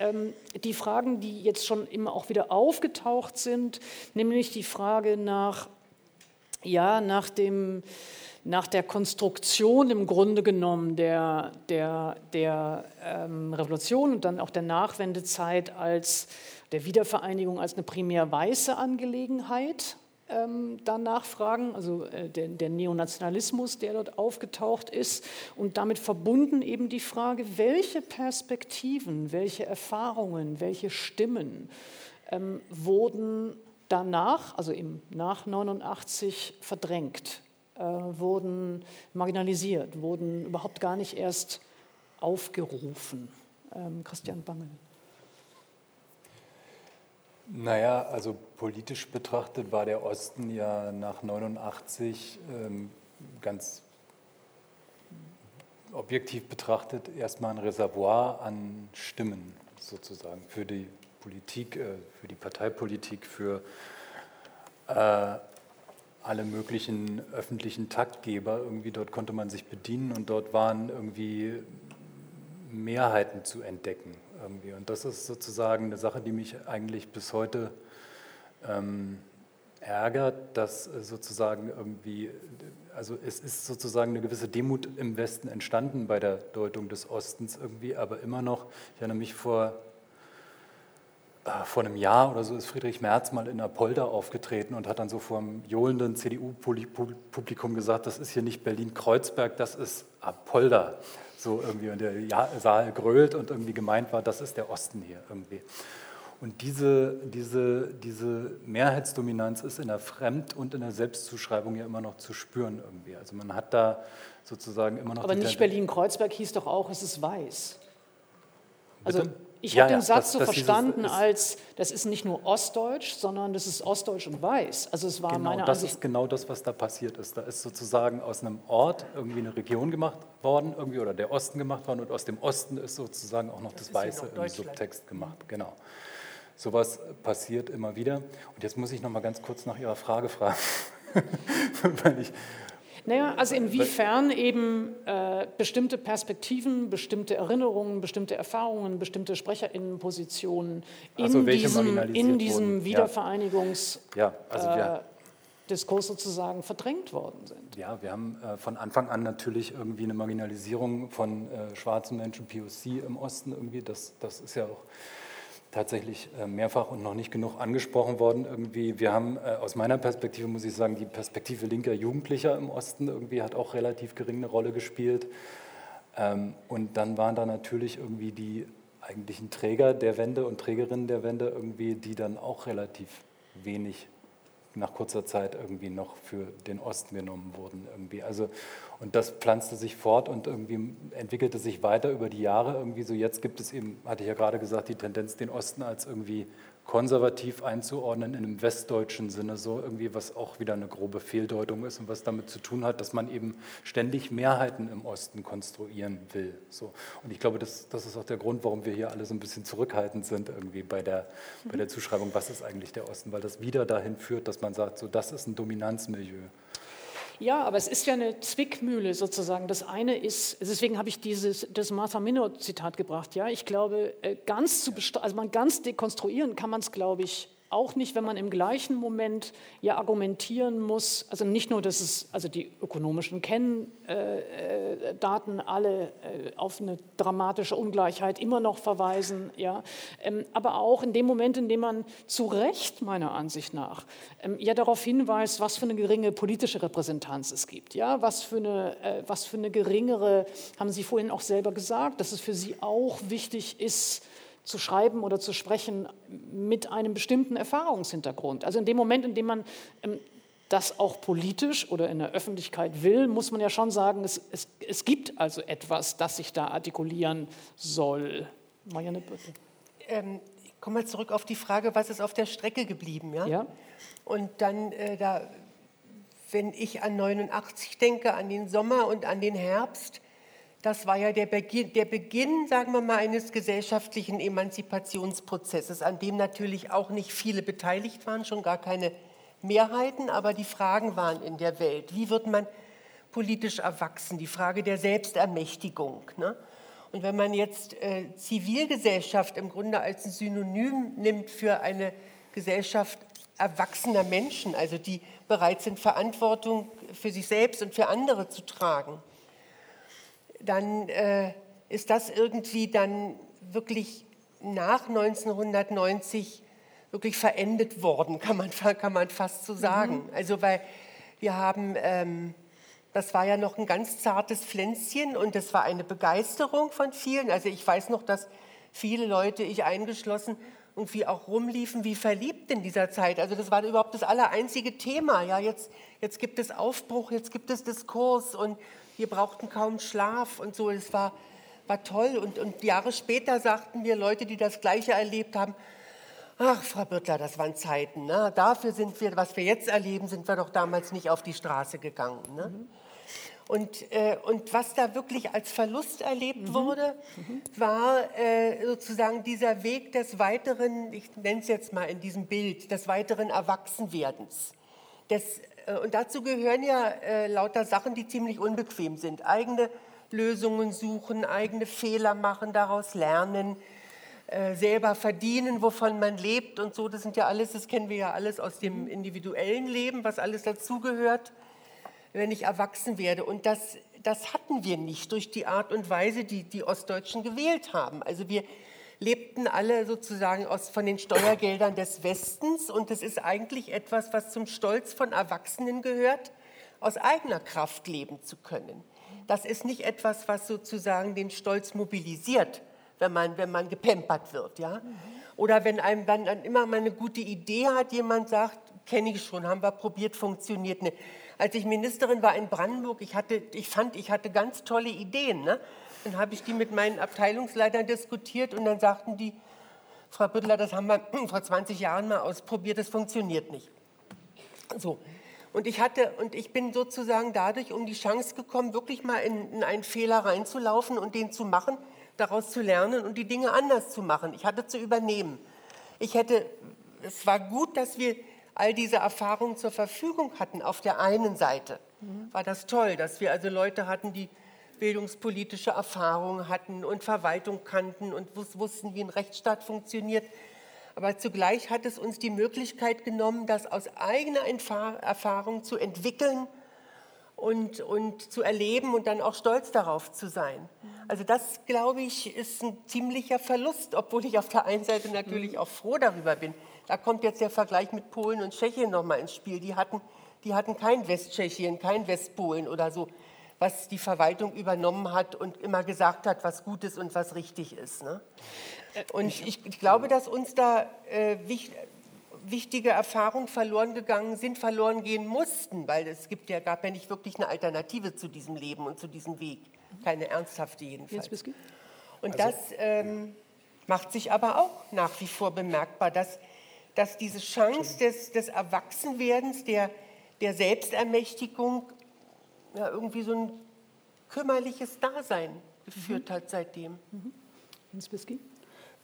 [SPEAKER 1] ähm, die Fragen, die jetzt schon immer auch wieder aufgetaucht sind, nämlich die Frage nach, ja, nach dem nach der Konstruktion im Grunde genommen der, der, der ähm, Revolution und dann auch der Nachwendezeit als der Wiedervereinigung als eine primär weiße Angelegenheit ähm, danach fragen, also äh, der, der, Neonationalismus, der dort aufgetaucht ist. Und damit verbunden eben die Frage, welche Perspektiven, welche Erfahrungen, welche Stimmen ähm, wurden danach, also im nach 89 verdrängt äh, wurden marginalisiert, wurden überhaupt gar nicht erst aufgerufen. Ähm, Christian Bangel.
[SPEAKER 2] Naja, also politisch betrachtet war der Osten ja nach 89 ähm, ganz objektiv betrachtet erstmal ein Reservoir an Stimmen sozusagen für die Politik, äh, für die Parteipolitik, für äh, alle möglichen öffentlichen Taktgeber. Irgendwie dort konnte man sich bedienen und dort waren irgendwie Mehrheiten zu entdecken. Irgendwie. Und das ist sozusagen eine Sache, die mich eigentlich bis heute ähm, ärgert, dass sozusagen irgendwie, also es ist sozusagen eine gewisse Demut im Westen entstanden bei der Deutung des Ostens irgendwie, aber immer noch, ich erinnere mich vor äh, vor einem Jahr oder so ist Friedrich Merz mal in Apolda aufgetreten und hat dann so vor einem johlenden CDU-Publikum gesagt, das ist hier nicht Berlin-Kreuzberg, das ist Apolda. So irgendwie und der Saal grölt und irgendwie gemeint war, das ist der Osten hier irgendwie. Und diese, diese, diese Mehrheitsdominanz ist in der Fremd- und in der Selbstzuschreibung ja immer noch zu spüren irgendwie. Also man hat da sozusagen immer noch...
[SPEAKER 1] Aber nicht Berlin-Kreuzberg hieß doch auch, es ist weiß.
[SPEAKER 2] Also Bitte?
[SPEAKER 1] Ich ja, habe den Satz das, so das verstanden als, das ist nicht nur Ostdeutsch, sondern das ist Ostdeutsch und Weiß. Also es war
[SPEAKER 2] genau,
[SPEAKER 1] meine
[SPEAKER 2] das Ansicht ist genau das, was da passiert ist. Da ist sozusagen aus einem Ort irgendwie eine Region gemacht worden, irgendwie oder der Osten gemacht worden und aus dem Osten ist sozusagen auch noch das, das Weiße im Subtext gemacht. Genau. Sowas passiert immer wieder. Und jetzt muss ich noch mal ganz kurz nach Ihrer Frage fragen, <laughs>
[SPEAKER 1] weil ich naja, also inwiefern eben äh, bestimmte Perspektiven, bestimmte Erinnerungen, bestimmte Erfahrungen, bestimmte Sprecherinnenpositionen in also diesem, in diesem Wiedervereinigungs... Ja. also äh, Diskurs sozusagen verdrängt worden sind.
[SPEAKER 2] Ja, wir haben äh, von Anfang an natürlich irgendwie eine Marginalisierung von äh, schwarzen Menschen, POC im Osten irgendwie. Das, das ist ja auch tatsächlich äh, mehrfach und noch nicht genug angesprochen worden. Irgendwie, wir haben äh, aus meiner Perspektive, muss ich sagen, die Perspektive linker Jugendlicher im Osten irgendwie hat auch relativ gering eine Rolle gespielt. Ähm, und dann waren da natürlich irgendwie die eigentlichen Träger der Wende und Trägerinnen der Wende irgendwie, die dann auch relativ wenig nach kurzer Zeit irgendwie noch für den Osten genommen wurden. Irgendwie. Also, und das pflanzte sich fort und irgendwie entwickelte sich weiter über die Jahre. Irgendwie so jetzt gibt es eben, hatte ich ja gerade gesagt, die Tendenz, den Osten als irgendwie konservativ einzuordnen in einem westdeutschen Sinne, so irgendwie, was auch wieder eine grobe Fehldeutung ist und was damit zu tun hat, dass man eben ständig Mehrheiten im Osten konstruieren will. So. Und ich glaube, das, das ist auch der Grund, warum wir hier alle so ein bisschen zurückhaltend sind irgendwie bei der, bei der Zuschreibung, was ist eigentlich der Osten, weil das wieder dahin führt, dass man sagt, so das ist ein Dominanzmilieu.
[SPEAKER 1] Ja, aber es ist ja eine Zwickmühle sozusagen. Das eine ist, deswegen habe ich dieses das Martha Minnow Zitat gebracht. Ja, ich glaube, äh, ganz zu also man ganz dekonstruieren kann man es, glaube ich, auch nicht, wenn man im gleichen Moment ja argumentieren muss, also nicht nur, dass es, also die ökonomischen Kenndaten alle äh, auf eine dramatische Ungleichheit immer noch verweisen, ja, ähm, aber auch in dem Moment, in dem man zu Recht meiner Ansicht nach ähm, ja darauf hinweist, was für eine geringe politische Repräsentanz es gibt, ja, was für eine, äh, was für eine geringere, haben Sie vorhin auch selber gesagt, dass es für Sie auch wichtig ist, zu schreiben oder zu sprechen mit einem bestimmten Erfahrungshintergrund. Also in dem Moment, in dem man ähm, das auch politisch oder in der Öffentlichkeit will, muss man ja schon sagen, es, es, es gibt also etwas, das sich da artikulieren soll.
[SPEAKER 3] Marianne, bitte. Ähm, ich komme mal zurück auf die Frage, was ist auf der Strecke geblieben? Ja.
[SPEAKER 1] ja.
[SPEAKER 3] Und dann, äh, da, wenn ich an 89 denke, an den Sommer und an den Herbst, das war ja der Beginn, der Beginn, sagen wir mal, eines gesellschaftlichen Emanzipationsprozesses, an dem natürlich auch nicht viele beteiligt waren, schon gar keine Mehrheiten, aber die Fragen waren in der Welt. Wie wird man politisch erwachsen? Die Frage der Selbstermächtigung. Ne? Und wenn man jetzt äh, Zivilgesellschaft im Grunde als ein Synonym nimmt für eine Gesellschaft erwachsener Menschen, also die bereit sind, Verantwortung für sich selbst und für andere zu tragen, dann äh, ist das irgendwie dann wirklich nach 1990 wirklich verendet worden, kann man, kann man fast so sagen. Mhm. Also weil wir haben, ähm, das war ja noch ein ganz zartes Pflänzchen und das war eine Begeisterung von vielen. Also ich weiß noch, dass viele Leute, ich eingeschlossen, irgendwie auch rumliefen wie verliebt in dieser Zeit. Also das war überhaupt das allereinzige Thema. Ja, jetzt, jetzt gibt es Aufbruch, jetzt gibt es Diskurs und wir brauchten kaum Schlaf und so. Es war, war toll. Und, und Jahre später sagten mir Leute, die das Gleiche erlebt haben, ach, Frau Büttler, das waren Zeiten. Ne? Dafür sind wir, was wir jetzt erleben, sind wir doch damals nicht auf die Straße gegangen. Ne? Mhm. Und, äh, und was da wirklich als Verlust erlebt mhm. wurde, mhm. war äh, sozusagen dieser Weg des weiteren, ich nenne es jetzt mal in diesem Bild, des weiteren Erwachsenwerdens, des und dazu gehören ja äh, lauter Sachen, die ziemlich unbequem sind. Eigene Lösungen suchen, eigene Fehler machen, daraus lernen, äh, selber verdienen, wovon man lebt und so. Das sind ja alles, das kennen wir ja alles aus dem individuellen Leben, was alles dazugehört, wenn ich erwachsen werde. Und das, das hatten wir nicht durch die Art und Weise, die die Ostdeutschen gewählt haben. Also wir lebten alle sozusagen aus, von den Steuergeldern des Westens. Und das ist eigentlich etwas, was zum Stolz von Erwachsenen gehört, aus eigener Kraft leben zu können. Das ist nicht etwas, was sozusagen den Stolz mobilisiert, wenn man, wenn man gepempert wird. Ja? Oder wenn einem dann immer mal eine gute Idee hat, jemand sagt, kenne ich schon, haben wir probiert, funktioniert nicht. Als ich Ministerin war in Brandenburg, ich, hatte, ich fand, ich hatte ganz tolle Ideen. Ne? Dann habe ich die mit meinen Abteilungsleitern diskutiert und dann sagten die, Frau Büttler, das haben wir <clears throat> vor 20 Jahren mal ausprobiert, das funktioniert nicht. So. Und ich, hatte, und ich bin sozusagen dadurch um die Chance gekommen, wirklich mal in, in einen Fehler reinzulaufen und den zu machen, daraus zu lernen und die Dinge anders zu machen. Ich hatte zu übernehmen. Ich hätte, es war gut, dass wir all diese Erfahrungen zur Verfügung hatten. Auf der einen Seite war das toll, dass wir also Leute hatten, die bildungspolitische Erfahrung hatten und Verwaltung kannten und wussten, wie ein Rechtsstaat funktioniert. Aber zugleich hat es uns die Möglichkeit genommen, das aus eigener Erfahrung zu entwickeln und, und zu erleben und dann auch stolz darauf zu sein. Also das, glaube ich, ist ein ziemlicher Verlust, obwohl ich auf der einen Seite natürlich auch froh darüber bin. Da kommt jetzt der Vergleich mit Polen und Tschechien nochmal ins Spiel. Die hatten, die hatten kein Westtschechien, kein Westpolen oder so was die Verwaltung übernommen hat und immer gesagt hat, was gut ist und was richtig ist. Ne? Und ich, ich, glaube, dass uns da äh, wichtig, wichtige Erfahrungen verloren gegangen sind, verloren gehen mussten, weil es gibt ja, gab ja nicht wirklich eine Alternative zu diesem Leben und zu diesem Weg. Keine ernsthafte jedenfalls. Und also, das ähm, macht sich aber auch nach wie vor bemerkbar, dass, dass diese Chance des, des Erwachsenwerdens, der, der Selbstermächtigung ja, irgendwie so ein kümmerliches Dasein geführt mhm. hat seitdem. Mhm.
[SPEAKER 1] Hans Bisky?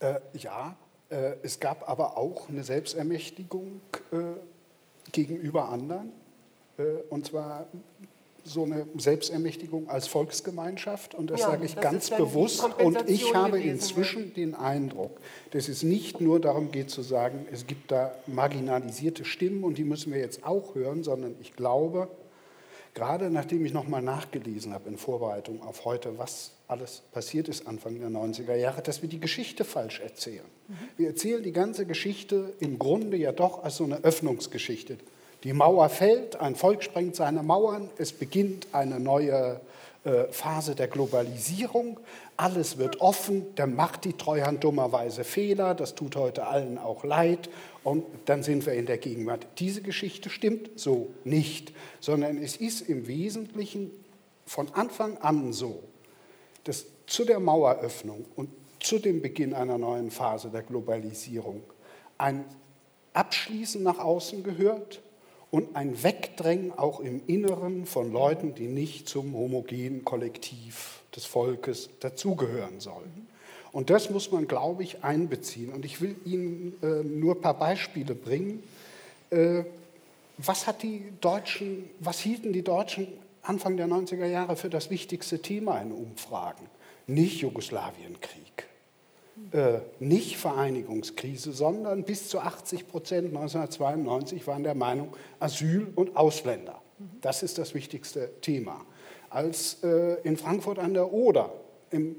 [SPEAKER 4] Äh, ja, äh, es gab aber auch eine Selbstermächtigung äh, gegenüber anderen. Äh, und zwar so eine Selbstermächtigung als Volksgemeinschaft. Und das ja, sage ich das ganz bewusst. Und ich habe gewesen, inzwischen den Eindruck, dass es nicht nur darum geht zu sagen, es gibt da marginalisierte Stimmen und die müssen wir jetzt auch hören, sondern ich glaube, gerade nachdem ich nochmal nachgelesen habe in Vorbereitung auf heute, was alles passiert ist Anfang der 90er Jahre, dass wir die Geschichte falsch erzählen. Mhm. Wir erzählen die ganze Geschichte im Grunde ja doch als so eine Öffnungsgeschichte. Die Mauer fällt, ein Volk sprengt seine Mauern, es beginnt eine neue äh, Phase der Globalisierung, alles wird offen, dann macht die Treuhand dummerweise Fehler, das tut heute allen auch leid und dann sind wir in der Gegenwart. Diese Geschichte stimmt so nicht, sondern es ist im Wesentlichen von Anfang an so, dass zu der Maueröffnung und zu dem Beginn einer neuen Phase der Globalisierung ein Abschließen nach außen gehört, und ein Wegdrängen auch im Inneren von Leuten, die nicht zum homogenen Kollektiv des Volkes dazugehören sollen. Und das muss man, glaube ich, einbeziehen. Und ich will Ihnen äh, nur ein paar Beispiele bringen. Äh, was, hat die Deutschen, was hielten die Deutschen Anfang der 90er Jahre für das wichtigste Thema in Umfragen? Nicht Jugoslawienkrieg, äh, nicht Vereinigungskrise, sondern bis zu 80 Prozent 1992 waren der Meinung Asyl und Ausländer. Das ist das wichtigste Thema. Als äh, in Frankfurt an der Oder im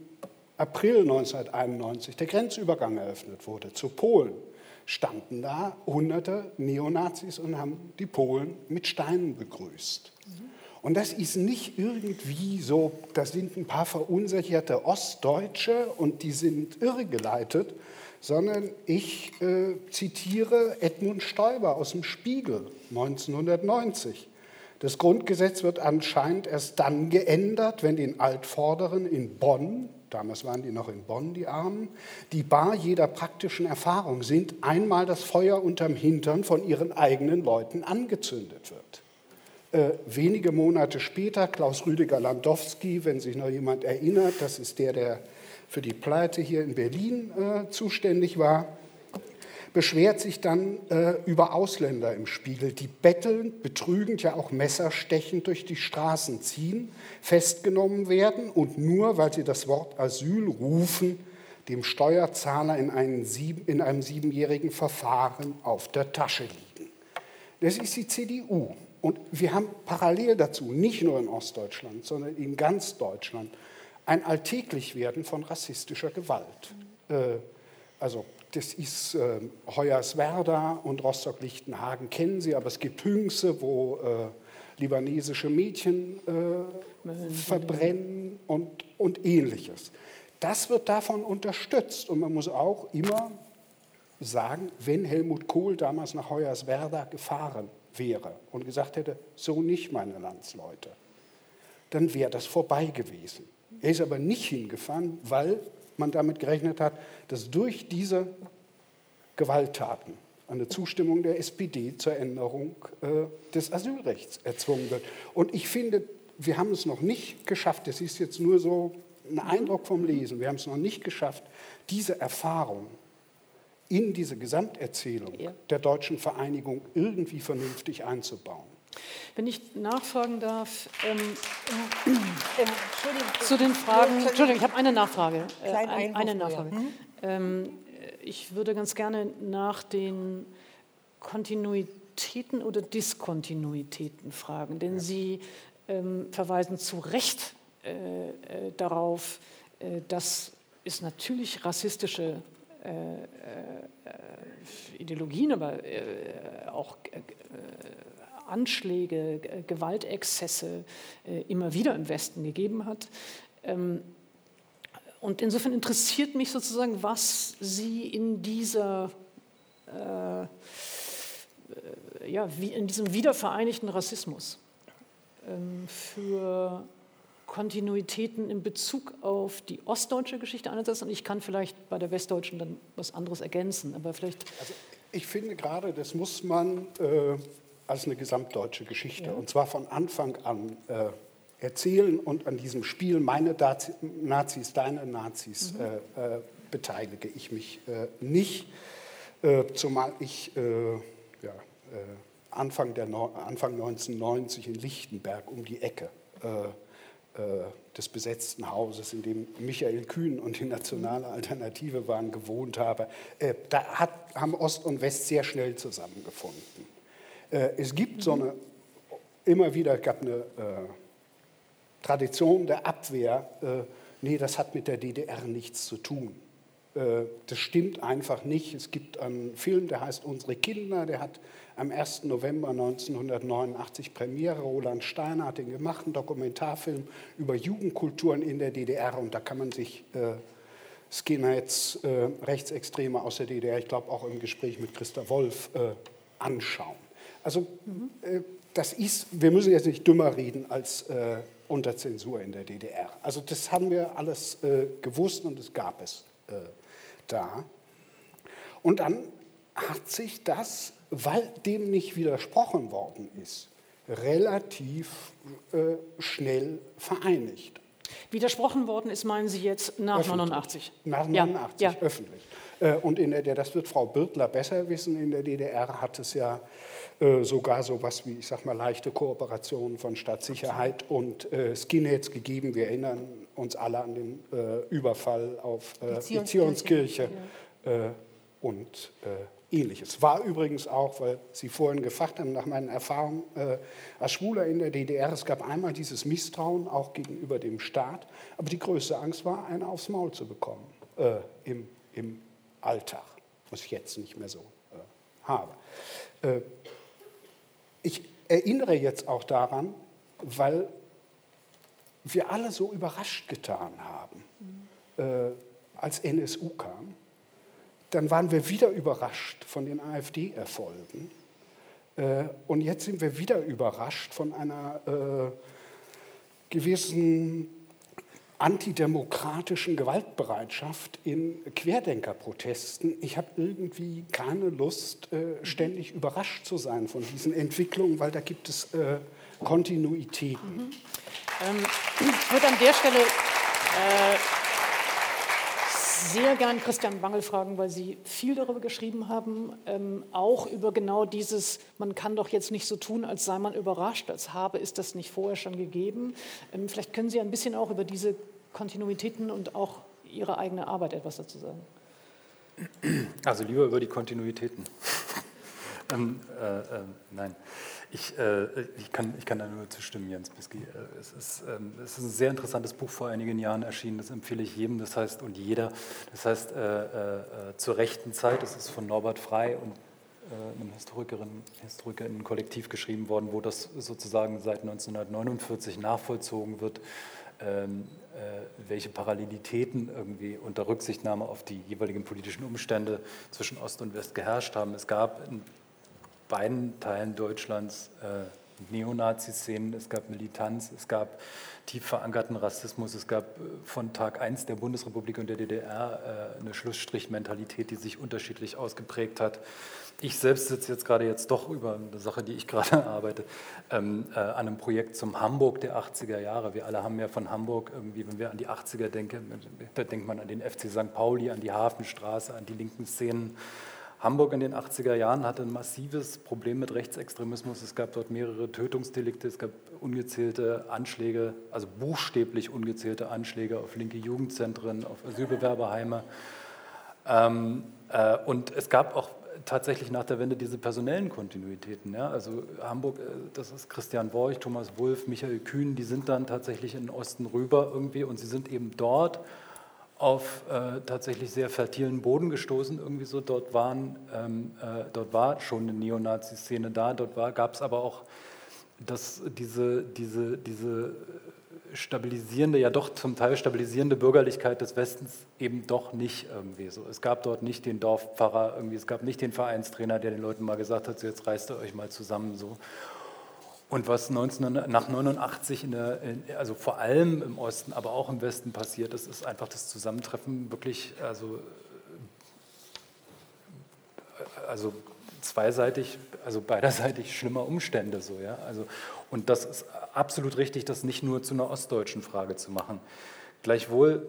[SPEAKER 4] April 1991 der Grenzübergang eröffnet wurde zu Polen, standen da hunderte Neonazis und haben die Polen mit Steinen begrüßt. Und das ist nicht irgendwie so, das sind ein paar verunsicherte Ostdeutsche und die sind irregeleitet, sondern ich äh, zitiere Edmund Stoiber aus dem Spiegel 1990. Das Grundgesetz wird anscheinend erst dann geändert, wenn den Altvorderen in Bonn, damals waren die noch in Bonn, die Armen, die bar jeder praktischen Erfahrung sind, einmal das Feuer unterm Hintern von ihren eigenen Leuten angezündet wird. Äh, wenige Monate später, Klaus Rüdiger Landowski, wenn sich noch jemand erinnert, das ist der, der für die Pleite hier in Berlin äh, zuständig war, beschwert sich dann äh, über Ausländer im Spiegel, die bettelnd, betrügend, ja auch messerstechend durch die Straßen ziehen, festgenommen werden und nur, weil sie das Wort Asyl rufen, dem Steuerzahler in, einen sieben, in einem siebenjährigen Verfahren auf der Tasche liegen. Das ist die CDU. Und wir haben parallel dazu, nicht nur in Ostdeutschland, sondern in ganz Deutschland, ein Alltäglichwerden von rassistischer Gewalt. Äh, also das ist äh, Hoyerswerda und Rostock-Lichtenhagen kennen Sie, aber es gibt Hüngse, wo äh, libanesische Mädchen äh, verbrennen und, und ähnliches. Das wird davon unterstützt und man muss auch immer sagen, wenn Helmut Kohl damals nach Hoyerswerda gefahren wäre und gesagt hätte, so nicht, meine Landsleute, dann wäre das vorbei gewesen. Er ist aber nicht hingefahren, weil man damit gerechnet hat, dass durch diese Gewalttaten eine Zustimmung der SPD zur Änderung äh, des Asylrechts erzwungen wird. Und ich finde, wir haben es noch nicht geschafft, das ist jetzt nur so ein Eindruck vom Lesen, wir haben es noch nicht geschafft, diese Erfahrung in diese Gesamterzählung ja. der deutschen Vereinigung irgendwie vernünftig einzubauen.
[SPEAKER 1] Wenn ich nachfragen darf, ähm, ähm, zu den Fragen, Entschuldigung, ich habe eine Nachfrage. Äh, ein, eine Nachfrage. Ja. Ähm, ich würde ganz gerne nach den Kontinuitäten oder Diskontinuitäten fragen, denn ja. Sie ähm, verweisen zu Recht äh, äh, darauf, äh, dass es natürlich rassistische äh, äh, Ideologien, aber äh, auch Anschläge, Gewaltexzesse immer wieder im Westen gegeben hat. Ähm, und insofern interessiert mich sozusagen, was Sie in dieser äh, ja, wie in diesem wiedervereinigten Rassismus ähm, für Kontinuitäten in Bezug auf die ostdeutsche Geschichte einerseits und ich kann vielleicht bei der westdeutschen dann was anderes ergänzen, aber vielleicht.
[SPEAKER 4] Also ich finde gerade, das muss man äh, als eine gesamtdeutsche Geschichte ja. und zwar von Anfang an äh, erzählen und an diesem Spiel meine Dazi Nazis, deine Nazis mhm. äh, äh beteilige ich mich äh, nicht, äh, zumal ich ja, Anfang, der, Anfang 1990 in Lichtenberg um die Ecke des besetzten Hauses, in dem Michael Kühn und die Nationale Alternative waren, gewohnt habe. Äh, da hat, haben Ost und West sehr schnell zusammengefunden. Äh, es gibt so eine, immer wieder gab eine Tradition der Abwehr, nee, das hat mit der DDR nichts zu tun. Das stimmt einfach nicht. Es gibt einen Film, der heißt Unsere Kinder, der hat am 1. November 1989 Premiere. Roland Steiner hat den gemacht, einen Dokumentarfilm über Jugendkulturen in der DDR. Und da kann man sich äh, Skinheads, äh, Rechtsextreme aus der DDR, ich glaube auch im Gespräch mit Christa Wolf, äh, anschauen. Also äh, das ist, wir müssen jetzt nicht dümmer reden als äh, unter Zensur in der DDR. Also das haben wir alles äh, gewusst und es gab es da. Und dann hat sich das weil dem nicht widersprochen worden ist, relativ äh, schnell vereinigt.
[SPEAKER 1] Widersprochen worden ist, meinen Sie jetzt nach öffentlich. 89?
[SPEAKER 4] Nach 89, ja, öffentlich. Äh, und in der, das wird Frau Birtler besser wissen, in der DDR hat es ja äh, sogar so etwas wie, ich sag mal, leichte Kooperationen von Stadtsicherheit und äh, Skinheads gegeben. Wir erinnern uns alle an den äh, Überfall auf äh, die Zionskirche ja. Äh, und Ähnliches. War übrigens auch, weil Sie vorhin gefragt haben, nach meinen Erfahrungen äh, als Schwuler in der DDR, es gab einmal dieses Misstrauen auch gegenüber dem Staat, aber die größte Angst war, einen aufs Maul zu bekommen äh, im, im Alltag, was ich jetzt nicht mehr so äh, habe. Äh, ich erinnere jetzt auch daran, weil wir alle so überrascht getan haben, äh, als NSU kam dann waren wir wieder überrascht von den AfD-Erfolgen. Äh, und jetzt sind wir wieder überrascht von einer äh, gewissen antidemokratischen Gewaltbereitschaft in Querdenkerprotesten. Ich habe irgendwie keine Lust, äh, ständig überrascht zu sein von diesen Entwicklungen, weil da gibt es äh, Kontinuitäten. Mhm.
[SPEAKER 1] Ähm, ich würde an der Stelle äh, sehr gern Christian Wangel fragen, weil Sie viel darüber geschrieben haben, ähm, auch über genau dieses, man kann doch jetzt nicht so tun, als sei man überrascht, als habe es das nicht vorher schon gegeben. Ähm, vielleicht können Sie ein bisschen auch über diese Kontinuitäten und auch Ihre eigene Arbeit etwas dazu sagen.
[SPEAKER 2] Also lieber über die Kontinuitäten. <laughs> ähm, äh, äh, nein. Ich, äh, ich, kann, ich kann da nur zustimmen, Jens Bisky. Äh, es ist, ähm, es ist ein sehr interessantes Buch vor einigen Jahren erschienen, das empfehle ich jedem, das heißt und jeder. Das heißt äh, äh, zur rechten Zeit, das ist von Norbert Frey und äh, einem Historikerin, Historikerinnen-Kollektiv geschrieben worden, wo das sozusagen seit 1949 nachvollzogen wird, ähm, äh, welche Parallelitäten irgendwie unter Rücksichtnahme auf die jeweiligen politischen Umstände zwischen Ost und West geherrscht haben. Es gab in beiden Teilen Deutschlands äh, Neonazi-Szenen, es gab Militanz, es gab tief verankerten Rassismus, es gab äh, von Tag 1 der Bundesrepublik und der DDR äh, eine Schlussstrichmentalität, die sich unterschiedlich ausgeprägt hat. Ich selbst sitze jetzt gerade jetzt doch über eine Sache, die ich <laughs> gerade arbeite, ähm, äh, an einem Projekt zum Hamburg der 80er Jahre. Wir alle haben ja von Hamburg irgendwie, wenn wir an die 80er denken, da denkt man an den FC St. Pauli, an die Hafenstraße, an die linken Szenen. Hamburg in den 80er Jahren hatte ein massives Problem mit Rechtsextremismus. Es gab dort mehrere Tötungsdelikte, es gab ungezählte Anschläge, also buchstäblich ungezählte Anschläge auf linke Jugendzentren, auf Asylbewerberheime. Ähm, äh, und es gab auch tatsächlich nach der Wende diese personellen Kontinuitäten. Ja? Also Hamburg, äh, das ist Christian Worch, Thomas Wulff, Michael Kühn, die sind dann tatsächlich in den Osten rüber irgendwie und sie sind eben dort auf äh, tatsächlich sehr fertilen Boden gestoßen. Irgendwie so, dort, waren, ähm, äh, dort war schon eine Neonazi-Szene da, dort gab es aber auch das, diese, diese, diese stabilisierende, ja doch zum Teil stabilisierende Bürgerlichkeit des Westens eben doch nicht irgendwie so. Es gab dort nicht den Dorfpfarrer, irgendwie, es gab nicht den Vereinstrainer, der den Leuten mal gesagt hat, so jetzt reißt ihr euch mal zusammen so. Und was 19, nach 89, in der, also vor allem im Osten, aber auch im Westen passiert ist, ist einfach das Zusammentreffen wirklich, also, also zweiseitig, also beiderseitig schlimmer Umstände so, ja. Also, und das ist absolut richtig, das nicht nur zu einer ostdeutschen Frage zu machen. Gleichwohl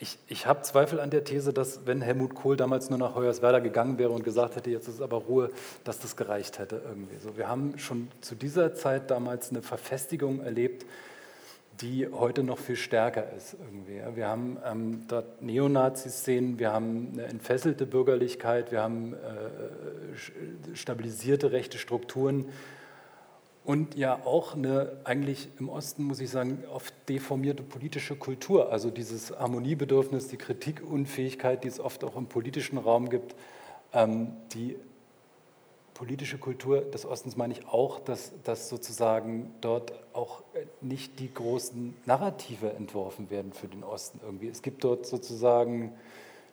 [SPEAKER 2] ich, ich habe Zweifel an der These, dass wenn Helmut Kohl damals nur nach Hoyerswerda gegangen wäre und gesagt hätte, jetzt ist aber Ruhe, dass das gereicht hätte irgendwie. So, wir haben schon zu dieser Zeit damals eine Verfestigung erlebt, die heute noch viel stärker ist irgendwie. Wir haben ähm, dort Neonazi-Szenen, wir haben eine entfesselte Bürgerlichkeit, wir haben äh, stabilisierte rechte Strukturen und ja auch eine eigentlich im Osten, muss ich sagen, oft deformierte politische Kultur. Also dieses Harmoniebedürfnis, die Kritikunfähigkeit, die es oft auch im politischen Raum gibt, ähm, die politische Kultur des Ostens meine ich auch, dass, dass sozusagen dort auch nicht die großen Narrative entworfen werden für den Osten irgendwie. Es gibt dort sozusagen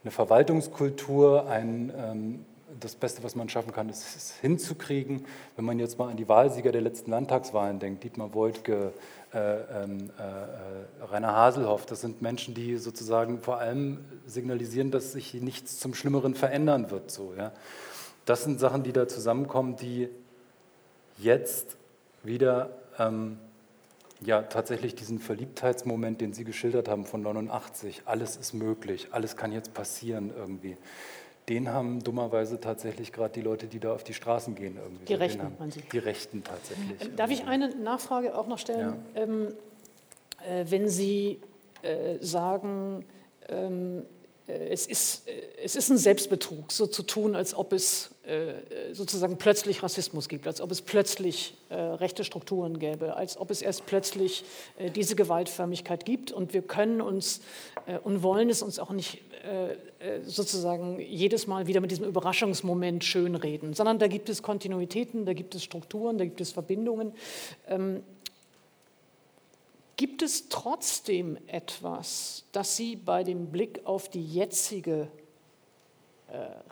[SPEAKER 2] eine Verwaltungskultur, ein, ähm, das Beste, was man schaffen kann, ist es hinzukriegen. Wenn man jetzt mal an die Wahlsieger der letzten Landtagswahlen denkt, Dietmar Woidke, äh, ähm, äh, Rainer Haselhoff, das sind Menschen, die sozusagen vor allem signalisieren, dass sich nichts zum Schlimmeren verändern wird. So, ja. Das sind Sachen, die da zusammenkommen, die jetzt wieder ähm, ja, tatsächlich diesen Verliebtheitsmoment, den Sie geschildert haben von 89, alles ist möglich, alles kann jetzt passieren irgendwie. Den haben dummerweise tatsächlich gerade die Leute, die da auf die Straßen gehen. Irgendwie.
[SPEAKER 1] Die Rechten,
[SPEAKER 2] haben,
[SPEAKER 1] man Sie.
[SPEAKER 2] Die Rechten tatsächlich.
[SPEAKER 1] Ähm, darf ich eine Nachfrage auch noch stellen? Ja. Ähm, äh, wenn Sie äh, sagen, ähm, äh, es ist, äh, es ist ein Selbstbetrug, so zu tun, als ob es sozusagen plötzlich Rassismus gibt, als ob es plötzlich rechte Strukturen gäbe, als ob es erst plötzlich diese Gewaltförmigkeit gibt. Und wir können uns und wollen es uns auch nicht sozusagen jedes Mal wieder mit diesem Überraschungsmoment schönreden, sondern da gibt es Kontinuitäten, da gibt es Strukturen, da gibt es Verbindungen. Ähm, Gibt es trotzdem etwas, das Sie bei dem Blick auf die jetzige äh,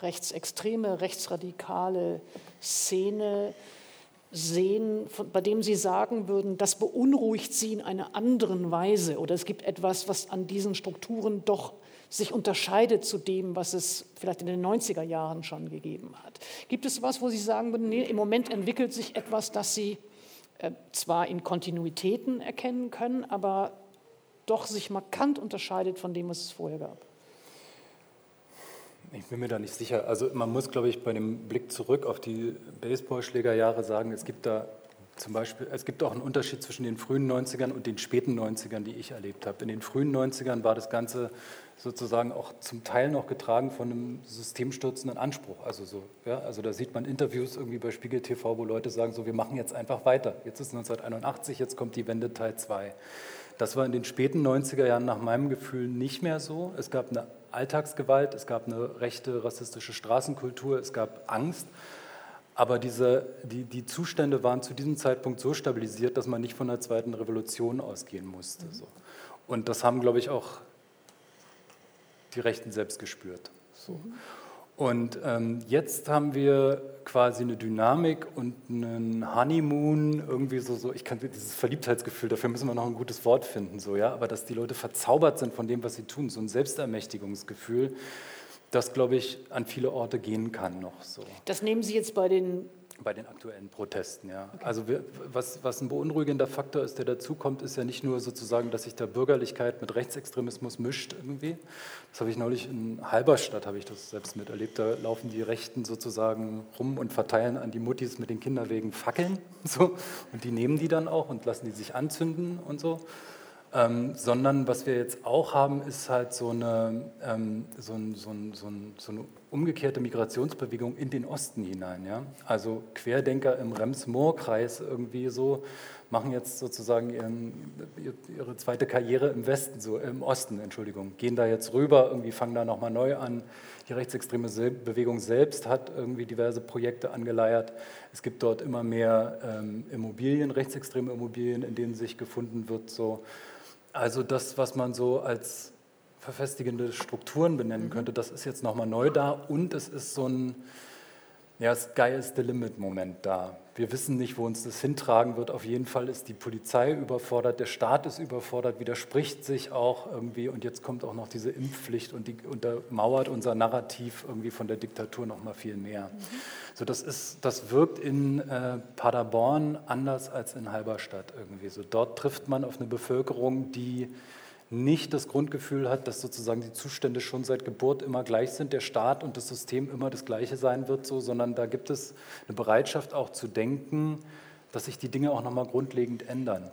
[SPEAKER 1] rechtsextreme, rechtsradikale Szene sehen, von, bei dem Sie sagen würden, das beunruhigt Sie in einer anderen Weise oder es gibt etwas, was an diesen Strukturen doch sich unterscheidet zu dem, was es vielleicht in den 90er Jahren schon gegeben hat. Gibt es was, wo Sie sagen würden, nee, im Moment entwickelt sich etwas, das Sie äh, zwar in Kontinuitäten erkennen können, aber doch sich markant unterscheidet von dem, was es vorher gab.
[SPEAKER 2] Ich bin mir da nicht sicher. Also man muss, glaube ich, bei dem Blick zurück auf die Baseballschlägerjahre sagen, es gibt da zum Beispiel, es gibt auch einen Unterschied zwischen den frühen 90ern und den späten 90ern, die ich erlebt habe. In den frühen 90ern war das Ganze sozusagen auch zum Teil noch getragen von einem systemstürzenden Anspruch. Also, so, ja, also da sieht man Interviews irgendwie bei Spiegel TV, wo Leute sagen, so wir machen jetzt einfach weiter. Jetzt ist 1981, jetzt kommt die Wende Teil 2. Das war in den späten 90er Jahren nach meinem Gefühl nicht mehr so. Es gab eine Alltagsgewalt, es gab eine rechte rassistische Straßenkultur, es gab Angst. Aber diese, die, die Zustände waren zu diesem Zeitpunkt so stabilisiert, dass man nicht von der zweiten Revolution ausgehen musste. So. Und das haben, glaube ich, auch die Rechten selbst gespürt. So. Und ähm, jetzt haben wir quasi eine Dynamik und einen Honeymoon, irgendwie so, so, ich kann dieses Verliebtheitsgefühl, dafür müssen wir noch ein gutes Wort finden, so, ja, aber dass die Leute verzaubert sind von dem, was sie tun, so ein Selbstermächtigungsgefühl, das, glaube ich, an viele Orte gehen kann noch so.
[SPEAKER 1] Das nehmen Sie jetzt bei den
[SPEAKER 2] bei den aktuellen Protesten, ja. Okay. Also wir, was, was ein beunruhigender Faktor ist, der dazukommt, ist ja nicht nur sozusagen, dass sich da Bürgerlichkeit mit Rechtsextremismus mischt irgendwie. Das habe ich neulich in Halberstadt, habe ich das selbst miterlebt. Da laufen die Rechten sozusagen rum und verteilen an die Muttis mit den Kinderwegen Fackeln. <laughs> So. Und die nehmen die dann auch und lassen die sich anzünden und so. Ähm, sondern was wir jetzt auch haben, ist halt so eine, ähm, so, ein, so, ein, so, ein, so, eine umgekehrte Migrationsbewegung in den Osten hinein. Ja? Also Querdenker im Rems-Moor-Kreis irgendwie so machen jetzt sozusagen ihren, ihre zweite Karriere im Westen, so im Osten, Entschuldigung, gehen da jetzt rüber, irgendwie fangen da nochmal neu an. Die rechtsextreme Bewegung selbst hat irgendwie diverse Projekte angeleiert. Es gibt dort immer mehr ähm, Immobilien, rechtsextreme Immobilien, in denen sich gefunden wird, so also das, was man so als verfestigende Strukturen benennen mhm. könnte, das ist jetzt nochmal neu da und es ist so ein ja, Sky is the Limit Moment da. Wir wissen nicht, wo uns das hintragen wird. Auf jeden Fall ist die Polizei überfordert, der Staat ist überfordert, widerspricht sich auch irgendwie und jetzt kommt auch noch diese Impfpflicht und die untermauert unser Narrativ irgendwie von der Diktatur noch mal viel mehr. Mhm. So, das, ist, das wirkt in äh, Paderborn anders als in Halberstadt irgendwie. So, dort trifft man auf eine Bevölkerung, die nicht das Grundgefühl hat, dass sozusagen die Zustände schon seit Geburt immer gleich sind, der Staat und das System immer das gleiche sein wird, so, sondern da gibt es eine Bereitschaft auch zu denken, dass sich die Dinge auch nochmal grundlegend ändern.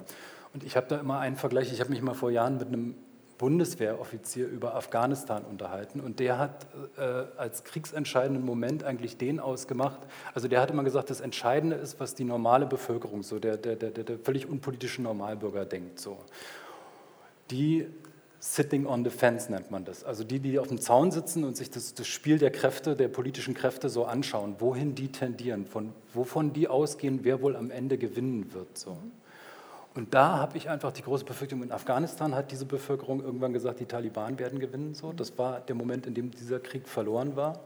[SPEAKER 2] Und ich habe da immer einen Vergleich, ich habe mich mal vor Jahren mit einem Bundeswehroffizier über Afghanistan unterhalten und der hat äh, als kriegsentscheidenden Moment eigentlich den ausgemacht. Also der hat immer gesagt, das Entscheidende ist, was die normale Bevölkerung, so der, der, der, der völlig unpolitische Normalbürger denkt. So. Die Sitting on the Fence nennt man das. Also die, die auf dem Zaun sitzen und sich das, das, Spiel der Kräfte, der politischen Kräfte so anschauen, wohin die tendieren, von, wovon die ausgehen, wer wohl am Ende gewinnen wird. So. Und da habe ich einfach die große Befürchtung, in Afghanistan hat diese Bevölkerung irgendwann gesagt, die Taliban werden gewinnen. So. Das war der Moment, in dem dieser Krieg verloren war.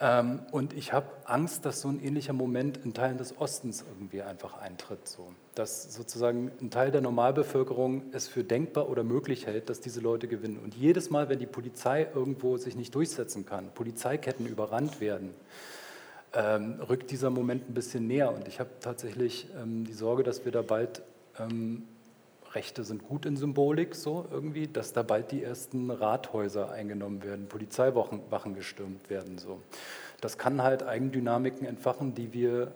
[SPEAKER 2] Ähm, und ich habe Angst, dass so ein ähnlicher Moment in Teilen des Ostens irgendwie einfach eintritt. So. Dass sozusagen ein Teil der Normalbevölkerung es für denkbar oder möglich hält, dass diese Leute gewinnen. Und jedes Mal, wenn die Polizei irgendwo sich nicht durchsetzen kann, Polizeiketten überrannt werden, ähm, rückt dieser Moment ein bisschen näher. Und ich habe tatsächlich ähm, die Sorge, dass wir da bald ähm, Rechte sind gut in Symbolik, so irgendwie, dass da bald die ersten Rathäuser eingenommen werden, Polizeiwachen Wachen gestürmt werden. So. Das kann halt Eigendynamiken entfachen, die wir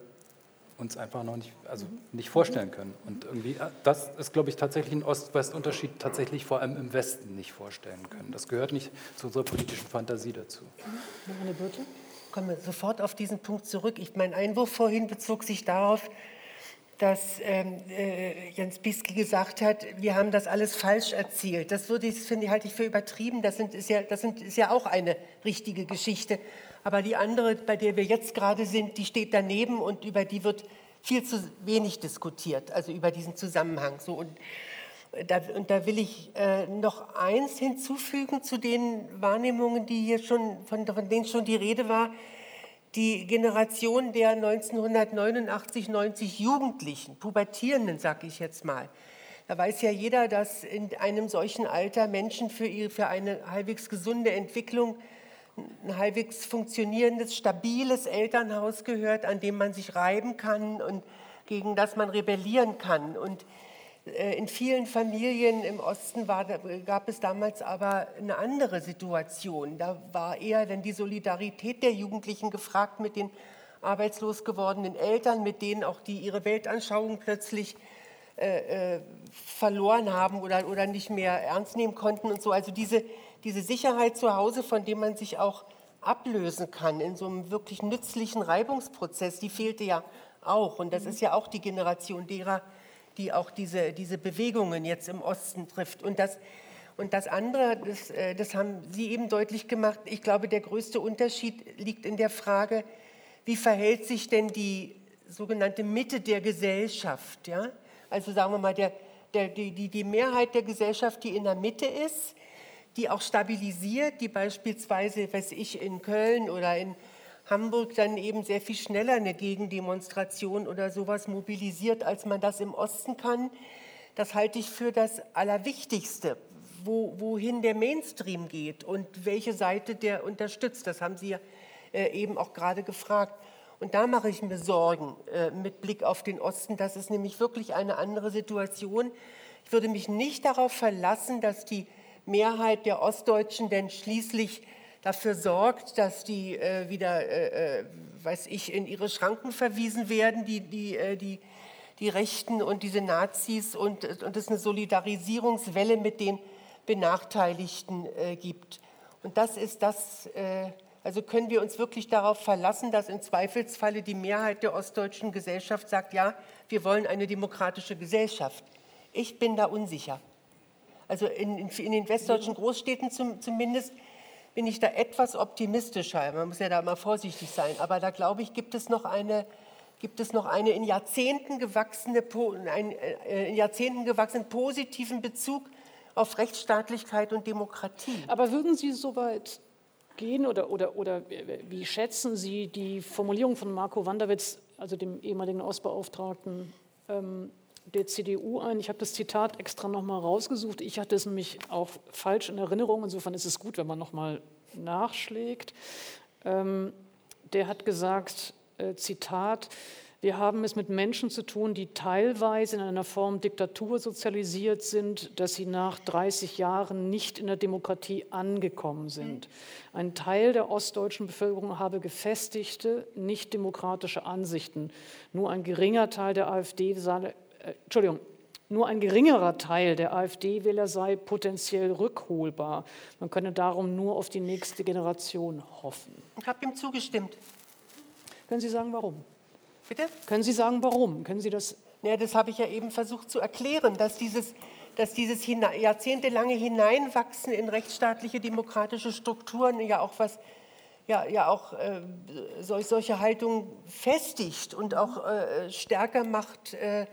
[SPEAKER 2] uns einfach noch nicht, also nicht vorstellen können. Und irgendwie, äh, das ist, glaube ich, tatsächlich ein Ost-West-Unterschied, tatsächlich vor allem im Westen nicht vorstellen können. Das gehört nicht zu unserer politischen Fantasie dazu.
[SPEAKER 3] Johanne Birte? Ich komme sofort auf diesen Punkt zurück. Ich, mein Einwurf vorhin bezog sich darauf, dass ähm, äh, Jens Bisky gesagt hat, wir haben das alles falsch erzählt. Das würde ich, finde halte ich für übertrieben. Das, sind, ist, ja, das sind, ist ja auch eine richtige Geschichte. Aber die andere, bei der wir jetzt gerade sind, die steht daneben und über die wird viel zu wenig diskutiert, also über diesen Zusammenhang. So, und, da, und da will ich äh, noch eins hinzufügen zu den Wahrnehmungen, die hier schon, von, von denen schon die Rede war die Generation der 1989, 90 Jugendlichen, Pubertierenden, sage ich jetzt mal. Da weiß ja jeder, dass in einem solchen Alter Menschen für, ihre, für eine halbwegs gesunde Entwicklung ein halbwegs funktionierendes, stabiles Elternhaus gehört, an dem man sich reiben kann und gegen das man rebellieren kann. Und in vielen Familien im Osten war, gab es damals aber eine andere Situation. Da war eher dann die Solidarität der Jugendlichen gefragt mit den arbeitslos gewordenen Eltern, mit denen auch die ihre Weltanschauung plötzlich äh, äh, verloren haben oder, oder nicht mehr ernst nehmen konnten und so. Also diese, diese Sicherheit zu Hause, von dem man sich auch ablösen kann in so einem wirklich nützlichen Reibungsprozess, die fehlte ja auch. Und das ist ja auch die Generation derer, die auch diese, diese Bewegungen jetzt im Osten trifft. Und das, und das andere, das, äh, das haben Sie eben deutlich gemacht, ich glaube, der größte Unterschied liegt in der Frage, wie verhält sich denn die sogenannte Mitte der Gesellschaft? Ja? Also sagen wir mal, der, der, die, die Mehrheit der Gesellschaft, die in der Mitte ist, die auch stabilisiert, die beispielsweise, weiß ich, in Köln oder in Hamburg dann eben sehr viel schneller eine Gegendemonstration oder sowas mobilisiert, als man das im Osten kann. Das halte ich für das Allerwichtigste, wo, wohin der Mainstream geht und welche Seite der unterstützt. Das haben Sie ja äh, eben auch gerade gefragt. Und da mache ich mir Sorgen äh, mit Blick auf den Osten. Das ist nämlich wirklich eine andere Situation. Ich würde mich nicht darauf verlassen, dass die Mehrheit der Ostdeutschen denn schließlich dafür sorgt, dass die äh, wieder, äh, äh, weiß ich, in ihre Schranken verwiesen werden, die, die, äh, die, die Rechten und diese Nazis und, und es eine Solidarisierungswelle mit den Benachteiligten äh, gibt. Und das ist das, äh, also können wir uns wirklich darauf verlassen, dass im Zweifelsfalle die Mehrheit der ostdeutschen Gesellschaft sagt, ja, wir wollen eine demokratische Gesellschaft. Ich bin da unsicher. Also in, in, den westdeutschen Großstädten zum, zumindest bin ich da etwas optimistischer. Man muss ja da mal vorsichtig sein. Aber da glaube ich, gibt es noch eine, gibt es noch eine in Jahrzehnten gewachsene, einen äh, in Jahrzehnten gewachsenen positiven Bezug auf Rechtsstaatlichkeit und Demokratie.
[SPEAKER 1] Aber würden Sie so weit gehen oder, oder, oder wie schätzen Sie die Formulierung von Marco Wanderwitz, also dem ehemaligen Ostbeauftragten, ähm, der CDU ein. Ich habe das Zitat extra nochmal rausgesucht. Ich hatte es nämlich auch falsch in Erinnerung. Insofern ist es gut, wenn man nochmal nachschlägt. Ähm, der hat gesagt, äh, Zitat, Wir haben es mit Menschen zu tun, die teilweise in einer Form Diktatur sozialisiert sind, dass sie nach 30 Jahren nicht in der Demokratie angekommen sind. Ein Teil der ostdeutschen Bevölkerung habe gefestigte, nicht demokratische Ansichten. Nur ein geringer Teil der AfD, äh, Entschuldigung, nur ein geringerer Teil der AfD-Wähler sei potenziell rückholbar. Man könne darum nur auf die nächste Generation hoffen.
[SPEAKER 3] Ich habe ihm zugestimmt.
[SPEAKER 1] Können Sie sagen, warum?
[SPEAKER 3] Bitte?
[SPEAKER 1] Können Sie sagen, warum? Können Sie das?
[SPEAKER 3] Ja, das habe ich ja eben versucht zu erklären, dass dieses, dass dieses jahrzehntelange Hineinwachsen in rechtsstaatliche demokratische Strukturen ja auch was ja, ja auch äh, solch, solche Haltungen festigt und auch äh, stärker macht, äh,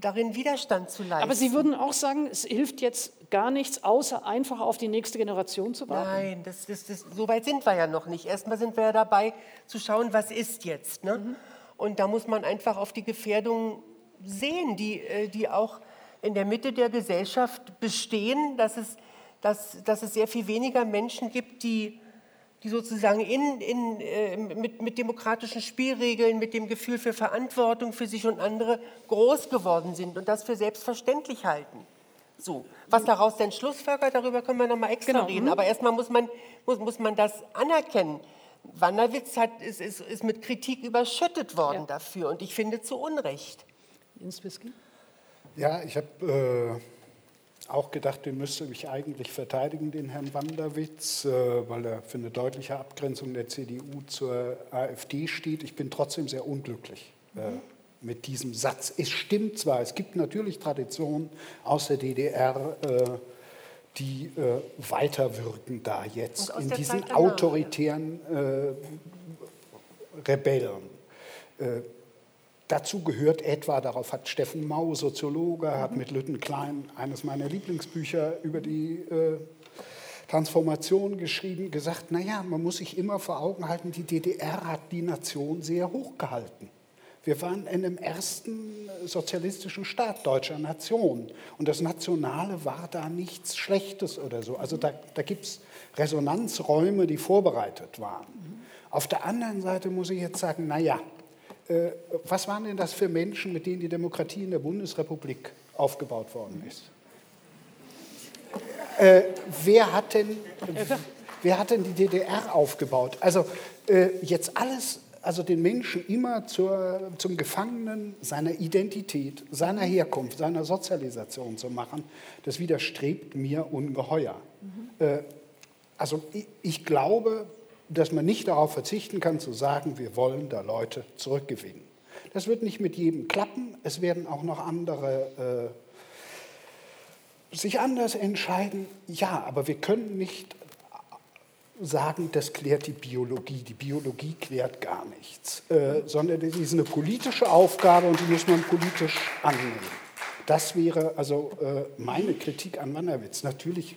[SPEAKER 3] darin Widerstand zu leisten.
[SPEAKER 1] Aber Sie würden auch sagen, es hilft jetzt gar nichts, außer einfach auf die nächste Generation zu warten?
[SPEAKER 3] Nein, das, das, das, so weit sind wir ja noch nicht. Erstmal sind wir ja dabei zu schauen, was ist jetzt. Ne? Mhm. Und da muss man einfach auf die Gefährdungen sehen, die, äh, die auch in der Mitte der Gesellschaft bestehen, dass es, dass, dass es sehr viel weniger Menschen gibt, die, die sozusagen in, in, äh, mit, mit demokratischen Spielregeln, mit dem Gefühl für Verantwortung für sich und andere groß geworden sind und das für selbstverständlich halten. So. Was daraus denn Schlussfolgert, darüber können wir nochmal extra genau. reden. Mhm. Aber erstmal muss man, muss, muss man das anerkennen. Wanderwitz hat, ist, ist, ist mit Kritik überschüttet worden ja. dafür und ich finde zu Unrecht.
[SPEAKER 1] Jens Whisky?
[SPEAKER 4] Ja, ich habe äh, auch gedacht, den müsste ich eigentlich verteidigen, den Herrn Wanderwitz, äh, weil er für eine deutliche Abgrenzung der CDU zur AfD steht. Ich bin trotzdem sehr unglücklich. Äh, mhm. mit diesem Satz. Es stimmt zwar, es gibt natürlich Traditionen aus der DDR, äh, die weiterwirken da jetzt in diesen autoritären Rebellen. Dazu gehört etwa, darauf hat Steffen Mau, Soziologe, mhm. hat mit Lütten Klein eines meiner Lieblingsbücher über die äh, Transformation geschrieben, gesagt, naja, man muss sich immer vor Augen halten, die DDR hat die Nation sehr hoch gehalten. Wir waren in dem ersten sozialistischen Staat deutscher Nation. Und das Nationale war da nichts Schlechtes oder so. Also da, da gibt es Resonanzräume, die vorbereitet waren. Auf der anderen Seite muss ich jetzt sagen, naja, was waren denn das für Menschen, mit denen die Demokratie in der Bundesrepublik aufgebaut worden ist? Äh, wer, hat denn, wer hat denn die DDR aufgebaut? Also äh, jetzt alles also den Menschen immer zur, zum Gefangenen seiner Identität, seiner Herkunft, seiner Sozialisation zu machen, das widerstrebt mir ungeheuer. Mhm. Äh, also ich, ich, glaube, dass man nicht darauf verzichten kann zu sagen, wir wollen da Leute zurückgewinnen. Das wird nicht mit jedem klappen. Es werden auch noch andere äh, sich anders entscheiden. Ja, aber wir können nicht sagen, das klärt die Biologie. Die Biologie klärt gar nichts, äh, sondern das ist eine politische Aufgabe und die muss man politisch annehmen. Das wäre also äh, meine Kritik an Mannerwitz. Natürlich,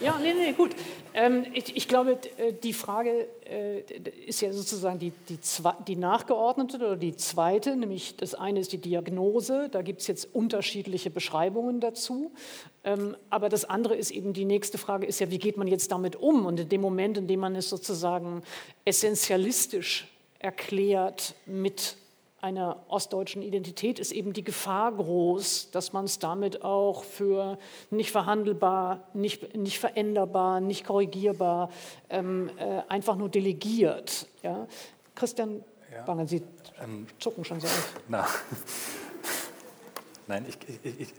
[SPEAKER 4] ja.
[SPEAKER 1] Nee, nee, gut. Ähm, ich, ich, glaube, äh, die Frage äh, ist ja sozusagen die, die, die, nachgeordnete oder die zweite, nämlich das eine ist die Diagnose, da gibt es jetzt unterschiedliche Beschreibungen dazu. Ähm, aber das andere ist eben die nächste Frage, ist ja, wie geht man jetzt damit um? Und in dem Moment, in dem man es sozusagen essentialistisch erklärt mit einer ostdeutschen Identität ist eben die Gefahr groß, dass man es damit auch für nicht verhandelbar, nicht, nicht veränderbar, nicht korrigierbar ähm, äh, einfach nur delegiert. Ja? Christian ja. Bangen, Sie ähm, zucken schon so auf.
[SPEAKER 2] Na. <laughs> Nein, ich, ich, ich,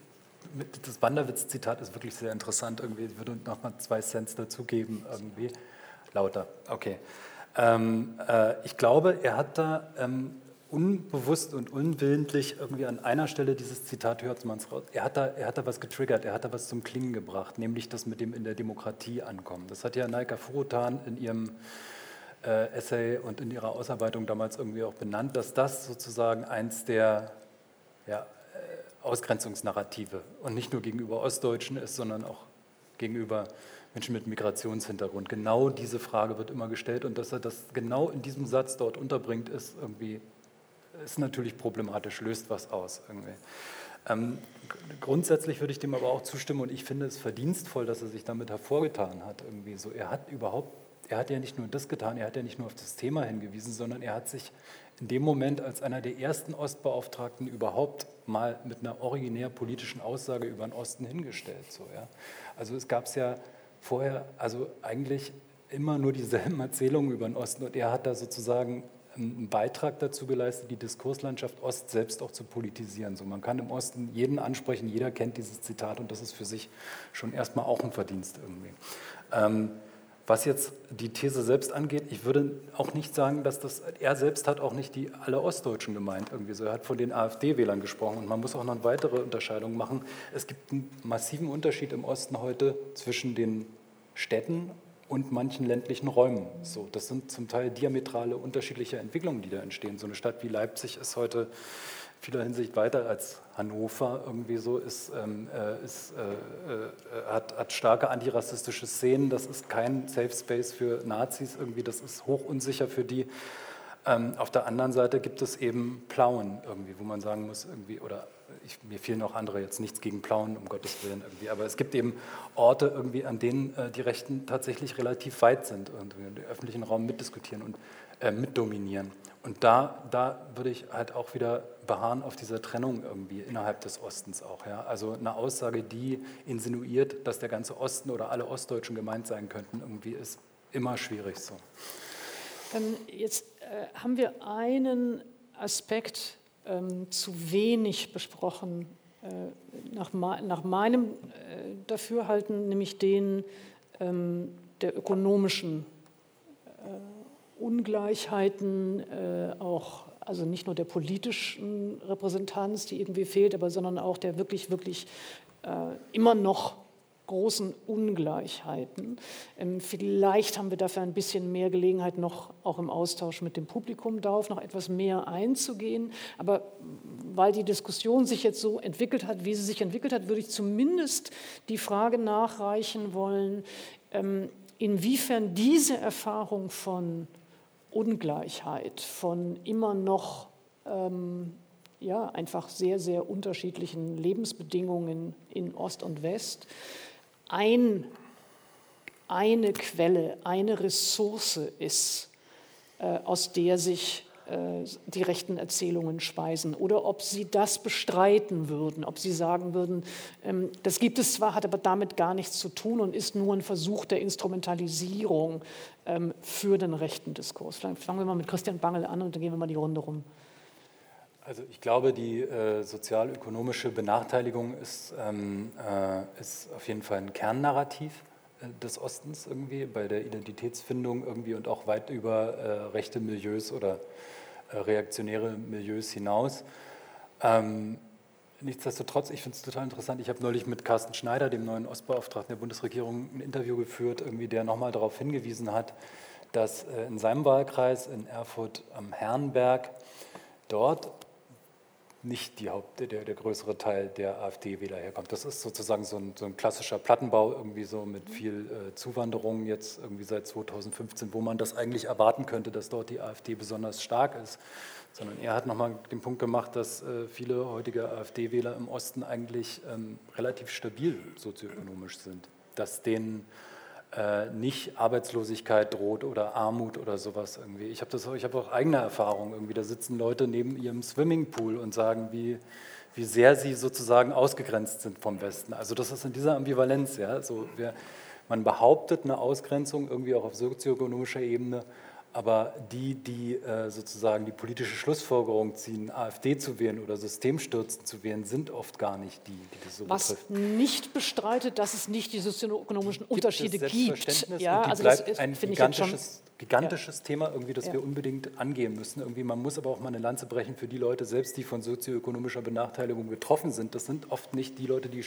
[SPEAKER 2] das Wanderwitz-Zitat ist wirklich sehr interessant. Irgendwie. Ich würde noch mal zwei Cents dazugeben. Irgendwie. Lauter, okay. Ähm, äh, ich glaube, er hat da ähm, unbewusst und unwillentlich irgendwie an einer Stelle dieses Zitat hört man es raus. Er hat, da, er hat da was getriggert, er hat da was zum Klingen gebracht, nämlich das mit dem in der Demokratie ankommen. Das hat ja Naika Furutan in ihrem äh, Essay und in ihrer Ausarbeitung damals irgendwie auch benannt, dass das sozusagen eins der ja, äh, Ausgrenzungsnarrative und nicht nur gegenüber Ostdeutschen ist, sondern auch gegenüber Menschen mit Migrationshintergrund. Genau diese Frage wird immer gestellt und dass er das genau in diesem Satz dort unterbringt, ist irgendwie ist natürlich problematisch, löst was aus irgendwie. Ähm, grundsätzlich würde ich dem aber auch zustimmen und ich finde es verdienstvoll, dass er sich damit hervorgetan hat. Irgendwie so. Er hat überhaupt, er hat ja nicht nur das getan, er hat ja nicht nur auf das Thema hingewiesen, sondern er hat sich in dem Moment als einer der ersten Ostbeauftragten überhaupt mal mit einer originär politischen Aussage über den Osten hingestellt. So, ja. Also es gab es ja vorher, also eigentlich immer nur dieselben Erzählungen über den Osten und er hat da sozusagen einen Beitrag dazu geleistet, die Diskurslandschaft Ost selbst auch zu politisieren. So, man kann im Osten jeden ansprechen, jeder kennt dieses Zitat und das ist für sich schon erstmal auch ein Verdienst irgendwie. Ähm, was jetzt die These selbst angeht, ich würde auch nicht sagen, dass das, er selbst hat auch nicht die alle Ostdeutschen gemeint irgendwie so. Er hat von den AfD-Wählern gesprochen und man muss auch noch eine weitere Unterscheidung machen. Es gibt einen massiven Unterschied im Osten heute zwischen den Städten und manchen ländlichen Räumen. So, das sind zum Teil diametrale unterschiedliche Entwicklungen, die da entstehen. So eine Stadt wie Leipzig ist heute vieler Hinsicht weiter als Hannover irgendwie so, ist, ähm, äh, ist, äh, äh, hat, hat, starke antirassistische Szenen. Das ist kein Safe Space für Nazis irgendwie, das ist hoch unsicher für die. Ähm, auf der anderen Seite gibt es eben Plauen irgendwie, wo man sagen muss, irgendwie, oder ich, mir fehlen auch andere, jetzt nichts gegen Plauen, um Gottes Willen irgendwie, aber es gibt eben Orte irgendwie, an denen äh, die Rechten tatsächlich relativ weit sind und den öffentlichen Raum mitdiskutieren und äh, mitdominieren. Und da, da würde ich halt auch wieder beharren auf dieser Trennung irgendwie innerhalb des Ostens auch. Ja? Also eine Aussage, die insinuiert, dass der ganze Osten oder alle Ostdeutschen gemeint sein könnten, irgendwie ist immer schwierig so.
[SPEAKER 1] Jetzt äh, haben wir einen Aspekt ähm, zu wenig besprochen, äh, nach, nach, meinem äh, Dafürhalten, nämlich den ähm, der ökonomischen äh, Ungleichheiten, äh, auch also nicht nur der politischen Repräsentanz, die irgendwie fehlt, aber sondern auch der wirklich, wirklich äh, immer noch großen Ungleichheiten. Ähm, vielleicht haben wir dafür ein bisschen mehr Gelegenheit, noch auch im Austausch mit dem Publikum darauf noch etwas mehr einzugehen. Aber weil die Diskussion sich jetzt so entwickelt hat, wie sie sich entwickelt hat, würde ich zumindest die Frage nachreichen wollen, ähm, inwiefern diese Erfahrung von Ungleichheit, von immer noch ähm, ja, einfach sehr, sehr unterschiedlichen Lebensbedingungen in Ost und West ein, eine Quelle, eine Ressource ist, äh, aus der sich äh, die rechten Erzählungen speisen oder ob sie das bestreiten würden, ob sie sagen würden, ähm, das gibt es zwar, hat aber damit gar nichts zu tun und ist nur ein Versuch der Instrumentalisierung ähm, für den rechten Diskurs. Vielleicht fangen wir mal mit Christian Bangel an und dann gehen wir mal die Runde rum.
[SPEAKER 2] Also ich glaube, die äh, sozialökonomische Benachteiligung ist, ähm, äh, ist auf jeden Fall ein Kernnarrativ äh, des Ostens irgendwie bei der Identitätsfindung irgendwie und auch weit über äh, rechte Milieus oder äh, reaktionäre Milieus hinaus. Ähm, nichtsdestotrotz, ich finde es total interessant. Ich habe neulich mit Carsten Schneider, dem neuen Ostbeauftragten der Bundesregierung, ein Interview geführt, irgendwie, der nochmal darauf hingewiesen hat, dass äh, in seinem Wahlkreis in Erfurt am Herrenberg dort nicht die Haupt, der, der größere Teil der AfD-Wähler herkommt. Das ist sozusagen so ein, so ein, klassischer Plattenbau, irgendwie so mit viel äh, Zuwanderung jetzt irgendwie seit 2015, wo man das eigentlich erwarten könnte, dass dort die AfD besonders stark ist. Sondern er hat nochmal den Punkt gemacht, dass äh, viele heutige AfD-Wähler im Osten eigentlich ähm, relativ stabil sozioökonomisch sind. Dass denen äh, nicht Arbeitslosigkeit droht oder Armut oder sowas irgendwie. Ich habe hab auch eigene Erfahrungen irgendwie. Da sitzen Leute neben ihrem Swimmingpool und sagen, wie, wie sehr sie sozusagen ausgegrenzt sind vom Westen. Also das ist in dieser Ambivalenz. Ja? So, wir, man behauptet eine Ausgrenzung irgendwie auch auf sozioökonomischer Ebene, aber die, die äh, sozusagen die politische Schlussfolgerung ziehen, AfD zu wählen oder Systemstürzen zu wählen, sind oft gar nicht die, die das so
[SPEAKER 1] Was
[SPEAKER 2] betrifft.
[SPEAKER 1] nicht bestreitet, dass es nicht die sozioökonomischen gibt Unterschiede gibt.
[SPEAKER 2] Ja, also das ist, ein gigantisches, gigantisches ja. Thema, irgendwie, das ja. wir unbedingt angehen müssen. Irgendwie, man muss aber auch mal eine Lanze brechen für die Leute selbst, die von sozioökonomischer Benachteiligung betroffen sind. Das sind oft nicht die Leute, die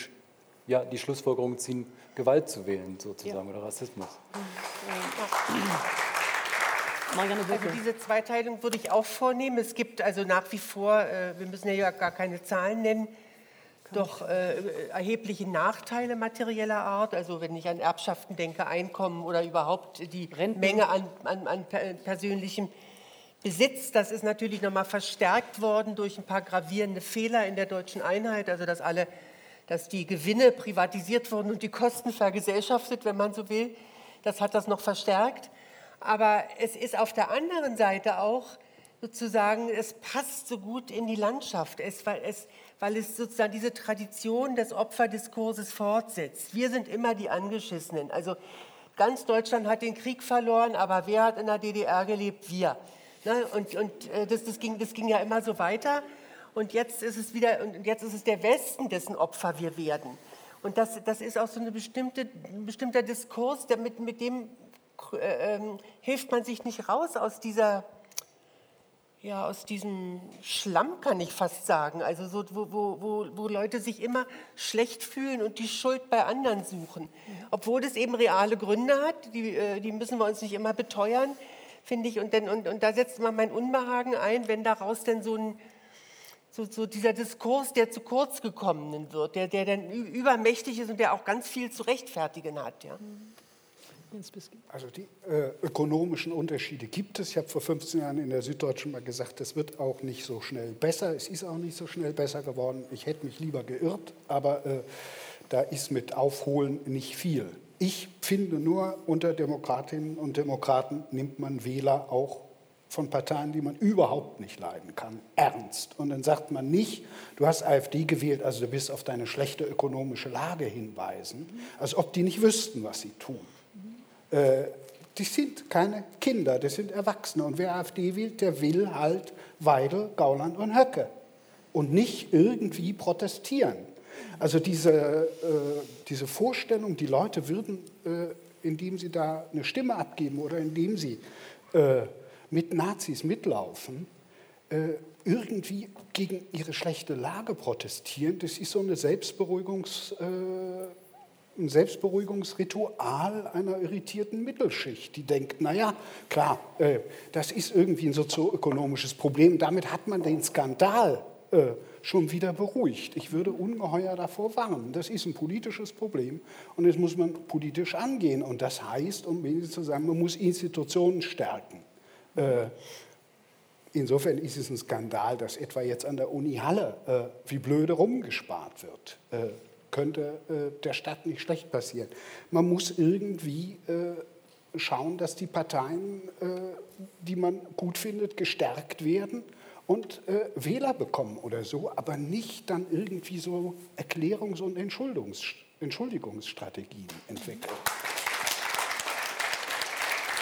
[SPEAKER 2] ja, die Schlussfolgerung ziehen, Gewalt zu wählen sozusagen ja. oder Rassismus.
[SPEAKER 3] Ja. Marianne Also diese Zweiteilung würde ich auch vornehmen. Es gibt also nach wie vor, äh, wir müssen ja gar keine Zahlen nennen, doch äh, erhebliche Nachteile materieller Art. Also wenn ich an Erbschaften denke, Einkommen oder überhaupt die Renten. Menge an, an, an persönlichem Besitz, das ist natürlich nochmal verstärkt worden durch ein paar gravierende Fehler in der deutschen Einheit, also dass alle, dass die Gewinne privatisiert wurden und die Kosten vergesellschaftet, wenn man so will. Das hat das noch verstärkt. Aber es ist auf der anderen Seite auch sozusagen, es passt so gut in die Landschaft, es, weil, es, weil es sozusagen diese Tradition des Opferdiskurses fortsetzt. Wir sind immer die Angeschissenen. Also ganz Deutschland hat den Krieg verloren, aber wer hat in der DDR gelebt? Wir. Ne? Und, und äh, das, das, ging, das ging ja immer so weiter. Und jetzt ist es wieder, und jetzt ist es der Westen, dessen Opfer wir werden. Und das, das ist auch so eine bestimmte, ein bestimmter Diskurs, der mit, mit dem äh, äh, hilft man sich nicht raus aus dieser ja, aus diesem Schlamm kann ich fast sagen, also so, wo, wo, wo, Leute sich immer schlecht fühlen und die Schuld bei anderen suchen. Obwohl das eben reale Gründe hat, die, äh, die müssen wir uns nicht immer beteuern, finde ich. Und, denn, und, und da setzt man mein Unbehagen ein, wenn daraus denn so ein, so, so, dieser Diskurs der zu kurz gekommenen wird, der, der dann übermächtig ist und der auch ganz viel zu rechtfertigen hat. Ja. Mhm.
[SPEAKER 4] Also die äh, ökonomischen Unterschiede gibt es. Ich habe vor 15 Jahren in der Süddeutschen mal gesagt, es wird auch nicht so schnell besser. Es ist auch nicht so schnell besser geworden. Ich hätte mich lieber geirrt, aber äh, da ist mit Aufholen nicht viel. Ich finde nur, unter Demokratinnen und Demokraten nimmt man Wähler auch von Parteien, die man überhaupt nicht leiden kann, ernst. Und dann sagt man nicht, du hast AfD gewählt, also du bist auf deine schlechte ökonomische Lage hinweisen, als ob die nicht wüssten, was sie tun. Äh, die sind keine Kinder, das sind Erwachsene. Und wer AfD wählt, der will halt Weidel, Gauland und Höcke und nicht irgendwie protestieren. Also diese, äh, diese Vorstellung, die Leute würden, äh, indem sie da eine Stimme abgeben oder indem sie äh, mit Nazis mitlaufen, äh, irgendwie gegen ihre schlechte Lage protestieren, das ist so eine Selbstberuhigungs äh, ein Selbstberuhigungsritual einer irritierten Mittelschicht, die denkt, naja, klar, äh, das ist irgendwie ein sozioökonomisches Problem, damit hat man den Skandal äh, schon wieder beruhigt. Ich würde ungeheuer davor warnen. Das ist ein politisches Problem und das muss man politisch angehen. Und das heißt, um wenigstens zu sagen, man muss Institutionen stärken. Äh, insofern ist es ein Skandal, dass etwa jetzt an der Uni Halle äh, wie blöde rumgespart wird. Äh, könnte äh, der Stadt nicht schlecht passieren. Man muss irgendwie äh, schauen, dass die Parteien, äh, die man gut findet, gestärkt werden und äh, Wähler bekommen oder so, aber nicht dann irgendwie so Erklärungs- und Entschuldigungs Entschuldigungsstrategien entwickeln.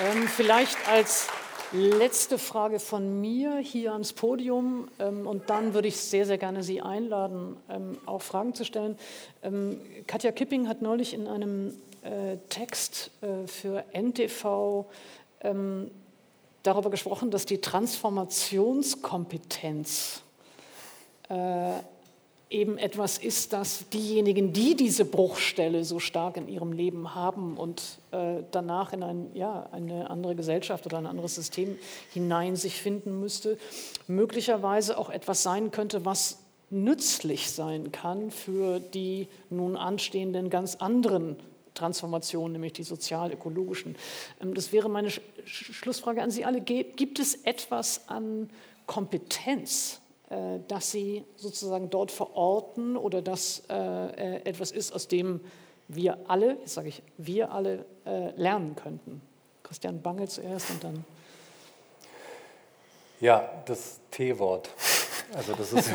[SPEAKER 1] Ähm, vielleicht als Letzte Frage von mir hier ans Podium ähm, und dann würde ich sehr, sehr gerne Sie einladen, ähm, auch Fragen zu stellen. Ähm, Katja Kipping hat neulich in einem äh, Text äh, für NTV darüber gesprochen, dass die Transformationskompetenz äh, eben etwas ist, das diejenigen, die diese Bruchstelle so stark in ihrem Leben haben und äh, danach in ein, ja, eine andere Gesellschaft oder ein anderes System hinein sich finden müsste, möglicherweise auch etwas sein könnte, was nützlich sein kann für die nun anstehenden ganz anderen Transformationen, nämlich die sozial-ökologischen. Ähm, das wäre meine Sch Schlussfrage an Sie alle. Gibt es etwas an Kompetenz, dass sie sozusagen dort verorten oder dass äh, äh, etwas ist, aus dem wir alle, jetzt sage ich wir alle, lernen könnten. Christian Bange zuerst und dann.
[SPEAKER 2] Ja, das T-Wort. Also das ist.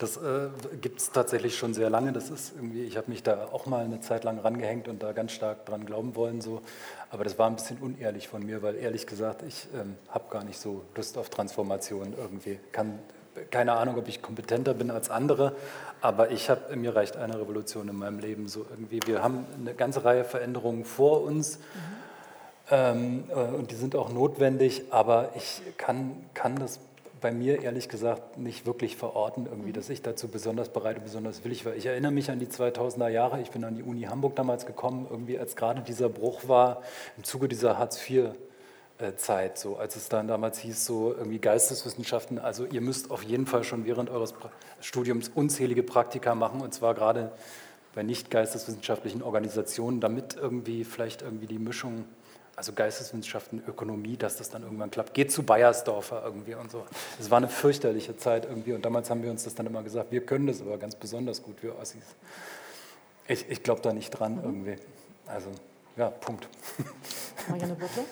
[SPEAKER 2] Das äh, gibt es tatsächlich schon sehr lange. Das ist irgendwie, ich habe mich da auch mal eine Zeit lang rangehängt und da ganz stark dran glauben wollen. So. Aber das war ein bisschen unehrlich von mir, weil ehrlich gesagt, ich ähm, habe gar nicht so Lust auf Transformation irgendwie. Kann keine Ahnung, ob ich kompetenter bin als andere, aber ich habe, mir reicht eine Revolution in meinem Leben so irgendwie. Wir haben eine ganze Reihe Veränderungen vor uns mhm. ähm, äh, und die sind auch notwendig, aber ich kann, kann das bei mir ehrlich gesagt nicht wirklich verorten, irgendwie, mhm. dass ich dazu besonders bereit und besonders willig war. Ich erinnere mich an die 2000er Jahre, ich bin an die Uni Hamburg damals gekommen, irgendwie als gerade dieser Bruch war im Zuge dieser Hartz IV Zeit, so als es dann damals hieß, so irgendwie Geisteswissenschaften, also ihr müsst auf jeden Fall schon während eures Studiums unzählige Praktika machen und zwar gerade bei nicht geisteswissenschaftlichen Organisationen, damit irgendwie vielleicht irgendwie die Mischung, also Geisteswissenschaften, Ökonomie, dass das dann irgendwann klappt. Geht zu Bayersdorfer irgendwie und so. Es war eine fürchterliche Zeit irgendwie und damals haben wir uns das dann immer gesagt, wir können das aber ganz besonders gut, wir Ossis. Ich, ich glaube da nicht dran mhm. irgendwie. Also ja, Punkt.
[SPEAKER 1] Marianne Butler?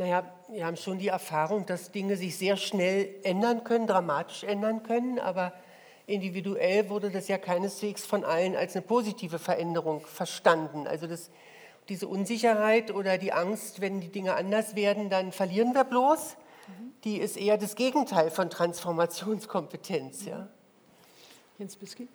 [SPEAKER 3] Naja, wir haben schon die Erfahrung, dass Dinge sich sehr schnell ändern können, dramatisch ändern können, aber individuell wurde das ja keineswegs von allen als eine positive Veränderung verstanden. Also das, diese Unsicherheit oder die Angst, wenn die Dinge anders werden, dann verlieren wir bloß, die ist eher das Gegenteil von Transformationskompetenz. Ja.
[SPEAKER 1] Jens Bisky?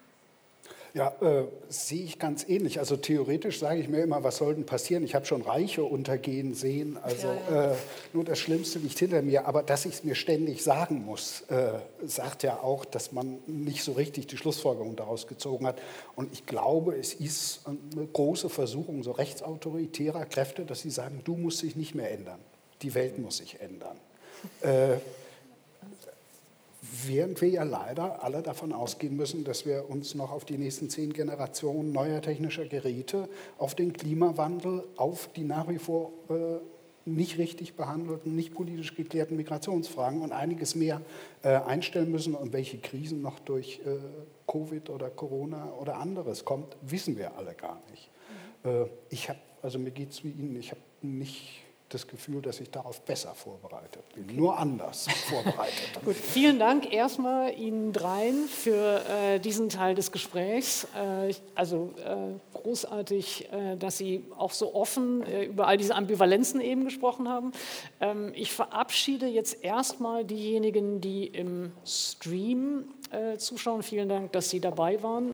[SPEAKER 4] Ja, äh, sehe ich ganz ähnlich. Also theoretisch sage ich mir immer, was soll denn passieren? Ich habe schon Reiche untergehen sehen. Also ja, ja. Äh, nur das Schlimmste liegt hinter mir. Aber dass ich es mir ständig sagen muss, äh, sagt ja auch, dass man nicht so richtig die Schlussfolgerung daraus gezogen hat. Und ich glaube, es ist eine große Versuchung so rechtsautoritärer Kräfte, dass sie sagen, du musst dich nicht mehr ändern. Die Welt muss sich ändern. Äh, während wir ja leider alle davon ausgehen müssen, dass wir uns noch auf die nächsten zehn Generationen neuer technischer Geräte, auf den Klimawandel, auf die nach wie vor äh, nicht richtig behandelten, nicht politisch geklärten Migrationsfragen und einiges mehr äh, einstellen müssen. Und welche Krisen noch durch äh, Covid oder Corona oder anderes kommt, wissen wir alle gar nicht. Mhm. ich habe, also mir geht es wie Ihnen, ich habe nicht das Gefühl, dass ich darauf besser vorbereitet bin, okay. nur anders <laughs> vorbereitet.
[SPEAKER 1] Gut, vielen Dank erstmal Ihnen dreien für äh, diesen Teil des Gesprächs. Äh, also äh, großartig, äh, dass Sie auch so offen äh, über all diese Ambivalenzen eben gesprochen haben. Ähm, ich verabschiede jetzt erstmal diejenigen, die im Stream äh, zuschauen. Vielen Dank, dass Sie dabei waren.